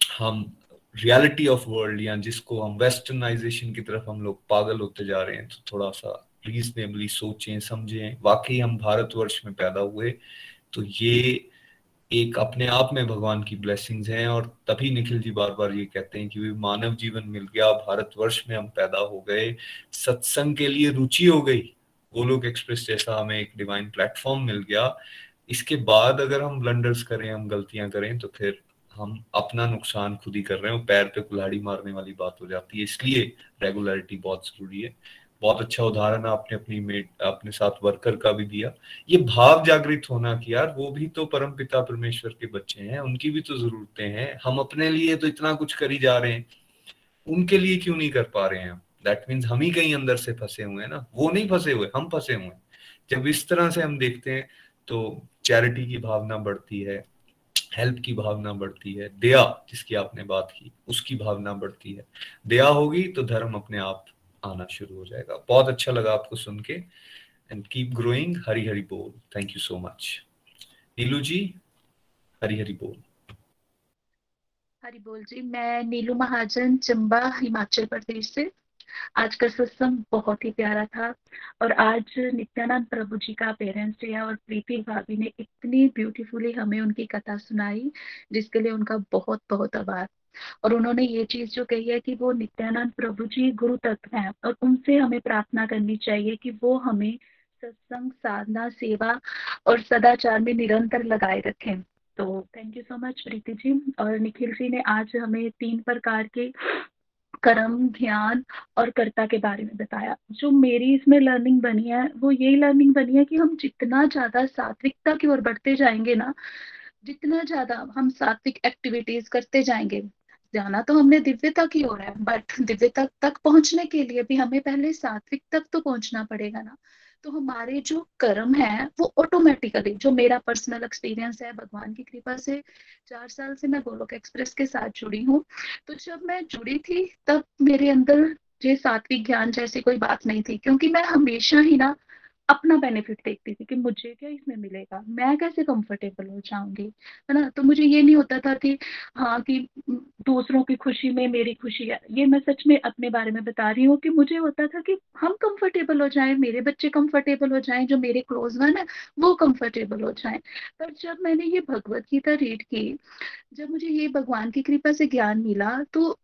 हम रियलिटी ऑफ़ वर्ल्ड या जिसको हम वेस्टर्नाइजेशन की तरफ़ हम लोग पागल होते जा रहे हैं तो थोड़ा सा रीजनेबली सोचें, समझें। वाकई हम भारतवर्ष में पैदा हुए तो ये एक अपने आप में भगवान की ब्लेसिंग्स हैं और तभी निखिल जी बार बार ये कहते हैं कि मानव जीवन मिल गया, भारतवर्ष में हम पैदा हो गए, सत्संग के लिए रुचि हो गई। गोलोक एक्सप्रेस जैसा हमें एक डिवाइन प्लेटफॉर्म मिल गया। इसके बाद अगर हम ब्लंडर्स करें, हम गलतियाँ करें तो फिर हम अपना नुकसान खुद ही कर रहे हैं पैर पे कुल्हाड़ी मारने वाली बात हो जाती है। इसलिए रेगुलरिटी बहुत ज़रूरी है। बहुत अच्छा उदाहरण आपने अपनी मेट अपने साथ वर्कर का भी दिया। ये भाव जागृत होना कि यार, वो भी तो परम पिता परमेश्वर के बच्चे हैं, उनकी भी तो जरूरतें हैं, हम अपने लिए तो इतना कुछ करी जा रहे हैं। उनके लिए क्यों नहीं कर पा रहे हैं दैट मीन्स हम ही कहीं अंदर से फंसे हुए हैं ना। वो नहीं फंसे हुए, हम फंसे हुए हैं। जब इस तरह से हम देखते हैं तो चैरिटी की भावना बढ़ती है हेल्प की भावना बढ़ती है, दया जिसकी आपने बात की, उसकी भावना बढ़ती है। दया होगी तो धर्म अपने आप आना शुरू हो जाएगा। बहुत अच्छा लगा आपको सुन के। And keep growing Hari Hari बोल। Thank you so much Neelu ji Hari Hari बोल। हरी बोल जी, मैं नीलू महाजन, चंबा, हिमाचल प्रदेश से। आज का सत्संग बहुत ही प्यारा था और आज नित्यानंद प्रभु जी का पेरेंट्स डे और प्रीति भाभी ने इतनी ब्यूटीफुली हमें उनकी कथा सुनाई, जिसके लिए उनका बहुत बहुत आभार। और उन्होंने ये चीज़ जो कही है कि वो नित्यानंद प्रभु जी गुरु तत्व हैं और उनसे हमें प्रार्थना करनी चाहिए कि वो हमें सत्संग, साधना, सेवा और सदाचार में निरंतर लगाए रखें। तो thank you so much Preeti ji. और निखिल जी ने आज हमें तीन प्रकार के कर्म ध्यान और कर्ता के बारे में बताया। जो मेरी इसमें लर्निंग बनी है, वो यही लर्निंग बनी है कि हम जितना ज़्यादा सात्विकता की ओर बढ़ते जाएँगे ना, जितना ज़्यादा हम सात्विक एक्टिविटीज़ करते जाएँगे जाना तो हमने दिव्यता की ओर है बट दिव्यता तक पहुँचने के लिए भी हमें पहले सात्विक तक तो पहुँचना पड़ेगा ना। तो हमारे जो कर्म है, वो ऑटोमेटिकली जो मेरा पर्सनल एक्सपीरियंस है, भगवान की कृपा से चार साल से मैं गोलोक एक्सप्रेस के साथ जुड़ी हूँ। तो जब मैं जुड़ी थी, तब मेरे अंदर ये सात्विक ज्ञान जैसी कोई बात नहीं थी, क्योंकि मैं हमेशा ही ना अपना बेनिफिट देखती थी कि मुझे क्या इसमें मिलेगा? मैं कैसे कंफर्टेबल हो जाऊँगी? है ना? तो मुझे ये नहीं होता था कि हाँ कि दूसरों की खुशी में मेरी खुशी है। ये मैं सच में अपने बारे में बता रही हूँ कि मुझे होता था कि हम कंफर्टेबल हो जाएँ, मेरे बच्चे कंफर्टेबल हो जाएँ, जो मेरे क्लोज वन है, वो कंफर्टेबल हो जाएँ। पर जब मैंने ये भगवत गीता रीड की, जब मुझे ये भगवान की कृपा से ज्ञान मिला तो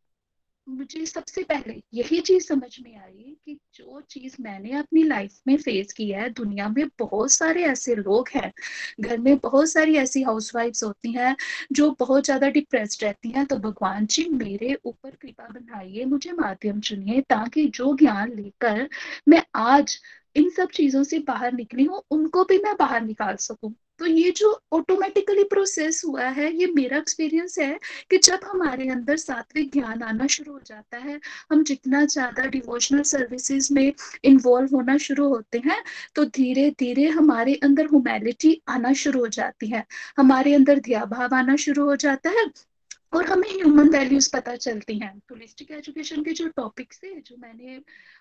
मुझे सबसे पहले यही चीज़ समझ में आई कि जो चीज़ मैंने अपनी लाइफ में फेस किया है, दुनिया में बहुत सारे ऐसे लोग हैं, घर में बहुत सारी ऐसी हाउसवाइफ्स होती हैं जो बहुत ज़्यादा डिप्रेस्ड रहती हैं तो भगवान जी मेरे ऊपर कृपा बनाइए, मुझे माध्यम चुनिए ताकि जो ज्ञान लेकर मैं आज इन सब चीज़ों से बाहर निकली हूँ, उनको भी मैं बाहर निकाल सकूँ। तो ये जो ऑटोमेटिकली प्रोसेस हुआ है, ये मेरा एक्सपीरियंस है कि जब हमारे अंदर सात्विक ज्ञान आना शुरू हो जाता है, हम जितना ज़्यादा डिवोशनल सर्विसेज़ में इन्वॉल्व होना शुरू होते हैं तो धीरे धीरे हमारे अंदर ह्यूमैलिटी आना शुरू हो जाती है। हमारे अंदर ध्या भाव आना शुरू हो जाता है और हमें ह्यूमन वैल्यूज़ पता चलती हैं। होलिस्टिक एजुकेशन के जो टॉपिक्स है, जो मैंने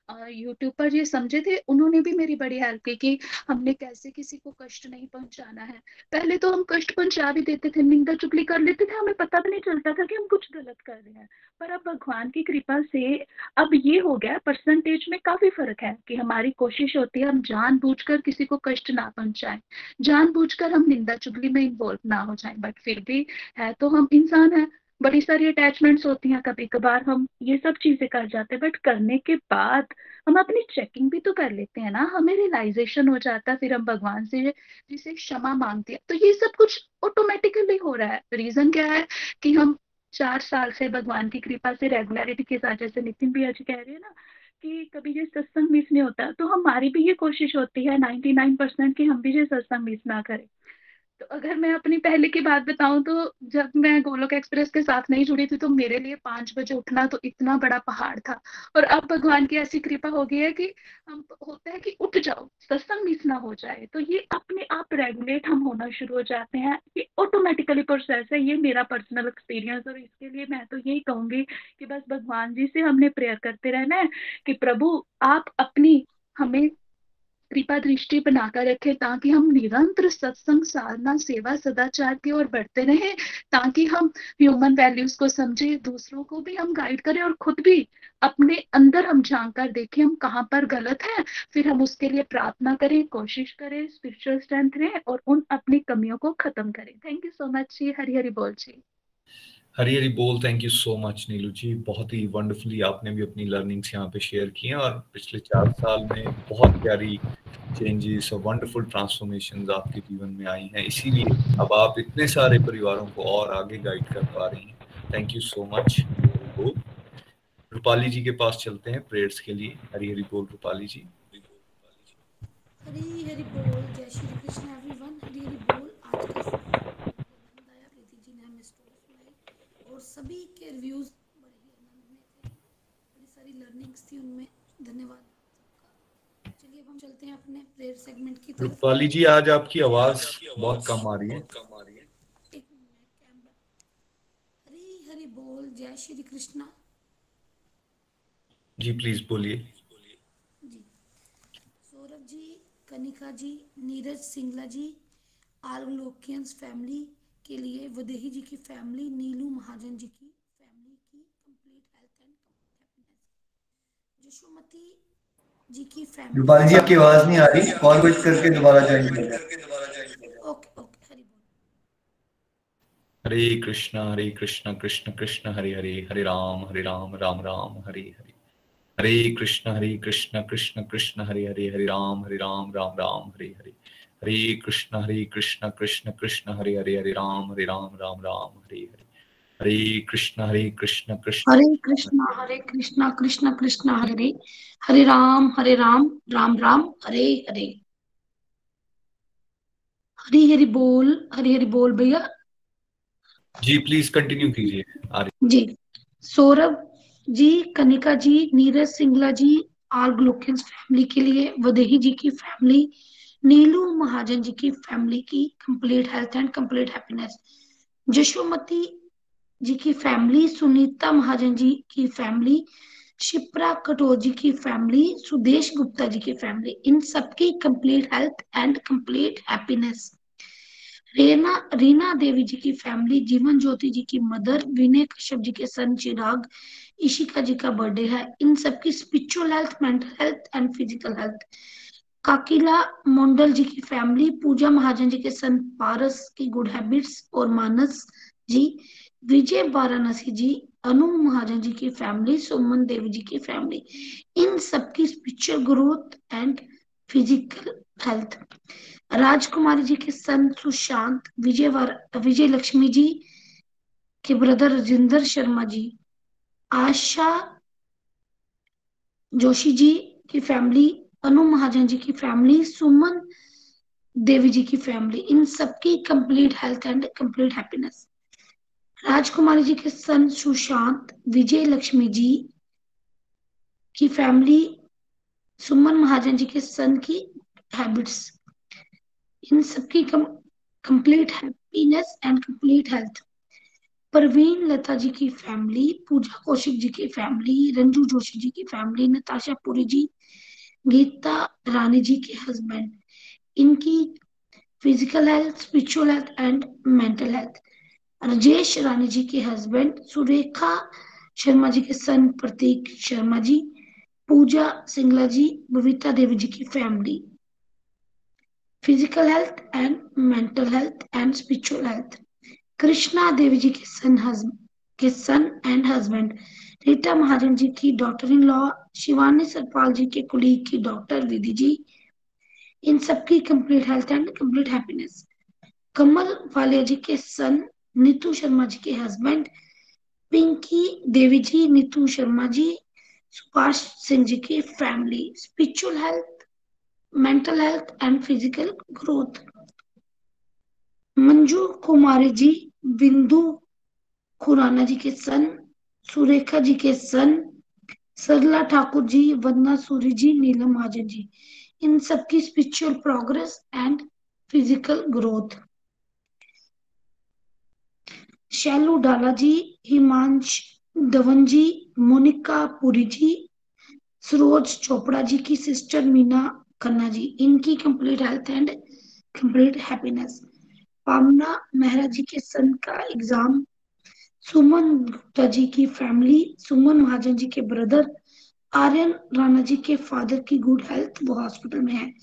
यूट्यूब पर ये समझे थे, उन्होंने भी मेरी बड़ी हेल्प की कि हमने कैसे किसी को कष्ट नहीं पहुंचाना है। पहले तो हम कष्ट पहुँचा भी देते थे, निंदा चुगली कर लेते थे, हमें पता भी नहीं चलता था कि हम कुछ गलत कर रहे हैं। पर अब भगवान की कृपा से अब ये हो गया परसेंटेज में काफ़ी फ़र्क है कि हमारी कोशिश होती है हम जानबूझकर किसी को कष्ट ना पहुंचाएँ। जानबूझकर हम निंदा चुगली में इन्वॉल्व ना हो जाए बट फिर भी है तो हम इंसान हैं। बड़ी सारी अटैचमेंट्स होती हैं कभी कभार, हम ये सब चीज़ें कर जाते हैं बट करने के बाद हम अपनी चेकिंग भी तो कर लेते हैं ना, हमें रियलाइजेशन हो जाता है, फिर हम भगवान से जिसे क्षमा मांगते हैं। तो ये सब कुछ ऑटोमेटिकली हो रहा है। रीजन क्या है कि हम चार साल से भगवान की कृपा से रेगुलरिटी के साथ, जैसे नितिन भैया जी कह रहे हैं ना, कि कभी ये सत्संग मिस नहीं होता तो हमारी भी ये कोशिश होती है नाइन्टी नाइन परसेंट की हम भी ये सत्संग मिस ना करें। तो अगर मैं अपनी पहले की बात बताऊँ तो जब मैं गोलोक एक्सप्रेस के साथ नहीं जुड़ी थी तो मेरे लिए पाँच बजे उठना तो इतना बड़ा पहाड़ था। और अब भगवान की ऐसी कृपा हो गई है कि हम होता है कि उठ जाओ सत्संग मिस ना हो जाए। तो ये अपने आप रेगुलेट हम होना शुरू हो जाते हैं ये ऑटोमेटिकली प्रोसेस है, ये मेरा पर्सनल एक्सपीरियंस और इसके लिए मैं तो यही कहूँगी कि बस भगवान जी से हमने प्रेयर करते रहना है कि प्रभु आप अपनी हमें कृपा दृष्टि बनाकर रखे, ताकि हम निरंतर सत्संग, साधना, सेवा, सदाचार की ओर बढ़ते रहे, ताकि हम ह्यूमन वैल्यूज़ को समझे, दूसरों को भी हम गाइड करें और खुद भी अपने अंदर हम झाँक कर देखें, हम कहाँ पर गलत है। फिर हम उसके लिए प्रार्थना करें, कोशिश करें स्पिरिचुअल स्ट्रेंथ रहें और उन अपनी कमियों को खत्म करें। थैंक यू सो मच जी हरी हरी बोल जी। हरी हरी बोल thank you so much Neelu ji. बहुत ही वंडरफुली आपने भी अपनी लर्निंग्स यहाँ पे शेयर की हैं और पिछले चार साल में बहुत प्यारी चेंजेस और वंडरफुल ट्रांसफॉर्मेशन आपके जीवन में आई हैं। इसीलिए अब आप इतने सारे परिवारों को और आगे गाइड कर पा रही हैं। Thank you so much Rupali ji के पास चलते हैं प्रेयर्स के लिए। हरी हरी बोल, रूपाली जी। हरी हरी बोल, जय श्री कृष्ण एवरीवन हरी हरी बोल, आज का और सभी के रिव्यूज़ बड़े ही। आनंद में थे बड़ी सारी लर्निंग्स थी उनमें। धन्यवाद चलिए अब हम चलते हैं अपने प्रेयर सेगमेंट की तरफ़। रूपाली जी आज आपकी आवाज़ बहुत कम आ रही है। हरी हरी बोल जय श्री कृष्णा। जी प्लीज़ बोलिए। जी। सौरभ जी कनिका जी नीरज सिंगला जी आल लोकियंस फैमिली के लिए वदेही जी की फैमिली नीलू महाजन जी की फैमिली की complete health and happiness Yashomati ji की फैमिली रूपाली जी आपकी आवाज़ नहीं आ रही। कॉल वेट करके दोबारा ज्वाइन करें ओके ओके हरी बोल। हरे कृष्णा हरे कृष्णा कृष्ण कृष्ण हरे हरे हरे राम हरे राम राम राम हरे हरे। हरे कृष्ण हरे कृष्ण कृष्ण कृष्ण हरे हरे हरे राम हरे राम राम राम हरे हरे। हरे कृष्ण हरे कृष्ण कृष्ण कृष्ण हरे हरे हरे राम हरे राम राम राम हरे हरे। हरे कृष्ण हरे कृष्ण कृष्ण। हरे कृष्ण हरे कृष्ण कृष्ण कृष्ण हरे। हरे राम हरे राम राम राम हरे हरे। हरी हरी बोल हरी हरी बोल भैया। जी प्लीज़ कंटिन्यू कीजिए। जी। सौरभ जी कनिका जी नीरज सिंगला जी आर ग्लोकियंस फैमिली के लिए वदेही जी की फैमिली। नीलू महाजन जी की फैमिली की complete health and complete happiness Jashomati ji की फैमिली सुनीता महाजन जी की फैमिली शिप्रा कटोर जी की फैमिली सुदेश गुप्ता जी की फैमिली इन सबकी complete health and complete happiness Rena, Reena Devi ji की फैमिली जीवन ज्योति जी की मदर विनय कश्यप जी के सन चिराग इशिका जी का बर्थडे है। इन सबकी spiritual health mental health and physical health Kakila Mandal ji की फैमिली पूजा महाजन जी के सन पारस की गुड हैबिट्स और मानस जी, विजय वाराणसी जी, अनु महाजन जी की फैमिली सुमन देवी जी की फैमिली इन सबकी spiritual growth and physical health Rajkumari ji के सन सुशांत, विजय विजय लक्ष्मी जी के ब्रदर राजेंद्र शर्मा जी। आशा जोशी जी की फैमिली अनु महाजन जी की फैमिली सुमन देवी जी की फैमिली इन सबकी complete health and complete happiness Rajkumari ji के सन सुशांत, विजय लक्ष्मी जी की फैमिली सुमन महाजन जी के सन की हैबिट्स इन सबकी complete happiness and complete health Parveen Lata ji की फैमिली पूजा कौशिक जी की फैमिली रंजू जोशी जी की फैमिली नताशा पुरी जी गीता रानी जी के हस्बैंड इनकी physical health spiritual health and mental health Rajesh Rani ji के हस्बैंड सुरेखा शर्मा जी के सन प्रतीक शर्मा जी, पूजा सिंगला जी, बबीता देवी जी की family physical health and mental health and spiritual health Krishna Devi ji के son के son and husband Rita Mahajan ji की daughter in law Shivani Sarpal ji के colleague की doctor Vidhi ji, इन सबकी complete health and complete happiness Kamal Walia ji के son Neetu Sharma ji के husband Pinky Devi ji, Neetu Sharma ji, Subhash Singh ji की family spiritual health mental health and physical growth Manju Kumari ji, Bindu Khurana ji के सन सुरेखा जी के सन, सरला ठाकुर जी वंदना सूरी जी, नीलम महाजन जी। इन सबकी spiritual progress and physical growth Shailu Dala ji, Himansh Dhawan जी, मोनिका पुरी जी, सरोज चोपड़ा जी की sister Meena Khanna ji. इनकी complete health and complete happiness Pamna Mehra ji के son का exam Suman Gupta ji की family सुमन महाजन जी के ब्रदर आर्यन राणा जी के फादर की गुड हेल्थ वो हॉस्पिटल में है।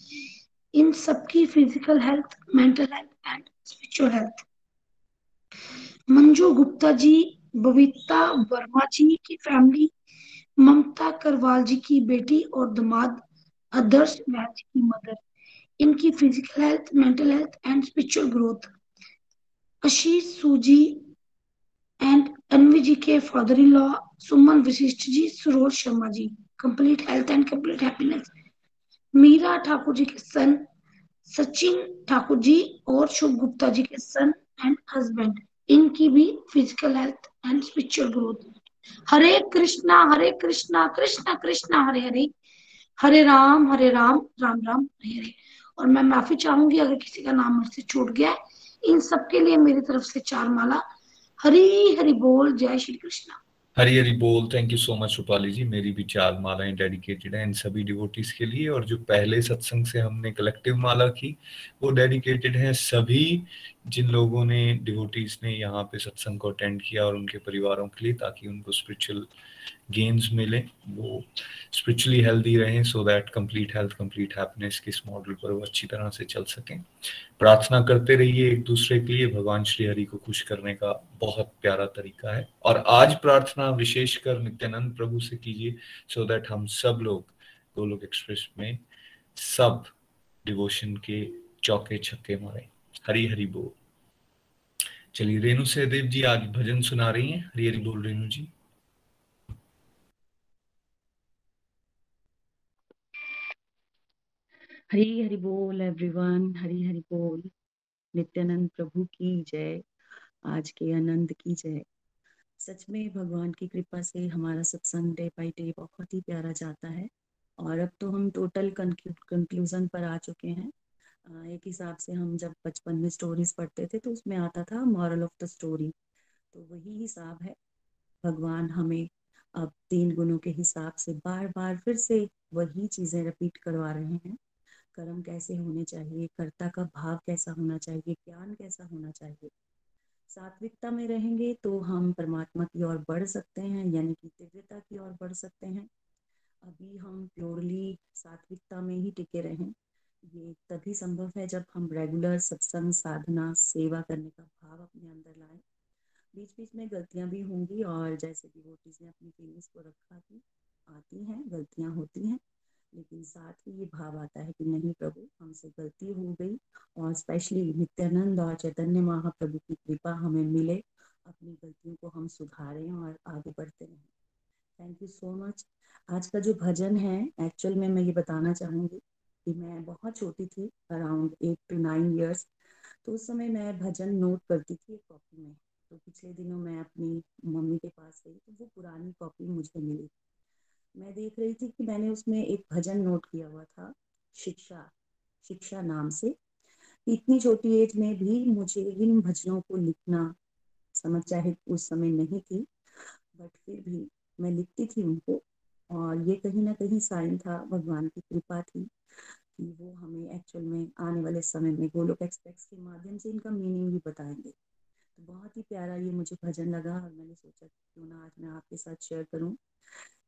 इन सबकी physical health mental health and spiritual health Manju Gupta ji, Babita Verma ji की फैमिली ममता करवाल जी की बेटी और दामाद आदर्श महल जी की मदर इनकी physical health mental health and spiritual growth Ashish Suji and Anvi ji के father in law Suman Vashishtha ji Saroj Sharma ji complete health and complete happiness Meera Thakur ji के son Sachin Thakur ji और शुभ गुप्ता जी के son and husband इनकी भी physical health and spiritual growth Hare Krishna Hare Krishna Krishna Krishna, Hare Hare. Hare Ram Hare Ram Ram Ram, Hare Hare. और मैं माफ़ी चाहूँगी अगर किसी का नाम मुझसे छूट गया इन सबके लिए मेरी तरफ़ से चार माला। हरी हरी बोल, जय श्री कृष्णा। हरी हरी बोल thank you so much Rupali ji. मेरी भी चार मालाएँ डेडिकेटेड है इन सभी डिवोटीज के लिए, और जो पहले सत्संग से हमने कलेक्टिव माला की, वो डेडिकेटेड है सभी जिन लोगों ने डिवोटीज ने यहाँ पे सत्संग को अटेंड किया और उनके परिवारों के लिए ताकि उनको स्पिरिचुअल गेन्स मिले, वो स्पिरिचुअली हेल्दी रहें so that complete health complete happiness के इस मॉडल पर वो अच्छी तरह से चल सकें। प्रार्थना करते रहिए एक दूसरे के लिए। भगवान श्री हरि को खुश करने का बहुत प्यारा तरीका है। और आज प्रार्थना विशेषकर नित्यानंद प्रभु से कीजिए सो दैट हम सब लोग, गोलोक एक्सप्रेस में सब डिवोशन के चौके छक्के मारे। हरी हरी बोल। चलिए, रेणु सहदेव जी, आज भजन सुना रही हैं। हरी हरी बोल, रेणु जी। हरी हरि बोल एवरीवन हरी हरि बोल। नित्यानंद प्रभु की जय, आज के आनंद की जय। सच में भगवान की कृपा से हमारा सत्संग डे बाई डे बहुत ही प्यारा जाता है। और अब तो हम टोटल कंक्लूजन पर आ चुके हैं। एक हिसाब से हम जब बचपन में स्टोरीज पढ़ते थे तो उसमें आता था मॉरल ऑफ़ द स्टोरी तो वही हिसाब है। भगवान हमें अब तीन गुणों के हिसाब से बार बार फिर से वही चीज़ें रिपीट करवा रहे हैं। कर्म कैसे होने चाहिए? कर्ता का भाव कैसा होना चाहिए? ज्ञान कैसा होना चाहिए? सात्विकता में रहेंगे तो हम परमात्मा की ओर बढ़ सकते हैं, यानी कि दिव्यता की ओर बढ़ सकते हैं। अभी हम प्योरली सात्विकता में ही टिके रहें। ये तभी संभव है जब हम रेगुलर सत्संग, साधना, सेवा करने का भाव अपने अंदर लाए। बीच बीच में गलतियाँ भी होंगी और जैसे डिवोटीज ने अपनी फीलिंग्स को रखा कि आती हैं, गलतियाँ होती हैं, लेकिन साथ ही ये भाव आता है कि नहीं प्रभु, हमसे गलती हो गई और स्पेशली नित्यानंद और चैतन्य महाप्रभु की कृपा हमें मिले, अपनी गलतियों को हम सुधारें और आगे बढ़ते रहें। थैंक यू सो मच आज का जो भजन है एक्चुअल में मैं ये बताना चाहूँगी कि मैं बहुत छोटी थी around eight to nine years तो उस समय मैं भजन नोट करती थी एक कॉपी में। तो पिछले दिनों मैं अपनी मम्मी के पास गई तो वो पुरानी कॉपी मुझे मिली। मैं देख रही थी कि मैंने उसमें एक भजन नोट किया हुआ था, शिक्षा शिक्षा नाम से। इतनी छोटी एज में भी मुझे इन भजनों को लिखना समझ चाहे उस समय नहीं थी बट फिर भी मैं लिखती थी उनको। और ये कहीं ना कहीं साइन था, भगवान की कृपा थी कि वो हमें एक्चुअल में आने वाले समय में गोलोक एक्सप्रेस के माध्यम से इनका मीनिंग भी बताएँगे। तो बहुत ही प्यारा ये मुझे भजन लगा और मैंने सोचा क्यों ना आज मैं आपके साथ शेयर करूँ।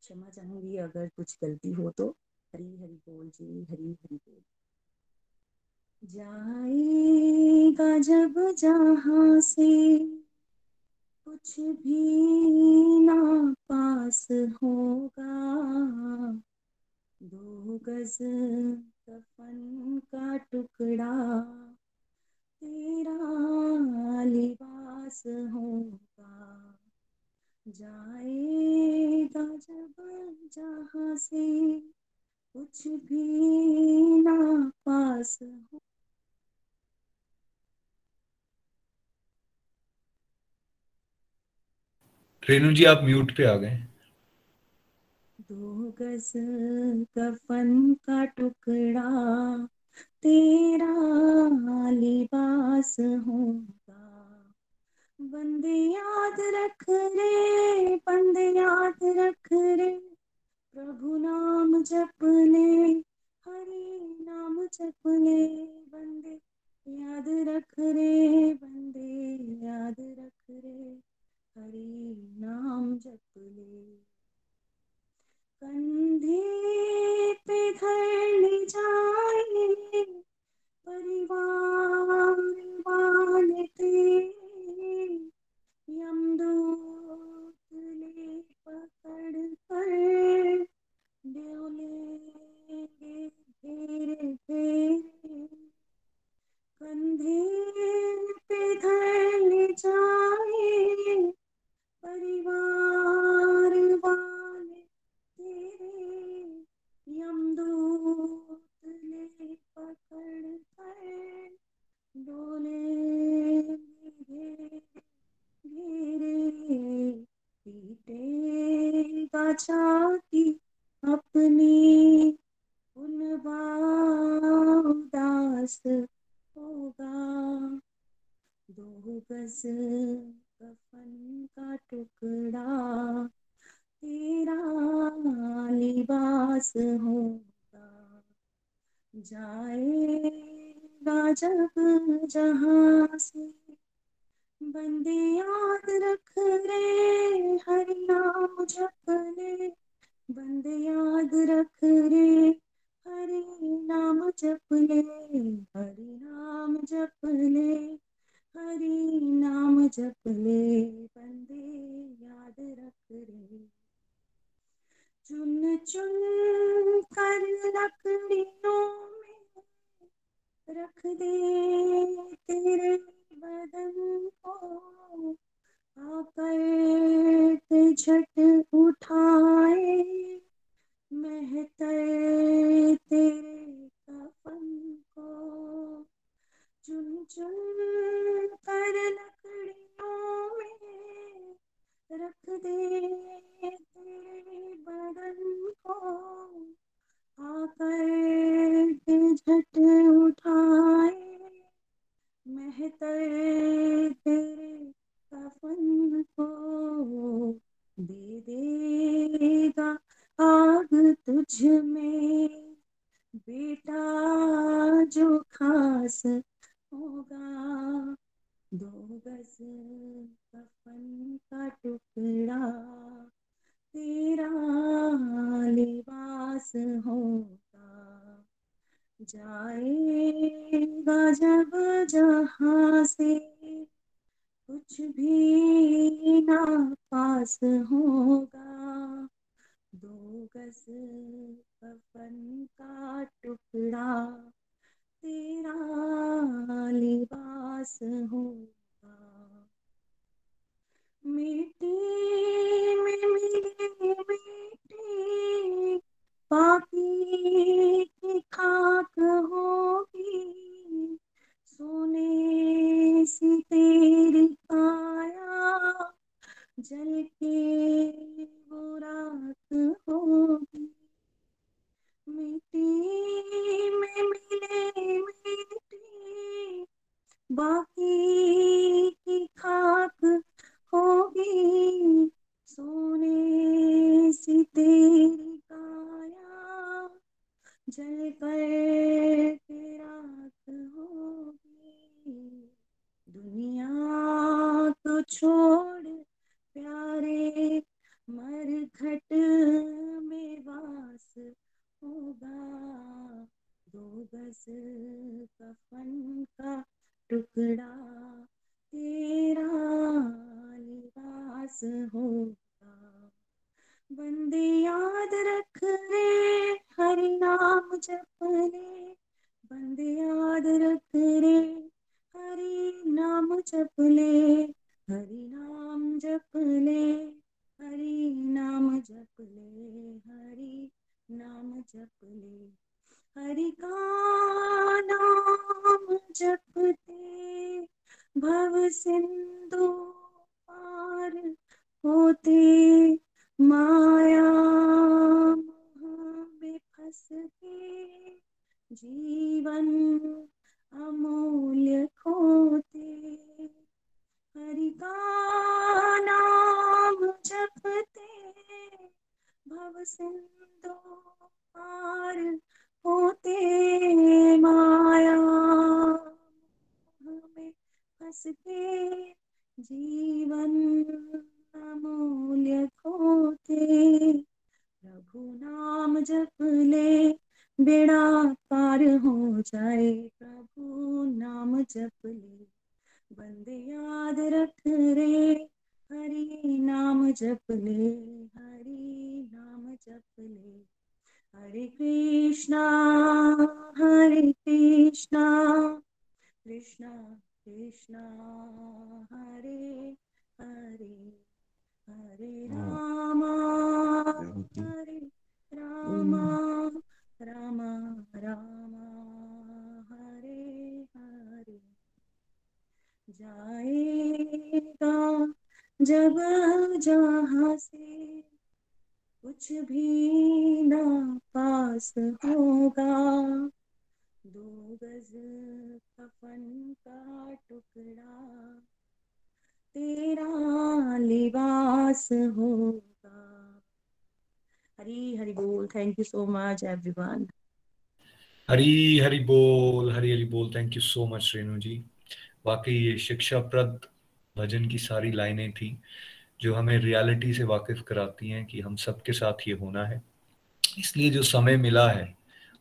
क्षमा चाहूँगी अगर कुछ गलती हो तो। हरी हरी बोल जी, हरी हरी बोल। जाएगा जब जहाँ से कुछ भी ना पास होगा। दो गज कफन का टुकड़ा तेरा लिबास होगा। जाएगा जब जहाँ से कुछ भी ना पास हो रेणु जी, आप म्यूट पे आ गए। दो गज कफन का टुकड़ा, तेरा लिबास होगा। बंदे याद रख रे, बंदे याद रख रे। प्रभु नाम जप ले हरि नाम जप ले बंदे याद रख रे, बंदे याद रख रे। हरि नाम जप ले। कंधे पे धर जाए, परिवार वाले तेरे यमदूत ले पकड़ कर डोलेंगे घेरे घेरे। कंधे पे धर जाए परिवार वाले तेरे यमदूत ले पकड़ कर डोले घेरे घेरे पीटेगा छाती अपनी उन उदास होगा। दो गज कफन का टुकड़ा, तेरा लिबास होगा। जाएगा जब जहाँ से बंदे याद रख रे हरि नाम जप ले बंदे याद रख रे हरि नाम जप ले हरि नाम जप ले हरि नाम जप ले, बंदे याद रख रे। चुन चुन कर लकड़ियों में रख दे, तेरे बदन को आकर झट उठाए। महतर तेरे कफन को चुन चुन कर लकड़ियों में रख दे तेरे बदन को। आकर के झट उठाए महतर तेरे कफन को। दे देगा आग तुझ में बेटा जो खास होगा। दो गज कफन का टुकड़ा, तेरा लिबास होगा। जाएगा जब जहाँ से कुछ भी ना पास होगा। दो गज कफन का टुकड़ा तेरा लिबास होगा। मिट्टी में मिले मिट्टी बाकी की खाक होगी। सोने सी तेरी काया, जल के वो होगी। मिट्टी मिले मिट्टी। बाकी की खाक होगी। सोने सी तेरी होगी। दुनिया छोड़ प्यारे मरघट में वास गज कफन का टुकड़ा तेरा लिबास होगा। बंदे याद रख रे हरि नाम जप ले। बंदे याद रख रे हरि नाम जप ले। हरि नाम जप ले, हरि नाम जप ले, हरि नाम जप ले। हरि का नाम जपते भव सिंधु पार होते। माया में फंस के। जीवन you so much everyone Hari Hari बोल हरी हरी बोल thank you so much Renu ji वाकई ये शिक्षाप्रद भजन की सारी लाइनें थी, जो हमें रियलिटी से वाकिफ कराती हैं कि हम सबके साथ ये होना है। इसलिए जो समय मिला है,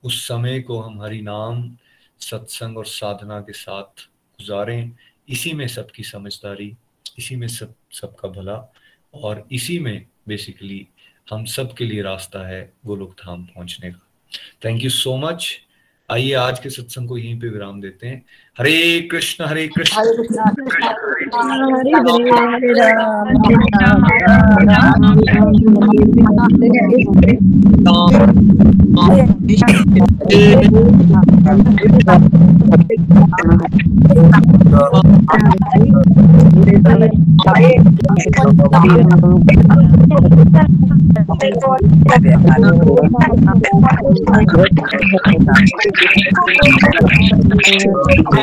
उस समय को हम हरि नाम, सत्संग और साधना के साथ गुजारें। इसी में सबकी समझदारी, इसी में सब, सबका भला, और इसी में बेसिकली हम सब के लिए रास्ता है गोलोक धाम पहुँचने का। थैंक यू सो मच आइए आज के सत्संग को यहीं पे विराम देते हैं। हरे कृष्ण हरे कृष्ण। हरे हरे हरे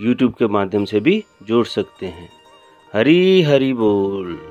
यूट्यूब के माध्यम से भी जोड़ सकते हैं। हरी हरी बोल।